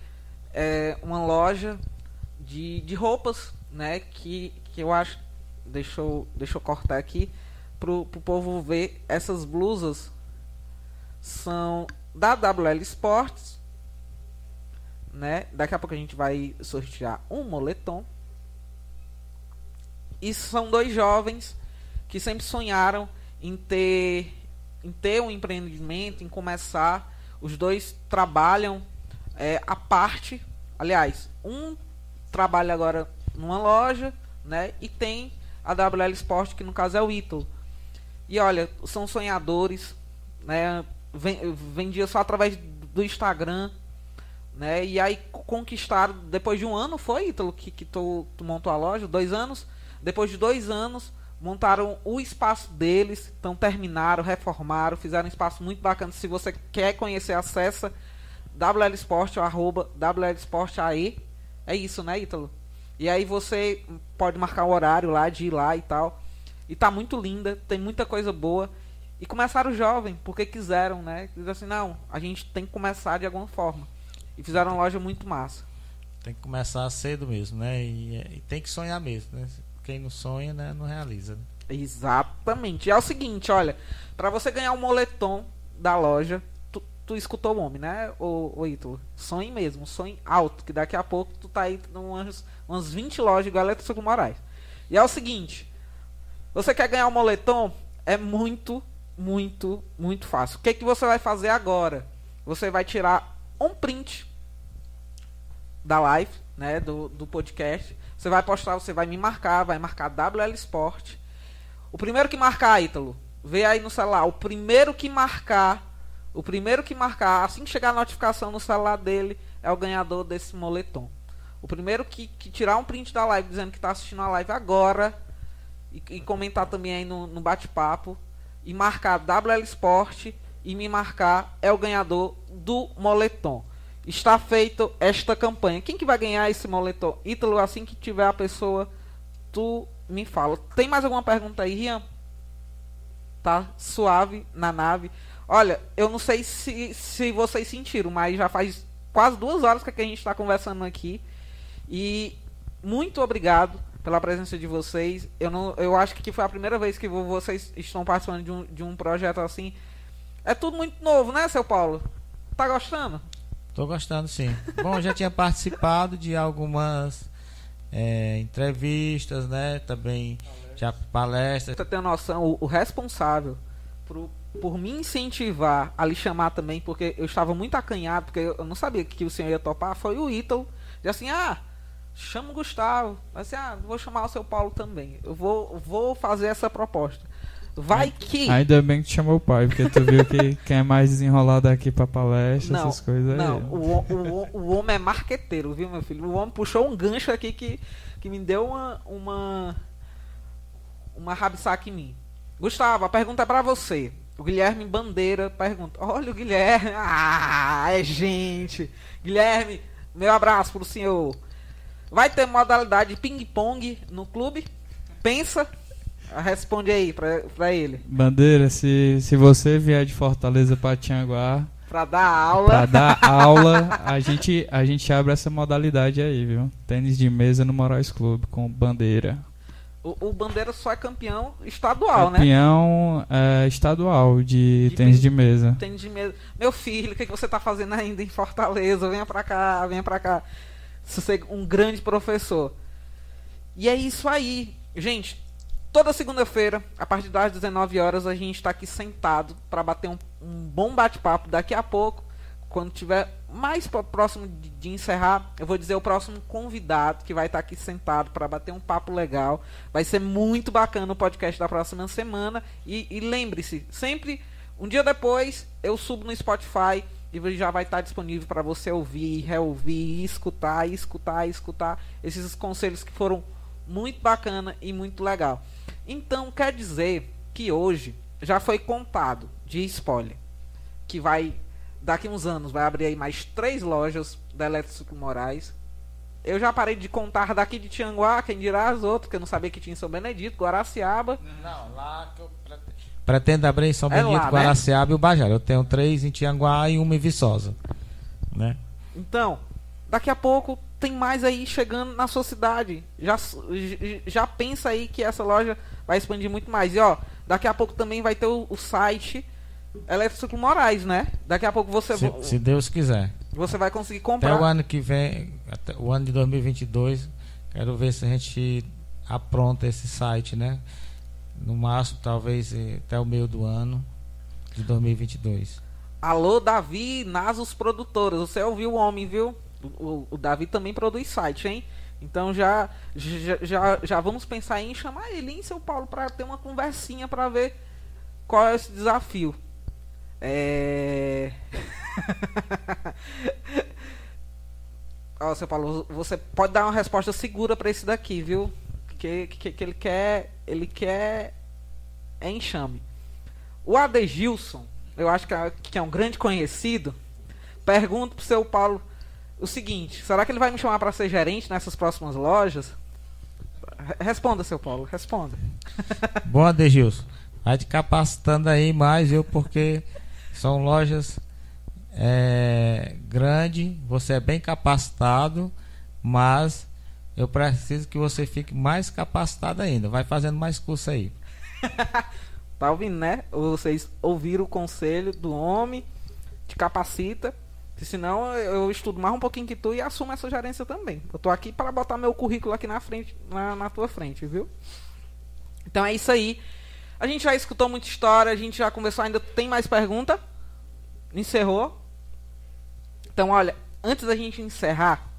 Speaker 1: é, uma loja de, de roupas, né? Que, que eu acho. Deixa eu, deixa eu cortar aqui pro, pro povo ver. Essas blusas são da WL Sports. Né? Daqui a pouco a gente vai sortear um moletom. E são dois jovens que sempre sonharam em ter em ter um empreendimento, em começar. Os dois trabalham é, à parte. Aliás, um trabalha agora numa loja, né? E tem a WL Sport, que no caso é o Ítalo. E olha, são sonhadores, né? Vendia só através do Instagram, né? E aí conquistaram, depois de um ano, foi, Ítalo, que, que tu, tu montou a loja? Dois anos? Depois de dois anos, montaram o espaço deles, então terminaram, reformaram, fizeram um espaço muito bacana. Se você quer conhecer, acessa WL Sport, arroba. É isso, né, Ítalo? E aí você pode marcar o horário lá de ir lá e tal. E tá muito linda, tem muita coisa boa. E começaram jovem, porque quiseram, né? Diz assim, não, a gente tem que começar de alguma forma. E fizeram uma loja muito massa.
Speaker 3: Tem que começar cedo mesmo, né? E, e tem que sonhar mesmo, né? Quem não sonha, né, não realiza. Né?
Speaker 1: Exatamente. É o seguinte, olha, para você ganhar um moletom da loja, tu, tu escutou o homem, né, o, o Ítalo? Sonhe mesmo, sonhe alto, que daqui a pouco tu tá aí umas, umas 20 lojas igual a Suco Moraes. E é o seguinte, você quer ganhar um moletom? É muito, muito, muito fácil. O que, que você vai fazer agora? Você vai tirar um print da live, né, do, do podcast, você vai postar, você vai me marcar, vai marcar WL Sport. O primeiro que marcar, Ítalo, vê aí no celular. O primeiro que marcar, o primeiro que marcar, assim que chegar a notificação no celular dele, é o ganhador desse moletom. O primeiro que, que tirar um print da live dizendo que está assistindo a live agora e, e comentar também aí no, no bate-papo e marcar WL Sport e me marcar é o ganhador do moletom está feito esta campanha. Quem que vai ganhar esse moletom? Ítalo, assim que tiver a pessoa, tu me fala. Tem mais alguma pergunta aí, Rian? Tá suave na nave. Olha, eu não sei se, se vocês sentiram, mas já faz quase duas horas que a gente está conversando aqui. E muito obrigado pela presença de vocês. Eu, não, eu acho que foi a primeira vez que vocês estão participando de um, de um projeto assim. É tudo muito novo, né, seu Paulo? Tá gostando?
Speaker 3: Tô gostando, sim. Bom, já tinha participado de algumas é, entrevistas, né? Também já palestras.
Speaker 1: Você tem noção, o, o responsável por me incentivar a lhe chamar também, porque eu estava muito acanhado, porque eu, não sabia que o senhor ia topar, foi o Ítalo. Disse assim, ah, chama o Gustavo. Assim, ah, vou chamar o seu Paulo também. Eu vou, vou fazer essa proposta. Vai que.
Speaker 2: Ainda bem que te chamou o pai, porque tu viu que quem é mais desenrolado aqui pra palestra,
Speaker 1: Não,
Speaker 2: essas coisas
Speaker 1: Não,
Speaker 2: aí.
Speaker 1: o, o, o homem é marqueteiro, viu, meu filho? O homem puxou um gancho aqui que, que me deu uma. Uma, uma rabisaca em mim. Gustavo, a pergunta é pra você. O Guilherme Bandeira pergunta: Olha o Guilherme. Ah, é gente. Guilherme, meu abraço pro senhor. Vai ter modalidade de ping-pong no clube? Pensa? Responde aí pra, pra ele.
Speaker 2: Bandeira, se, se você vier de Fortaleza pra Tianguá,
Speaker 1: Pra dar aula.
Speaker 2: pra dar aula, a gente, a gente abre essa modalidade aí, viu? Tênis de mesa no Moraes Clube, com bandeira.
Speaker 1: O, o Bandeira só é campeão estadual, né?
Speaker 2: Campeão é, estadual de,
Speaker 1: De
Speaker 2: tênis
Speaker 1: tênis-
Speaker 2: de mesa.
Speaker 1: Tem de medo. Meu filho, o que, que você tá fazendo ainda em Fortaleza? Venha pra cá, venha pra cá. Você é um grande professor. E é isso aí. Gente, toda segunda-feira, a partir das 19 horas, a gente tá aqui sentado para bater um, um bom bate-papo. Daqui a pouco, quando tiver mais próximo de, de encerrar, eu vou dizer o próximo convidado que vai estar aqui sentado para bater um papo legal. Vai ser muito bacana o podcast da próxima semana. E, e lembre-se, sempre um dia depois eu subo no Spotify e já vai estar disponível para você ouvir, reouvir, escutar, escutar, escutar esses conselhos que foram muito bacana e muito legal. Então quer dizer que hoje já foi contado de spoiler que vai daqui uns anos vai abrir aí mais três lojas da Elétrico Moraes. Eu já parei de contar daqui de Tianguá, quem dirá as outras, que eu não sabia que tinha em São Benedito, Guaraciaba.
Speaker 4: Não, lá que eu pretendo. Pretendo abrir em São
Speaker 1: É
Speaker 4: Benito,
Speaker 1: lá, né?
Speaker 4: Guaraciaba e o Bajara. Eu tenho três em Tianguá e uma em Viçosa. Né?
Speaker 1: Então, daqui a pouco tem mais aí chegando na sua cidade. Já, já pensa aí que essa loja vai expandir muito mais. E ó, daqui a pouco também vai ter o, o site Elétrico Moraes, né? Daqui a pouco você,
Speaker 4: Se, se Deus quiser.
Speaker 1: você vai conseguir
Speaker 4: Até
Speaker 1: comprar.
Speaker 4: o ano que vem, até o ano de 2022, quero ver se a gente apronta esse site, né? No máximo, talvez eh, até o meio do ano de 2022.
Speaker 1: Alô, Davi Nasos Produtoras. Você ouviu o homem, viu? O, o- Davi também produz site, hein? Então já, já, já, já vamos pensar em chamar ele em São Paulo para ter uma conversinha para ver qual é esse desafio. É. Ó, seu Paulo, você pode dar uma resposta segura para esse daqui, viu? Que, que, que ele quer. Ele quer. É enxame. O Adegilson, eu acho que é, que é um grande conhecido, pergunta pro seu Paulo o seguinte: será que ele vai me chamar para ser gerente nessas próximas lojas? Re- Responda, seu Paulo, responda.
Speaker 4: Bom, Adegilson, vai te capacitando aí mais, viu? Porque são lojas é, grandes, você é bem capacitado, mas eu preciso que você fique mais capacitado ainda. Vai fazendo mais curso aí.
Speaker 1: Tá ouvindo, né? Vocês ouviram o conselho do homem, te capacita. Se Senão eu estudo mais um pouquinho que tu e assumo essa gerência também. Eu tô aqui para botar meu currículo aqui na frente, na, na tua frente, viu? Então é isso aí. A gente já escutou muita história, a gente já conversou, ainda tem mais pergunta? Encerrou? Então, olha, antes da gente encerrar,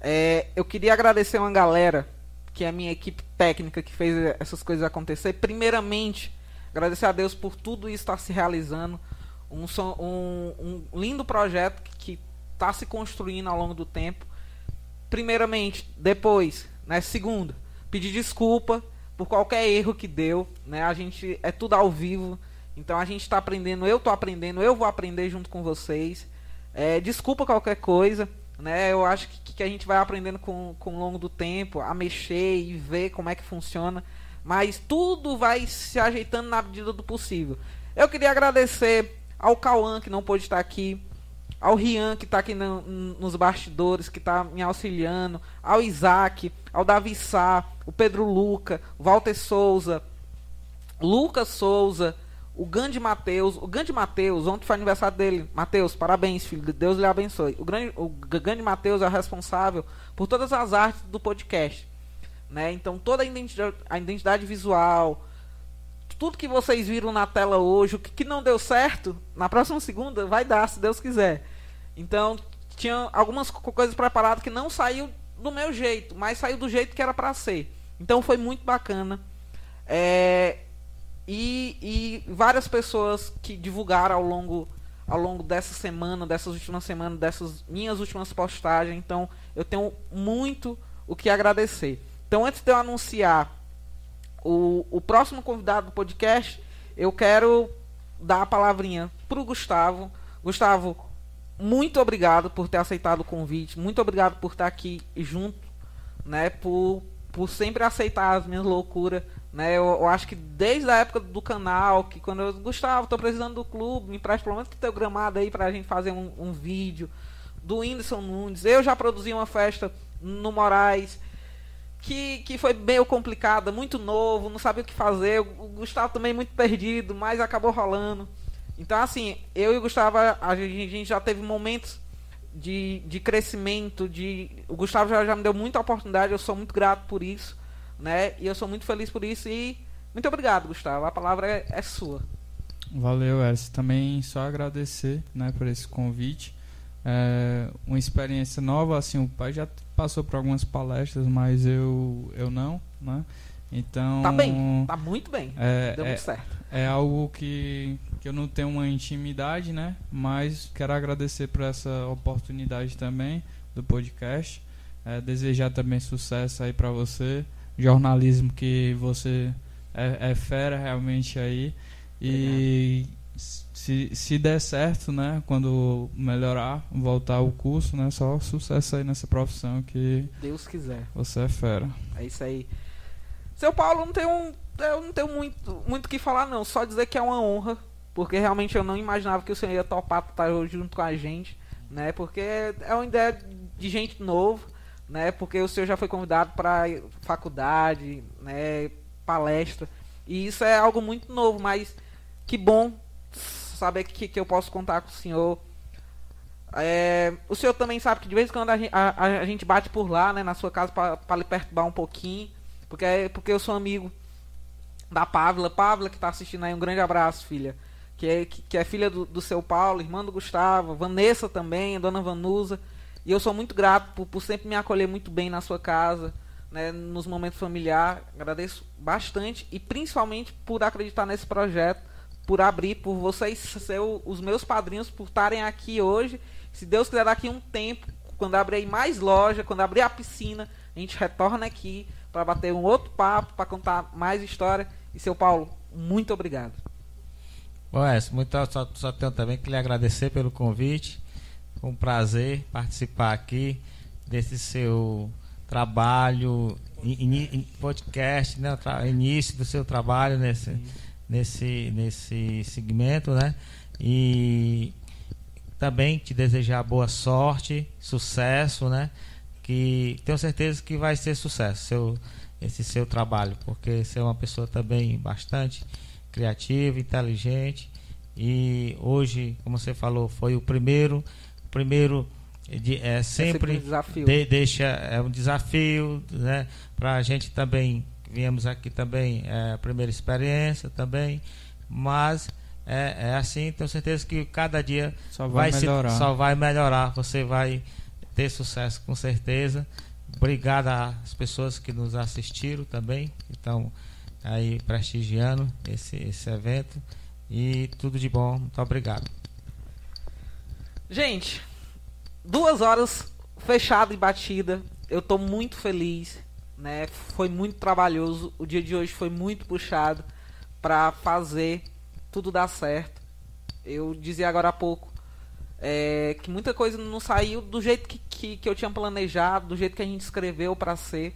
Speaker 1: é, eu queria agradecer uma galera, que é a minha equipe técnica que fez essas coisas acontecer. Primeiramente, agradecer a Deus por tudo isso estar se realizando. Um, um- um lindo projeto que está se construindo ao longo do tempo. Primeiramente, depois, né, segundo, pedir desculpa por qualquer erro que deu, né? A gente é tudo ao vivo, então a gente está aprendendo, eu estou aprendendo, eu vou aprender junto com vocês. É, desculpa qualquer coisa, né? Eu acho que, que a gente vai aprendendo com, com o longo do tempo a mexer e ver como é que funciona, mas tudo vai se ajeitando na medida do possível. Eu queria agradecer ao Cauã que não pôde estar aqui, ao Rian que está aqui no- nos bastidores, que está me auxiliando, ao Isaac, ao Davi Sá, o Pedro Luca, Walter Souza, Lucas Souza, o Gandhi Matheus, o Gandhi Matheus, ontem foi aniversário dele. Matheus, parabéns, filho, Deus lhe abençoe. O, grande, o Gandhi Matheus é o responsável por todas as artes do podcast. Né? Então toda a identidade, a identidade visual, tudo que vocês viram na tela hoje, o que, que não deu certo, na próxima segunda vai dar, se Deus quiser. Então, tinha algumas coisas preparadas que não saiu do meu jeito, mas saiu do jeito que era para ser. Então foi muito bacana. É, e, e, várias pessoas que divulgaram ao longo, ao longo dessa semana, dessas últimas semanas, dessas minhas últimas postagens. Então eu tenho muito o que agradecer. Então antes de eu anunciar o, o próximo convidado do podcast, eu quero dar a palavrinha para o Gustavo. Gustavo, muito obrigado por ter aceitado o convite, muito obrigado por estar aqui junto, né, por, por sempre aceitar as minhas loucuras, né, eu, eu acho que desde a época do canal, que quando eu, Gustavo, tô precisando do clube, me presta pelo menos que teu gramado aí pra gente fazer um, um vídeo, do Whindersson Nunes, eu já produzi uma festa no Moraes, que, que foi meio complicada, muito novo, não sabia o que fazer, o Gustavo também muito perdido, mas acabou rolando, então, assim, eu e o Gustavo, a gente já teve momentos de, de crescimento, de o Gustavo já, já me deu muita oportunidade, eu sou muito grato por isso, né? E eu sou muito feliz por isso e muito obrigado, Gustavo. A palavra é, é sua.
Speaker 2: Valeu, Elcio. Também só agradecer, né, por esse convite. É uma experiência nova, assim, o pai já passou por algumas palestras, mas eu eu não, né? Então.
Speaker 1: Tá bem, tá muito bem.
Speaker 2: É,
Speaker 1: Deu
Speaker 2: é,
Speaker 1: muito certo.
Speaker 2: É algo que, que eu não tenho uma intimidade, né? Mas quero agradecer por essa oportunidade também do podcast. É, desejar também sucesso aí para você. Jornalismo que você é, é fera realmente aí. E se, se der certo, né? Quando melhorar, voltar o curso, né? Só sucesso aí nessa profissão que.
Speaker 1: Deus quiser.
Speaker 2: Você é fera.
Speaker 1: É isso aí. Seu Paulo, não tem um. Eu não tenho muito muito que falar, não. Só dizer que é uma honra. Porque realmente eu não imaginava que o senhor ia topar estar hoje junto com a gente. Né? Porque é uma ideia de gente novo. Né? Porque o senhor já foi convidado para faculdade, né? palestra. E isso é algo muito novo, mas que bom saber que, que eu posso contar com o senhor. É, o senhor também sabe que de vez em quando a, a, a gente bate por lá, né, na sua casa, para lhe perturbar um pouquinho. Porque, porque eu sou amigo da Pávila. Pávila que está assistindo aí, um grande abraço, filha. Que é, que, que é filha do, do, seu Paulo, irmã do Gustavo, Vanessa também, dona Vanusa. E eu sou muito grato por, por sempre me acolher muito bem na sua casa, né, nos momentos familiares. Agradeço bastante e principalmente por acreditar nesse projeto, por abrir, por vocês ser os meus padrinhos, por estarem aqui hoje. Se Deus quiser, daqui um tempo, quando abrir mais loja, quando abrir a piscina, a gente retorna aqui para bater um outro papo, para contar mais história. E seu Paulo, muito obrigado.
Speaker 3: Bom, muito, só, só tenho também que lhe agradecer pelo convite. Foi um prazer participar aqui desse seu trabalho, in, in, podcast, né, início do seu trabalho nesse, nesse, nesse segmento, né? E também te desejar boa sorte, sucesso, né? que tenho certeza que vai ser sucesso seu, esse seu trabalho, porque você é uma pessoa também bastante criativa, inteligente e hoje, como você falou, foi o primeiro, primeiro de, é, sempre
Speaker 1: é um
Speaker 3: de, deixa é um desafio, né? Para a gente também viemos aqui também é a primeira experiência também, mas é, é assim, tenho certeza que cada dia
Speaker 2: só vai, vai melhorar.
Speaker 3: Se, só vai melhorar, você vai ter sucesso com certeza. Obrigado às pessoas que nos assistiram também, que estão aí prestigiando esse, esse evento. E tudo de bom. Muito obrigado.
Speaker 1: Gente, duas horas fechada e batida. Eu estou muito feliz. Né? Foi muito trabalhoso. O dia de hoje foi muito puxado para fazer tudo dar certo. Eu dizia agora há pouco é, que muita coisa não saiu do jeito que, que, que eu tinha planejado, do jeito que a gente escreveu para ser,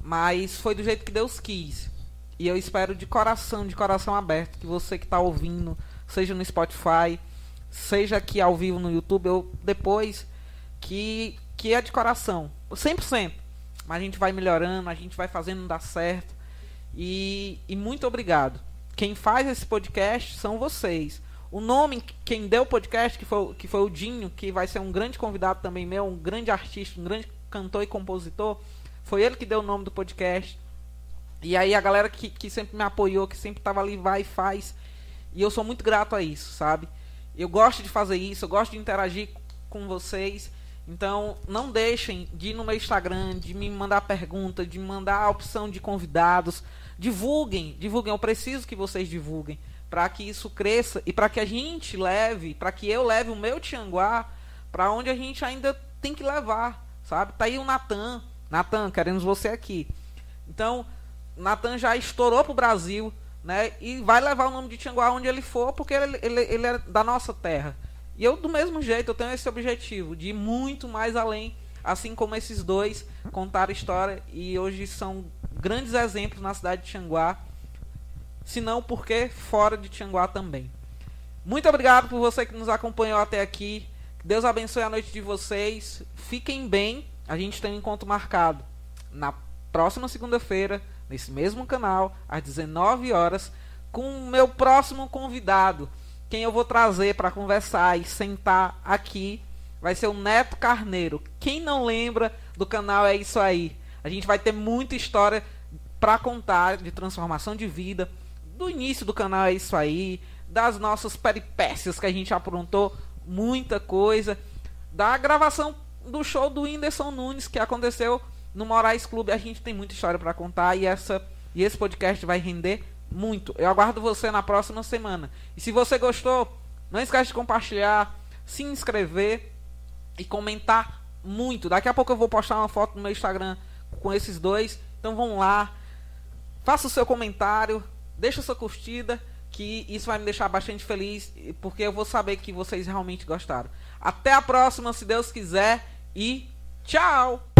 Speaker 1: mas foi do jeito que Deus quis. E eu espero de coração, de coração aberto, que você que está ouvindo, seja no Spotify, seja aqui ao vivo no YouTube, ou depois, que, que é de coração, 100%. Mas a gente vai melhorando, a gente vai fazendo dar certo. E, e muito obrigado. Quem faz esse podcast são vocês. O nome, quem deu o podcast, que foi, que foi o Dinho, que vai ser um grande convidado também meu, um grande artista, um grande cantor e compositor, foi ele que deu o nome do podcast. E aí a galera que, que sempre me apoiou, que sempre tava ali, vai e faz. E eu sou muito grato a isso, sabe? Eu gosto de fazer isso, eu gosto de interagir com vocês. Então, não deixem de ir no meu Instagram, de me mandar pergunta, de mandar a opção de convidados. Divulguem, divulguem. Eu preciso que vocês divulguem para que isso cresça e para que a gente leve, para que eu leve o meu Tianguá para onde a gente ainda tem que levar, sabe? Tá aí o Natan. Natan, queremos você aqui. Então, Natan já estourou pro Brasil, né? E vai levar o nome de Tianguá onde ele for, porque ele, ele, ele é da nossa terra. E eu, do mesmo jeito, eu tenho esse objetivo de ir muito mais além, assim como esses dois contaram história e hoje são grandes exemplos na cidade de Tianguá, se não porque fora de Tianguá também. Muito obrigado por você que nos acompanhou até aqui. Deus abençoe a noite de vocês. Fiquem bem. A gente tem um encontro marcado na próxima segunda-feira, nesse mesmo canal, às 19 horas, com o meu próximo convidado quem eu vou trazer para conversar e sentar aqui vai ser o Neto Carneiro. Quem não lembra do canal é isso aí. A gente vai ter muita história para contar de transformação de vida. Do início do canal é isso aí, das nossas peripécias que a gente aprontou, muita coisa, da gravação do show do Whindersson Nunes que aconteceu no Moraes Clube. A gente tem muita história para contar e essa e esse podcast vai render muito. Eu aguardo você na próxima semana. E se você gostou, não esquece de compartilhar, se inscrever e comentar muito. Daqui a pouco eu vou postar uma foto no meu Instagram com esses dois. Então vão lá, faça o seu comentário, deixa sua curtida, que isso vai me deixar bastante feliz, porque eu vou saber que vocês realmente gostaram. Até a próxima, se Deus quiser, e tchau!